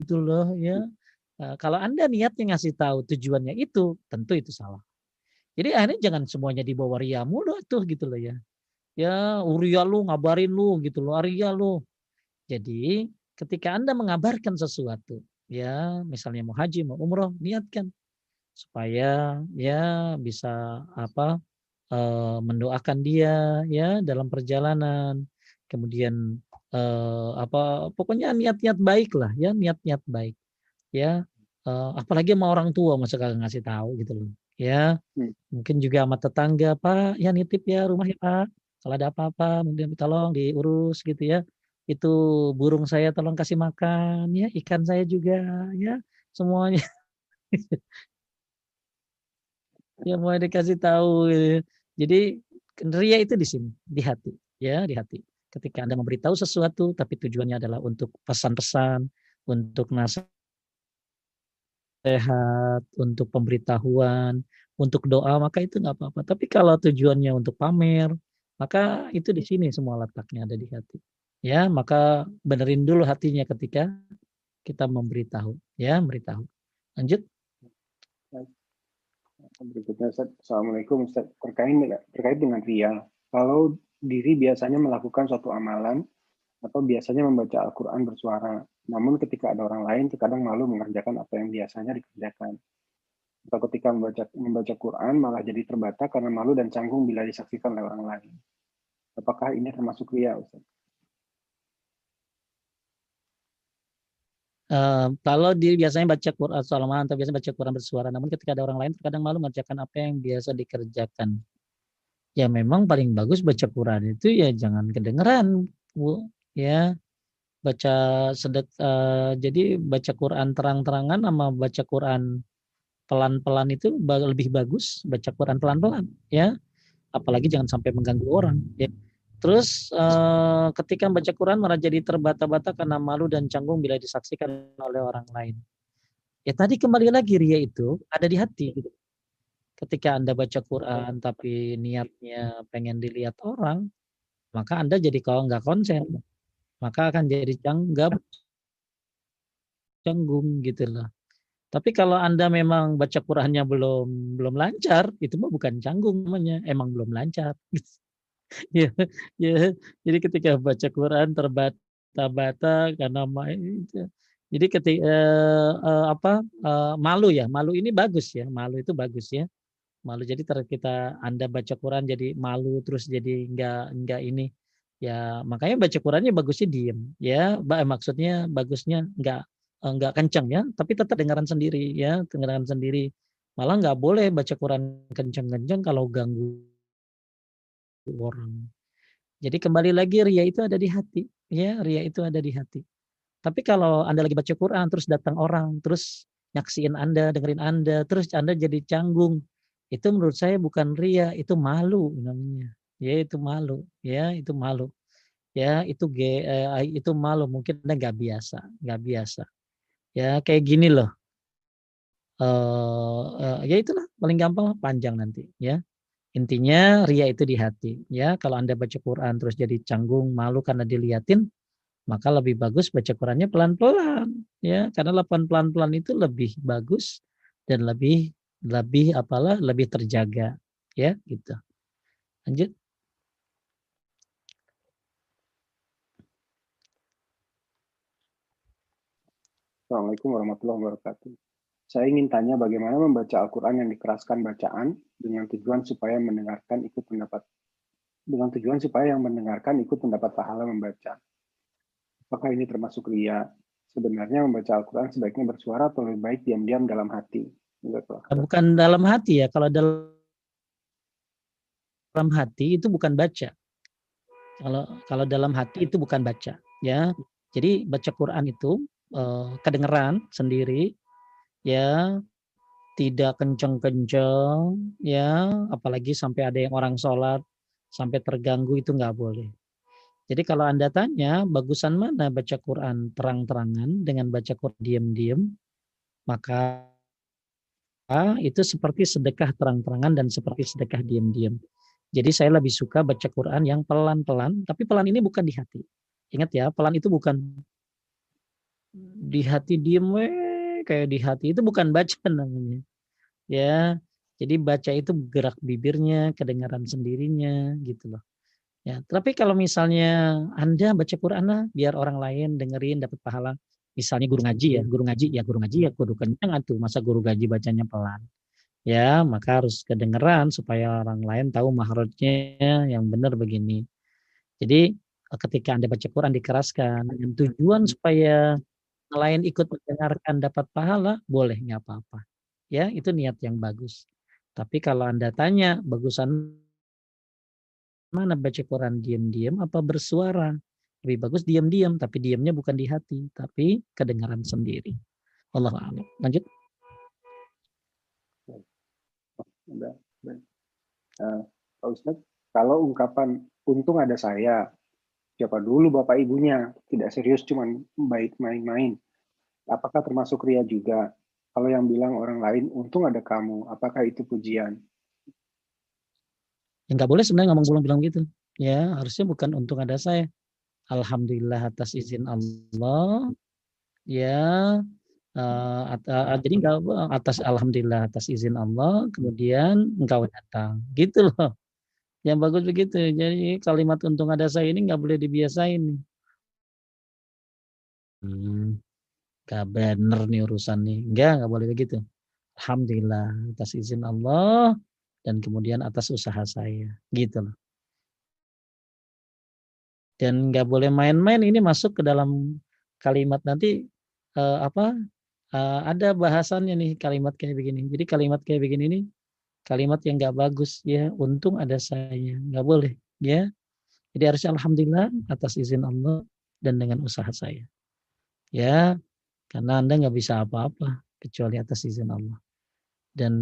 Gitu loh ya. Nah, kalau Anda niatnya ngasih tahu tujuannya itu, tentu itu salah. Jadi akhirnya jangan semuanya dibawa ria mulu tuh gitu loh ya. Ya, Uria lu ngabarin lu gitu loh, Arya lu. Jadi ketika Anda mengabarkan sesuatu, ya misalnya mau haji, mau umroh, niatkan supaya ya bisa apa e, mendoakan dia ya dalam perjalanan. Kemudian e, apa pokoknya niat-niat baik lah ya, niat-niat baik. Ya e, apalagi sama orang tua masa kagak ngasih tahu gitu loh. Ya, hmm. mungkin juga sama tetangga, Pak, ya nitip ya rumah ya Pak. Kalau ada apa-apa, mungkin tolong diurus gitu ya itu burung saya tolong kasih makan ya ikan saya juga ya semuanya ya mau dikasih tahu gitu. jadi ria itu di sini di hati ya di hati. Ketika Anda memberitahu sesuatu tapi tujuannya adalah untuk pesan-pesan, untuk nasihat, untuk pemberitahuan, untuk doa, maka itu nggak apa-apa. Tapi kalau tujuannya untuk pamer, maka itu di sini semua letaknya ada di hati. Ya, maka benerin dulu hatinya ketika kita memberitahu, ya, memberitahu. Lanjut. Assalamualaikum Ustaz. Terkait, terkait dengan ria. Kalau diri biasanya melakukan suatu amalan atau biasanya membaca Al-Quran bersuara. Namun ketika ada orang lain terkadang malu mengerjakan apa yang biasanya dikerjakan atau ketika membaca membaca Quran malah jadi terbata karena malu dan canggung bila disaksikan oleh orang lain. Apakah ini termasuk ria? Uh, kalau dia biasanya baca Quran atau biasanya baca Quran bersuara, namun ketika ada orang lain terkadang malu mengerjakan apa yang biasa dikerjakan. Ya memang paling bagus baca Quran itu ya jangan kedengeran, Bu. Ya baca sedek uh, jadi baca Quran terang-terangan sama baca Quran pelan-pelan itu lebih bagus baca Quran pelan-pelan ya apalagi jangan sampai mengganggu orang ya terus eh, ketika baca Quran malah jadi terbata-bata karena malu dan canggung bila disaksikan oleh orang lain ya tadi kembali lagi ria itu ada di hati gitu. Ketika anda baca Quran tapi niatnya pengen dilihat orang maka anda jadi kalau nggak konsen maka akan jadi canggung canggung gitu lah tapi kalau Anda memang baca Qurannya belum belum lancar, itu mah bukan canggung namanya, emang belum lancar. ya, ya. Jadi ketika baca Quran terbata-bata karena itu. Jadi ketika eh, eh, apa eh, malu ya, malu ini bagus ya, malu itu bagus ya. Malu jadi kita Anda baca Quran jadi malu terus jadi enggak enggak ini ya makanya baca Qurannya bagusnya diem ya maksudnya bagusnya enggak enggak kencang ya, tapi tetap dengaran sendiri ya, dengaran sendiri. Malah nggak boleh baca Quran kencang-kencang kalau ganggu orang. Jadi kembali lagi ria itu ada di hati, ya ria itu ada di hati. Tapi kalau anda lagi baca Quran terus datang orang, terus nyaksiin anda, dengerin anda, terus anda jadi canggung, itu menurut saya bukan ria, itu malu namanya. Ya itu malu, ya itu malu ya itu ge, eh, itu malu mungkin anda nggak biasa nggak biasa Ya kayak gini loh. Uh, uh, ya itulah paling gampang panjang nanti ya. Intinya ria itu di hati ya. Kalau Anda baca Quran terus jadi canggung, malu karena diliatin, maka lebih bagus baca Qurannya pelan-pelan ya. Karena pelan-pelan itu lebih bagus dan lebih lebih apalah lebih terjaga ya gitu. Lanjut. Assalamualaikum warahmatullahi wabarakatuh. Saya ingin tanya bagaimana membaca Al-Quran yang dikeraskan bacaan dengan tujuan supaya mendengarkan ikut pendapat dengan tujuan supaya yang mendengarkan ikut mendapat pahala membaca. Apakah ini termasuk ria? Sebenarnya membaca Al-Quran sebaiknya bersuara atau lebih baik diam-diam dalam hati? Bukan dalam hati ya. Kalau dalam hati itu bukan baca. Kalau kalau dalam hati itu bukan baca, ya. Jadi baca Quran itu uh, kedengeran sendiri ya tidak kenceng-kenceng ya apalagi sampai ada yang orang sholat sampai terganggu itu nggak boleh jadi kalau anda tanya bagusan mana baca Quran terang-terangan dengan baca Quran diam-diam maka itu seperti sedekah terang-terangan dan seperti sedekah diam-diam. Jadi saya lebih suka baca Quran yang pelan-pelan tapi pelan ini bukan di hati. Ingat ya pelan itu bukan di hati diem we kayak di hati. Itu bukan baca namanya. Ya jadi baca itu gerak bibirnya kedengaran sendirinya gitu loh. Ya tapi kalau misalnya anda baca Quran lah biar orang lain dengerin dapat pahala misalnya guru ngaji ya guru ngaji ya guru ngaji ya kudu kencang tuh masa guru ngaji bacanya pelan ya maka harus kedengeran supaya orang lain tahu mahrajnya yang benar begini jadi ketika anda baca Quran dikeraskan dengan tujuan supaya lain ikut mendengarkan dapat pahala, boleh nggak apa-apa. Ya, itu niat yang bagus. Tapi kalau Anda tanya, bagusan mana baca Quran diam-diam apa bersuara? Lebih bagus diam-diam, tapi diamnya bukan di hati, tapi kedengaran sendiri. Allah a'lam. Lanjut. Uh, Pak Ustaz, kalau ungkapan untung ada saya. Siapa dulu bapak ibunya, tidak serius cuman baik main-main. Apakah termasuk ria juga? Kalau yang bilang orang lain, untung ada kamu, apakah itu pujian? Ya nggak boleh sebenarnya ngomong bilang gitu. Ya harusnya bukan untung ada saya. Alhamdulillah atas izin Allah. Ya uh, jadi enggak atas alhamdulillah atas izin Allah kemudian engkau datang. Gitu loh. Yang bagus begitu. Jadi kalimat untung ada saya ini nggak boleh dibiasain hmm, gak bener nih urusan nih. Enggak nggak boleh begitu. Alhamdulillah atas izin Allah dan kemudian atas usaha saya. Gitu loh dan nggak boleh main-main ini masuk ke dalam kalimat nanti uh, apa uh, ada bahasannya nih kalimat kayak begini. Jadi kalimat kayak begini nih kalimat yang nggak bagus ya. Untung ada saya, nggak boleh ya. Jadi harusnya alhamdulillah atas izin Allah dan dengan usaha saya. Ya, karena Anda nggak bisa apa-apa kecuali atas izin Allah. Dan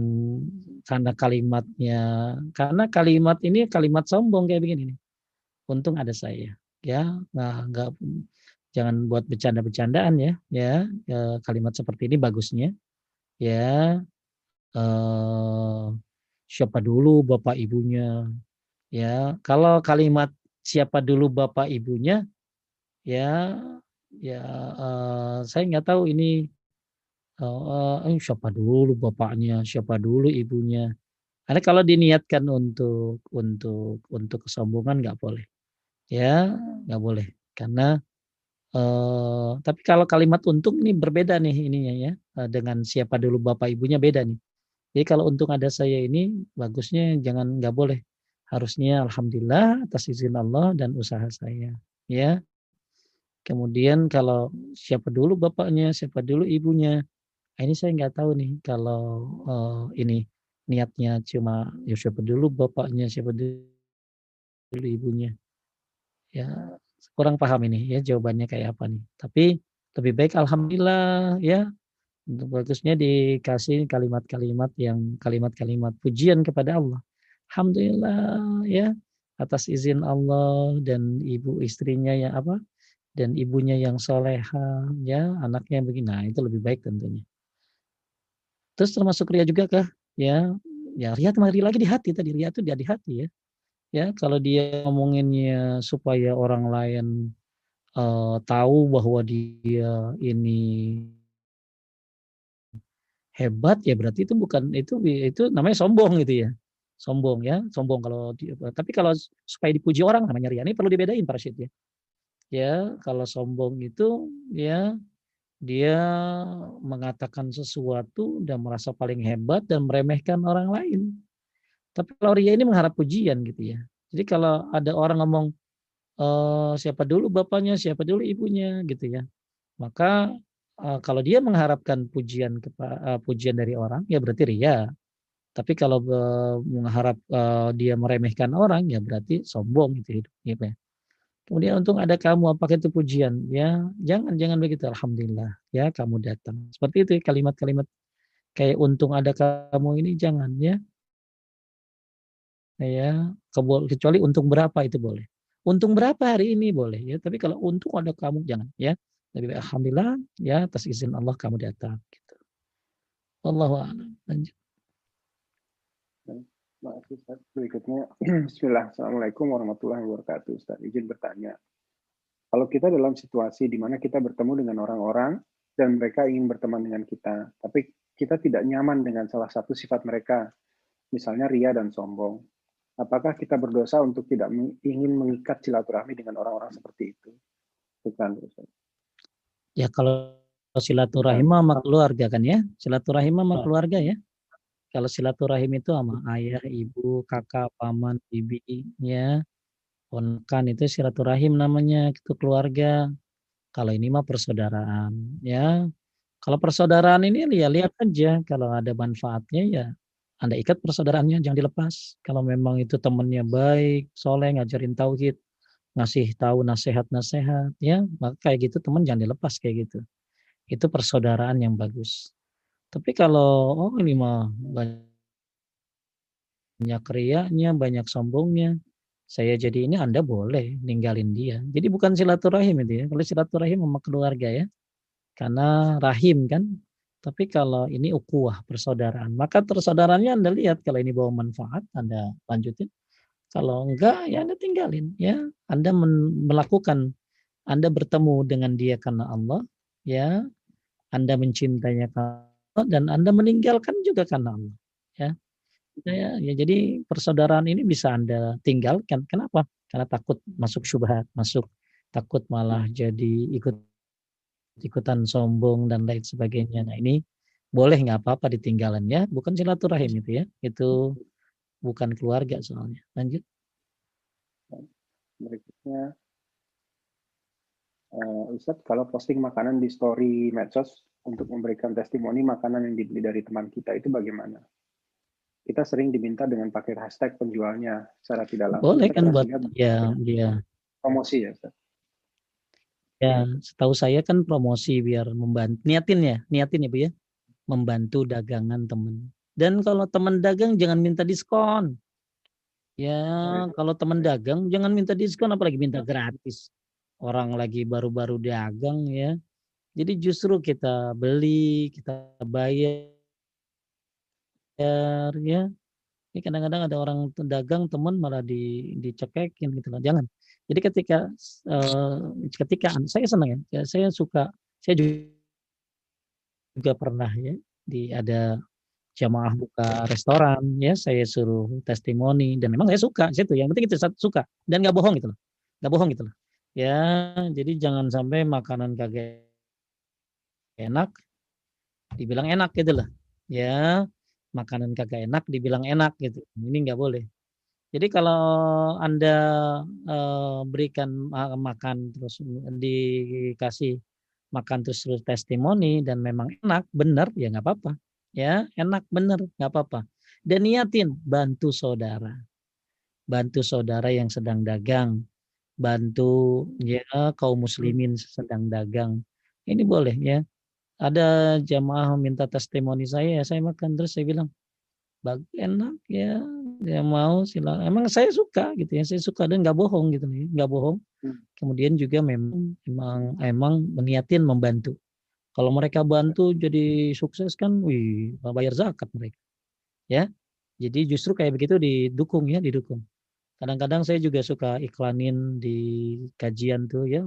karena kalimatnya, karena kalimat ini kalimat sombong kayak begini nih. Untung ada saya. Ya, nah nggak jangan buat bercanda-bercandaan ya ya kalimat seperti ini bagusnya ya eh, siapa dulu bapak ibunya ya kalau kalimat siapa dulu bapak ibunya ya ya eh, saya nggak tahu ini eh, eh, siapa dulu bapaknya siapa dulu ibunya karena kalau diniatkan untuk untuk untuk kesombongan nggak boleh ya nggak boleh karena Uh, tapi kalau kalimat untung ini berbeda nih ininya ya uh, dengan siapa dulu bapak ibunya beda nih. Jadi kalau untung ada saya ini bagusnya jangan nggak boleh. Harusnya alhamdulillah atas izin Allah dan usaha saya ya. Kemudian kalau siapa dulu bapaknya, siapa dulu ibunya. Nah, ini saya nggak tahu nih kalau uh, ini niatnya cuma ya siapa dulu bapaknya, siapa dulu ibunya. Ya kurang paham ini ya jawabannya kayak apa nih. Tapi lebih baik alhamdulillah ya. Untuk bagusnya dikasih kalimat-kalimat yang kalimat-kalimat pujian kepada Allah. Alhamdulillah ya atas izin Allah dan ibu istrinya yang apa dan ibunya yang soleha ya anaknya begini. Nah itu lebih baik tentunya. Terus termasuk ria juga kah? Ya ya ria kembali lagi di hati tadi. Ria itu dia di hati ya ya kalau dia ngomonginnya supaya orang lain uh, tahu bahwa dia ini hebat ya berarti itu bukan itu itu namanya sombong gitu ya. Sombong ya sombong kalau di, tapi kalau supaya dipuji orang namanya ria ini perlu dibedain para ya ya kalau sombong itu ya dia mengatakan sesuatu dan merasa paling hebat dan meremehkan orang lain tapi kalau ria ini mengharap pujian gitu ya. Jadi kalau ada orang ngomong e, siapa dulu bapaknya, siapa dulu ibunya gitu ya. Maka e, kalau dia mengharapkan pujian e, pujian dari orang ya berarti ria. Tapi kalau mengharap dia meremehkan orang ya berarti sombong gitu hidup gitu ya. Kemudian untung ada kamu apakah itu pujian? Ya, jangan jangan begitu alhamdulillah ya kamu datang. Seperti itu kalimat-kalimat kayak untung ada kamu ini jangan ya ya kecuali untung berapa itu boleh. Untung berapa hari ini boleh ya. Tapi kalau untung ada kamu jangan ya. Baik alhamdulillah ya atas izin Allah kamu datang gitu. Allahu a'lam. Lanjut. Maaf Ustaz, berikutnya. Bismillah, Assalamualaikum warahmatullahi wabarakatuh. Ustaz, izin bertanya. Kalau kita dalam situasi di mana kita bertemu dengan orang-orang dan mereka ingin berteman dengan kita, tapi kita tidak nyaman dengan salah satu sifat mereka, misalnya ria dan sombong apakah kita berdosa untuk tidak ingin mengikat silaturahmi dengan orang-orang seperti itu? Bukan, Ya kalau silaturahim sama keluarga kan ya, silaturahim sama ah. keluarga ya. Kalau silaturahim itu sama ayah, ibu, kakak, paman, bibi, ya, ponakan itu silaturahim namanya itu keluarga. Kalau ini mah persaudaraan, ya. Kalau persaudaraan ini ya lihat aja kalau ada manfaatnya ya anda ikat persaudaraannya, jangan dilepas. Kalau memang itu temannya baik, soleh, ngajarin tauhid, ngasih tahu nasihat-nasihat, ya, maka kayak gitu teman jangan dilepas kayak gitu. Itu persaudaraan yang bagus. Tapi kalau oh ini mah banyak riaknya, banyak sombongnya, saya jadi ini Anda boleh ninggalin dia. Jadi bukan silaturahim itu ya. Kalau silaturahim sama keluarga ya. Karena rahim kan. Tapi kalau ini ukuah persaudaraan, maka persaudaranya Anda lihat kalau ini bawa manfaat, Anda lanjutin. Kalau enggak ya Anda tinggalin ya. Anda melakukan Anda bertemu dengan dia karena Allah ya. Anda mencintainya karena dan Anda meninggalkan juga karena Allah ya. Ya, ya jadi persaudaraan ini bisa Anda tinggalkan. Kenapa? Karena takut masuk syubhat, masuk takut malah jadi ikut ikutan sombong dan lain sebagainya. Nah ini boleh nggak apa-apa ditinggalan ya, bukan silaturahim itu ya, itu bukan keluarga soalnya. Lanjut. Berikutnya, uh, Ustadz kalau posting makanan di story medsos untuk memberikan testimoni makanan yang dibeli dari teman kita itu bagaimana? kita sering diminta dengan pakai hashtag penjualnya secara tidak langsung. Boleh kan buat ya, ya. Promosi ya, Ustaz. Ya, setahu saya kan promosi biar membantu niatin ya, niatin ya Bu ya. Membantu dagangan teman. Dan kalau teman dagang jangan minta diskon. Ya, kalau teman dagang jangan minta diskon apalagi minta gratis. Orang lagi baru-baru dagang ya. Jadi justru kita beli, kita bayar ya. Ini kadang-kadang ada orang dagang teman malah di dicekekin gitu loh. Jangan. Jadi ketika uh, ketika saya senang ya, ya, saya suka saya juga, pernah ya di ada jamaah buka restoran ya saya suruh testimoni dan memang saya suka situ yang penting itu suka dan nggak bohong gitu loh nggak bohong gitu loh ya jadi jangan sampai makanan kagak enak dibilang enak gitu loh ya makanan kagak enak dibilang enak gitu. Ini nggak boleh. Jadi kalau Anda e, berikan makan terus dikasih makan terus terus testimoni dan memang enak, benar ya nggak apa-apa. Ya, enak benar nggak apa-apa. Dan niatin bantu saudara. Bantu saudara yang sedang dagang, bantu ya kaum muslimin sedang dagang. Ini boleh ya ada jamaah minta testimoni saya, saya makan terus saya bilang, enak ya, dia mau silakan. Emang saya suka gitu ya, saya suka dan nggak bohong gitu nih, nggak bohong. Hmm. Kemudian juga memang emang emang meniatin membantu. Kalau mereka bantu jadi sukses kan, wih, bayar zakat mereka. Ya, jadi justru kayak begitu didukung ya, didukung. Kadang-kadang saya juga suka iklanin di kajian tuh ya,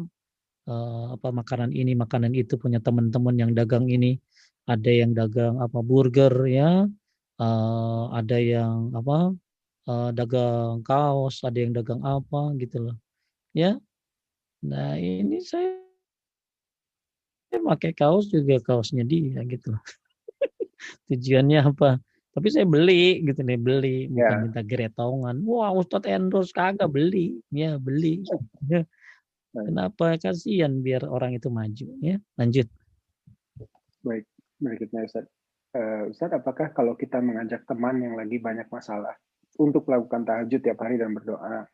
uh, apa makanan ini makanan itu punya teman-teman yang dagang ini ada yang dagang apa burger ya uh, ada yang apa uh, dagang kaos ada yang dagang apa gitu loh. Ya nah ini saya pakai kaos juga kaosnya dia gitu loh. Tujuannya apa? Tapi saya beli gitu nih beli bukan yeah. minta geretongan. Wah Ustadz endorse kagak beli. Ya beli. Ya. Kenapa? Kasihan biar orang itu maju ya? Lanjut. Baik, berikutnya Ustaz. Uh, Ustaz, apakah kalau kita mengajak teman yang lagi banyak masalah untuk melakukan tahajud tiap hari dan berdoa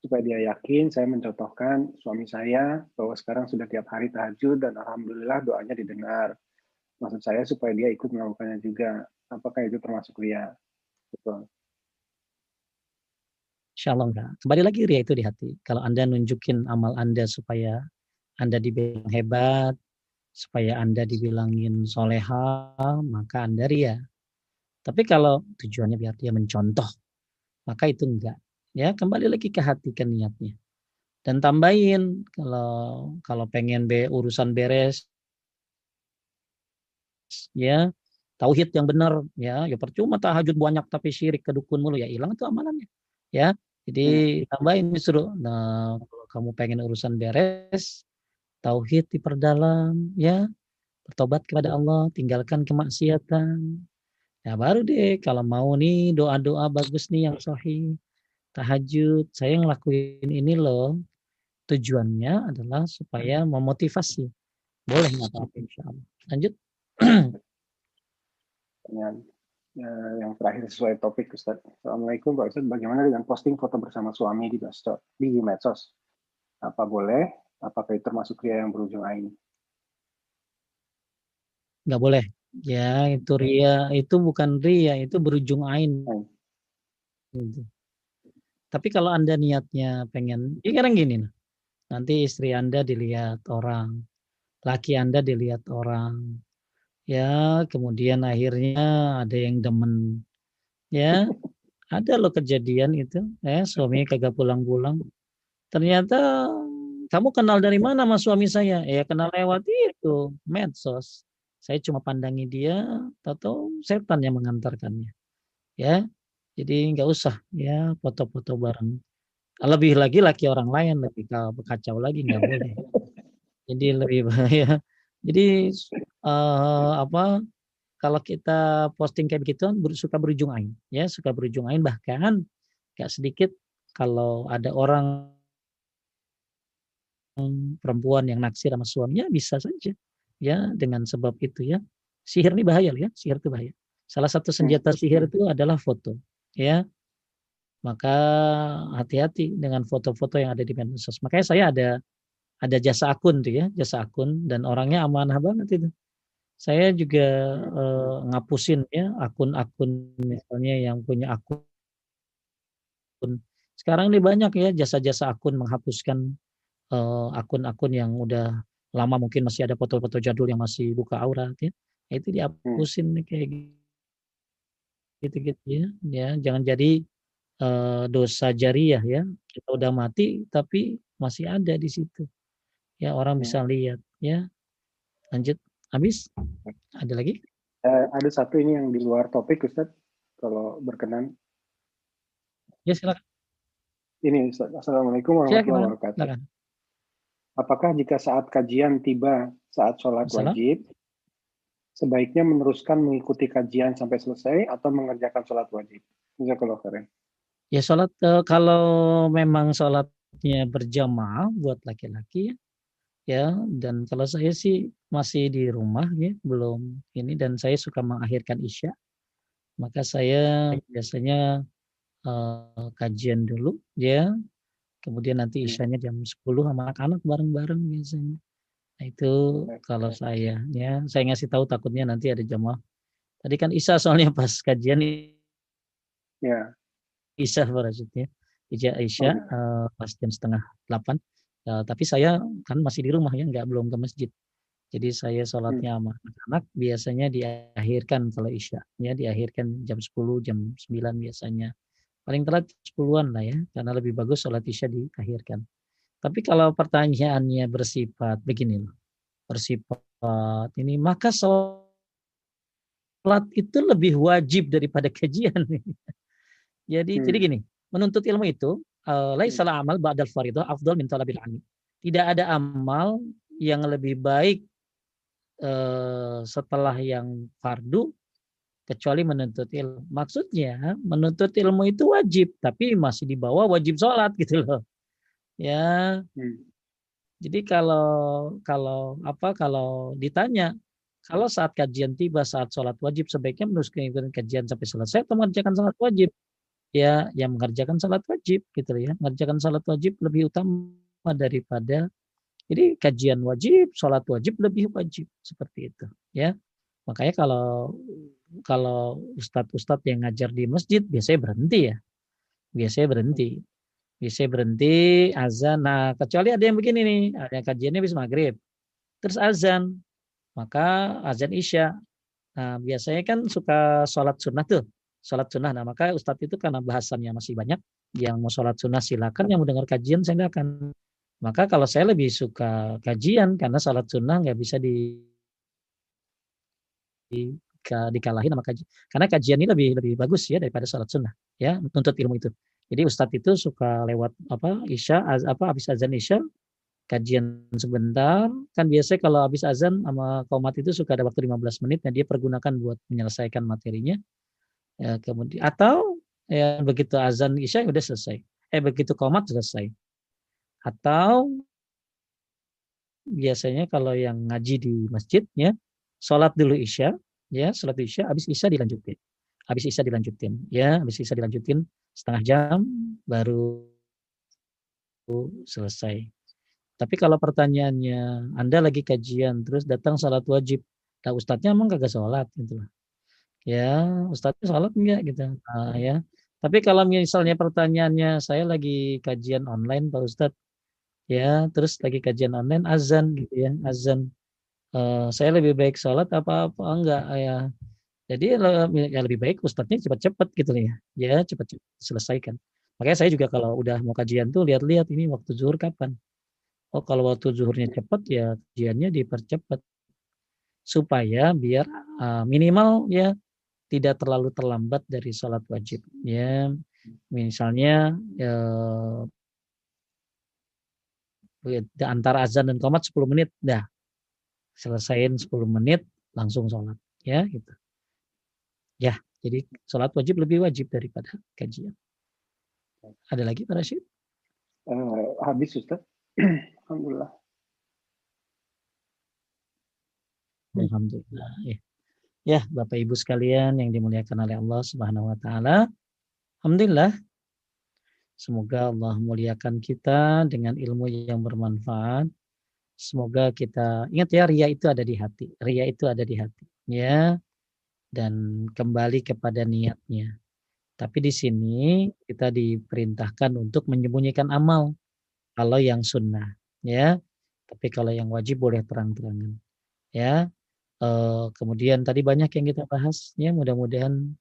supaya dia yakin saya mencontohkan suami saya bahwa sekarang sudah tiap hari tahajud dan alhamdulillah doanya didengar. Maksud saya supaya dia ikut melakukannya juga. Apakah itu termasuk ria? Betul. Insya Allah. Kembali lagi ria itu di hati. Kalau Anda nunjukin amal Anda supaya Anda dibilang hebat, supaya Anda dibilangin soleha, maka Anda ria. Tapi kalau tujuannya biar dia mencontoh, maka itu enggak. Ya, kembali lagi ke hati ke niatnya. Dan tambahin kalau kalau pengen be urusan beres ya tauhid yang benar ya ya percuma tahajud banyak tapi syirik ke dukun mulu ya hilang itu amalannya ya jadi hmm. tambahin disuruh. Nah, kalau kamu pengen urusan beres, tauhid diperdalam, ya, bertobat kepada Allah, tinggalkan kemaksiatan. Ya baru deh kalau mau nih doa-doa bagus nih yang sahih. Tahajud, saya ngelakuin ini loh. Tujuannya adalah supaya memotivasi. Boleh nggak apa-apa insya Allah. Lanjut. uh, yang terakhir sesuai topik Ustaz. Assalamualaikum Pak Ustaz, bagaimana dengan posting foto bersama suami di medsos? Di medsos? Apa boleh? Apakah itu termasuk ria yang berujung ain? Nggak boleh. Ya, itu ria, itu bukan ria, itu berujung ain. Hmm. Tapi kalau Anda niatnya pengen, ya kadang gini, nanti istri Anda dilihat orang, laki Anda dilihat orang, ya kemudian akhirnya ada yang demen, ya ada loh kejadian itu, ya suami kagak pulang-pulang, ternyata kamu kenal dari mana mas suami saya? Ya kenal lewat itu medsos. Saya cuma pandangi dia, atau setan yang mengantarkannya. Ya, jadi nggak usah ya foto-foto bareng. Lebih lagi laki orang lain lebih kacau lagi nggak boleh. Jadi lebih bahaya. Jadi uh, apa? Kalau kita posting kayak begitu suka berujung ain, ya suka berujung ain bahkan gak sedikit kalau ada orang perempuan yang naksir sama suaminya bisa saja ya dengan sebab itu ya. Sihir ini bahaya ya sihir itu bahaya. Salah satu senjata sihir itu adalah foto ya. Maka hati-hati dengan foto-foto yang ada di medsos makanya saya ada ada jasa akun tuh ya jasa akun dan orangnya amanah banget itu. Saya juga eh, ngapusin ya akun-akun misalnya yang punya akun. Sekarang ini banyak ya jasa-jasa akun menghapuskan Eh, akun-akun yang udah lama mungkin masih ada foto-foto jadul yang masih buka aurat ya. Nah, itu dihapusin hmm. kayak gitu-gitu ya. Ya jangan jadi uh, dosa jariah ya. Kita udah mati tapi masih ada di situ. Ya orang hmm. bisa lihat ya. Lanjut. Habis? Ada lagi? Uh, ada satu ini yang di luar topik Ustaz kalau berkenan. Ya silakan. Ini Assalamualaikum warahmatullahi wabarakatuh. Silakan apakah jika saat kajian tiba saat sholat wajib, sebaiknya meneruskan mengikuti kajian sampai selesai atau mengerjakan sholat wajib? Jazakallah khairan. Ya sholat eh, kalau memang sholatnya berjamaah buat laki-laki ya, ya dan kalau saya sih masih di rumah ya belum ini dan saya suka mengakhirkan isya maka saya biasanya uh, kajian dulu ya Kemudian nanti isyanya jam 10 sama anak-anak bareng-bareng biasanya. Nah, itu kalau saya ya, saya ngasih tahu takutnya nanti ada jamaah. Tadi kan Isa soalnya pas kajian ya. Isa maksudnya. Ija Aisyah oh. uh, pas jam setengah delapan. Uh, tapi saya kan masih di rumah ya, nggak belum ke masjid. Jadi saya sholatnya hmm. sama anak-anak biasanya diakhirkan kalau Isya. Ya diakhirkan jam 10, jam 9 biasanya paling telat 10-an lah ya, karena lebih bagus sholat isya diakhirkan. Tapi kalau pertanyaannya bersifat begini loh, bersifat ini maka sholat itu lebih wajib daripada kajian. jadi hmm. jadi gini, menuntut ilmu itu uh, laisala amal ba'dal faridah afdal min talabil ilmi. Tidak ada amal yang lebih baik uh, setelah yang fardu kecuali menuntut ilmu. Maksudnya menuntut ilmu itu wajib, tapi masih di bawah wajib sholat gitu loh. Ya. Hmm. Jadi kalau kalau apa kalau ditanya kalau saat kajian tiba saat sholat wajib sebaiknya meneruskan kajian sampai selesai atau mengerjakan sholat wajib ya yang mengerjakan sholat wajib gitu ya mengerjakan sholat wajib lebih utama daripada jadi kajian wajib sholat wajib lebih wajib seperti itu ya makanya kalau kalau ustadz-ustadz yang ngajar di masjid biasanya berhenti ya. Biasanya berhenti. Biasanya berhenti, azan. Nah, kecuali ada yang begini nih, ada yang kajiannya bisa maghrib. Terus azan. Maka azan isya. Nah, biasanya kan suka sholat sunnah tuh. Sholat sunnah. Nah, maka ustadz itu karena bahasannya masih banyak. Yang mau sholat sunnah silakan, yang mau dengar kajian saya akan. Maka kalau saya lebih suka kajian karena sholat sunnah nggak bisa di dikalahin sama kajian. Karena kajian ini lebih lebih bagus ya daripada sholat sunnah ya untuk ilmu itu. Jadi ustadz itu suka lewat apa isya az, apa habis azan isya kajian sebentar kan biasanya kalau habis azan sama komat itu suka ada waktu 15 menit yang dia pergunakan buat menyelesaikan materinya ya, kemudian atau ya begitu azan isya udah selesai eh begitu komat selesai atau biasanya kalau yang ngaji di masjid ya sholat dulu isya ya sholat isya habis isya dilanjutin. Habis isya dilanjutin. Ya habis isya dilanjutin setengah jam baru selesai. Tapi kalau pertanyaannya anda lagi kajian terus datang sholat wajib nah ustadznya emang kagak sholat gitu lah ya ustadznya sholat enggak gitu. Nah, ya. Tapi kalau misalnya pertanyaannya saya lagi kajian online Pak Ustadz, ya terus lagi kajian online azan gitu ya, azan. Uh, saya lebih baik sholat apa apa enggak ya. Jadi ya lebih baik ustadznya cepat-cepat gitu ya, ya cepat-cepat selesaikan. Makanya saya juga kalau udah mau kajian tuh lihat-lihat ini waktu zuhur kapan. Oh kalau waktu zuhurnya cepat ya kajiannya dipercepat supaya biar uh, minimal ya tidak terlalu terlambat dari sholat wajib ya misalnya ya, antara azan dan komat 10 menit dah selesaiin 10 menit langsung sholat ya gitu ya jadi sholat wajib lebih wajib daripada kajian ada lagi Pak Rashid? Uh, habis Ustaz Alhamdulillah Alhamdulillah. Ya. ya, Bapak Ibu sekalian yang dimuliakan oleh Allah Subhanahu wa taala. Alhamdulillah. Semoga Allah muliakan kita dengan ilmu yang bermanfaat. Semoga kita ingat ya ria itu ada di hati. Ria itu ada di hati, ya. Dan kembali kepada niatnya. Tapi di sini kita diperintahkan untuk menyembunyikan amal kalau yang sunnah, ya. Tapi kalau yang wajib boleh terang-terangan. Ya, Uh, kemudian tadi banyak yang kita bahas, ya mudah-mudahan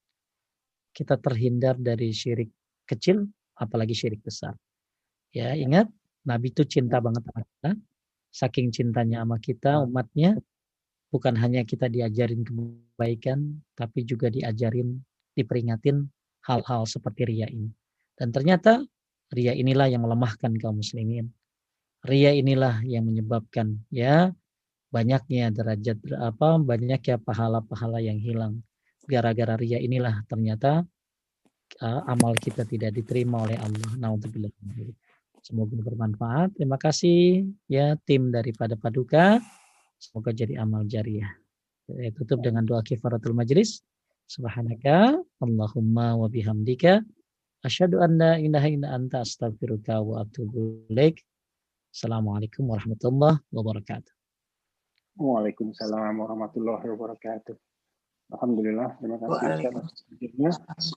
kita terhindar dari syirik kecil, apalagi syirik besar. Ya ingat, Nabi itu cinta banget sama kita, saking cintanya sama kita umatnya, bukan hanya kita diajarin kebaikan, tapi juga diajarin, diperingatin hal-hal seperti ria ini. Dan ternyata ria inilah yang melemahkan kaum muslimin. Ria inilah yang menyebabkan ya banyaknya derajat apa banyaknya pahala-pahala yang hilang gara-gara ria inilah ternyata uh, amal kita tidak diterima oleh Allah. Nauzubillah. Semoga bermanfaat. Terima kasih ya tim daripada Paduka. Semoga jadi amal jariah. Saya tutup dengan doa kifaratul majlis. Subhanaka Allahumma wa bihamdika asyhadu an la ilaha illa anta astaghfiruka wa atubu ilaik. Assalamualaikum warahmatullahi wabarakatuh. Waalaikumsalam warahmatullahi wabarakatuh. Alhamdulillah, terima kasih atas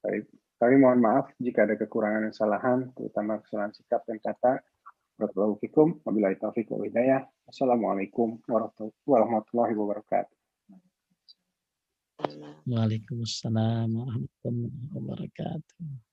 Baik, kami mohon maaf jika ada kekurangan dan kesalahan, terutama kesalahan sikap dan kata. Barakallahu fikum, wabillahi. Assalamualaikum warahmatullahi wabarakatuh. Waalaikumsalam warahmatullahi wabarakatuh.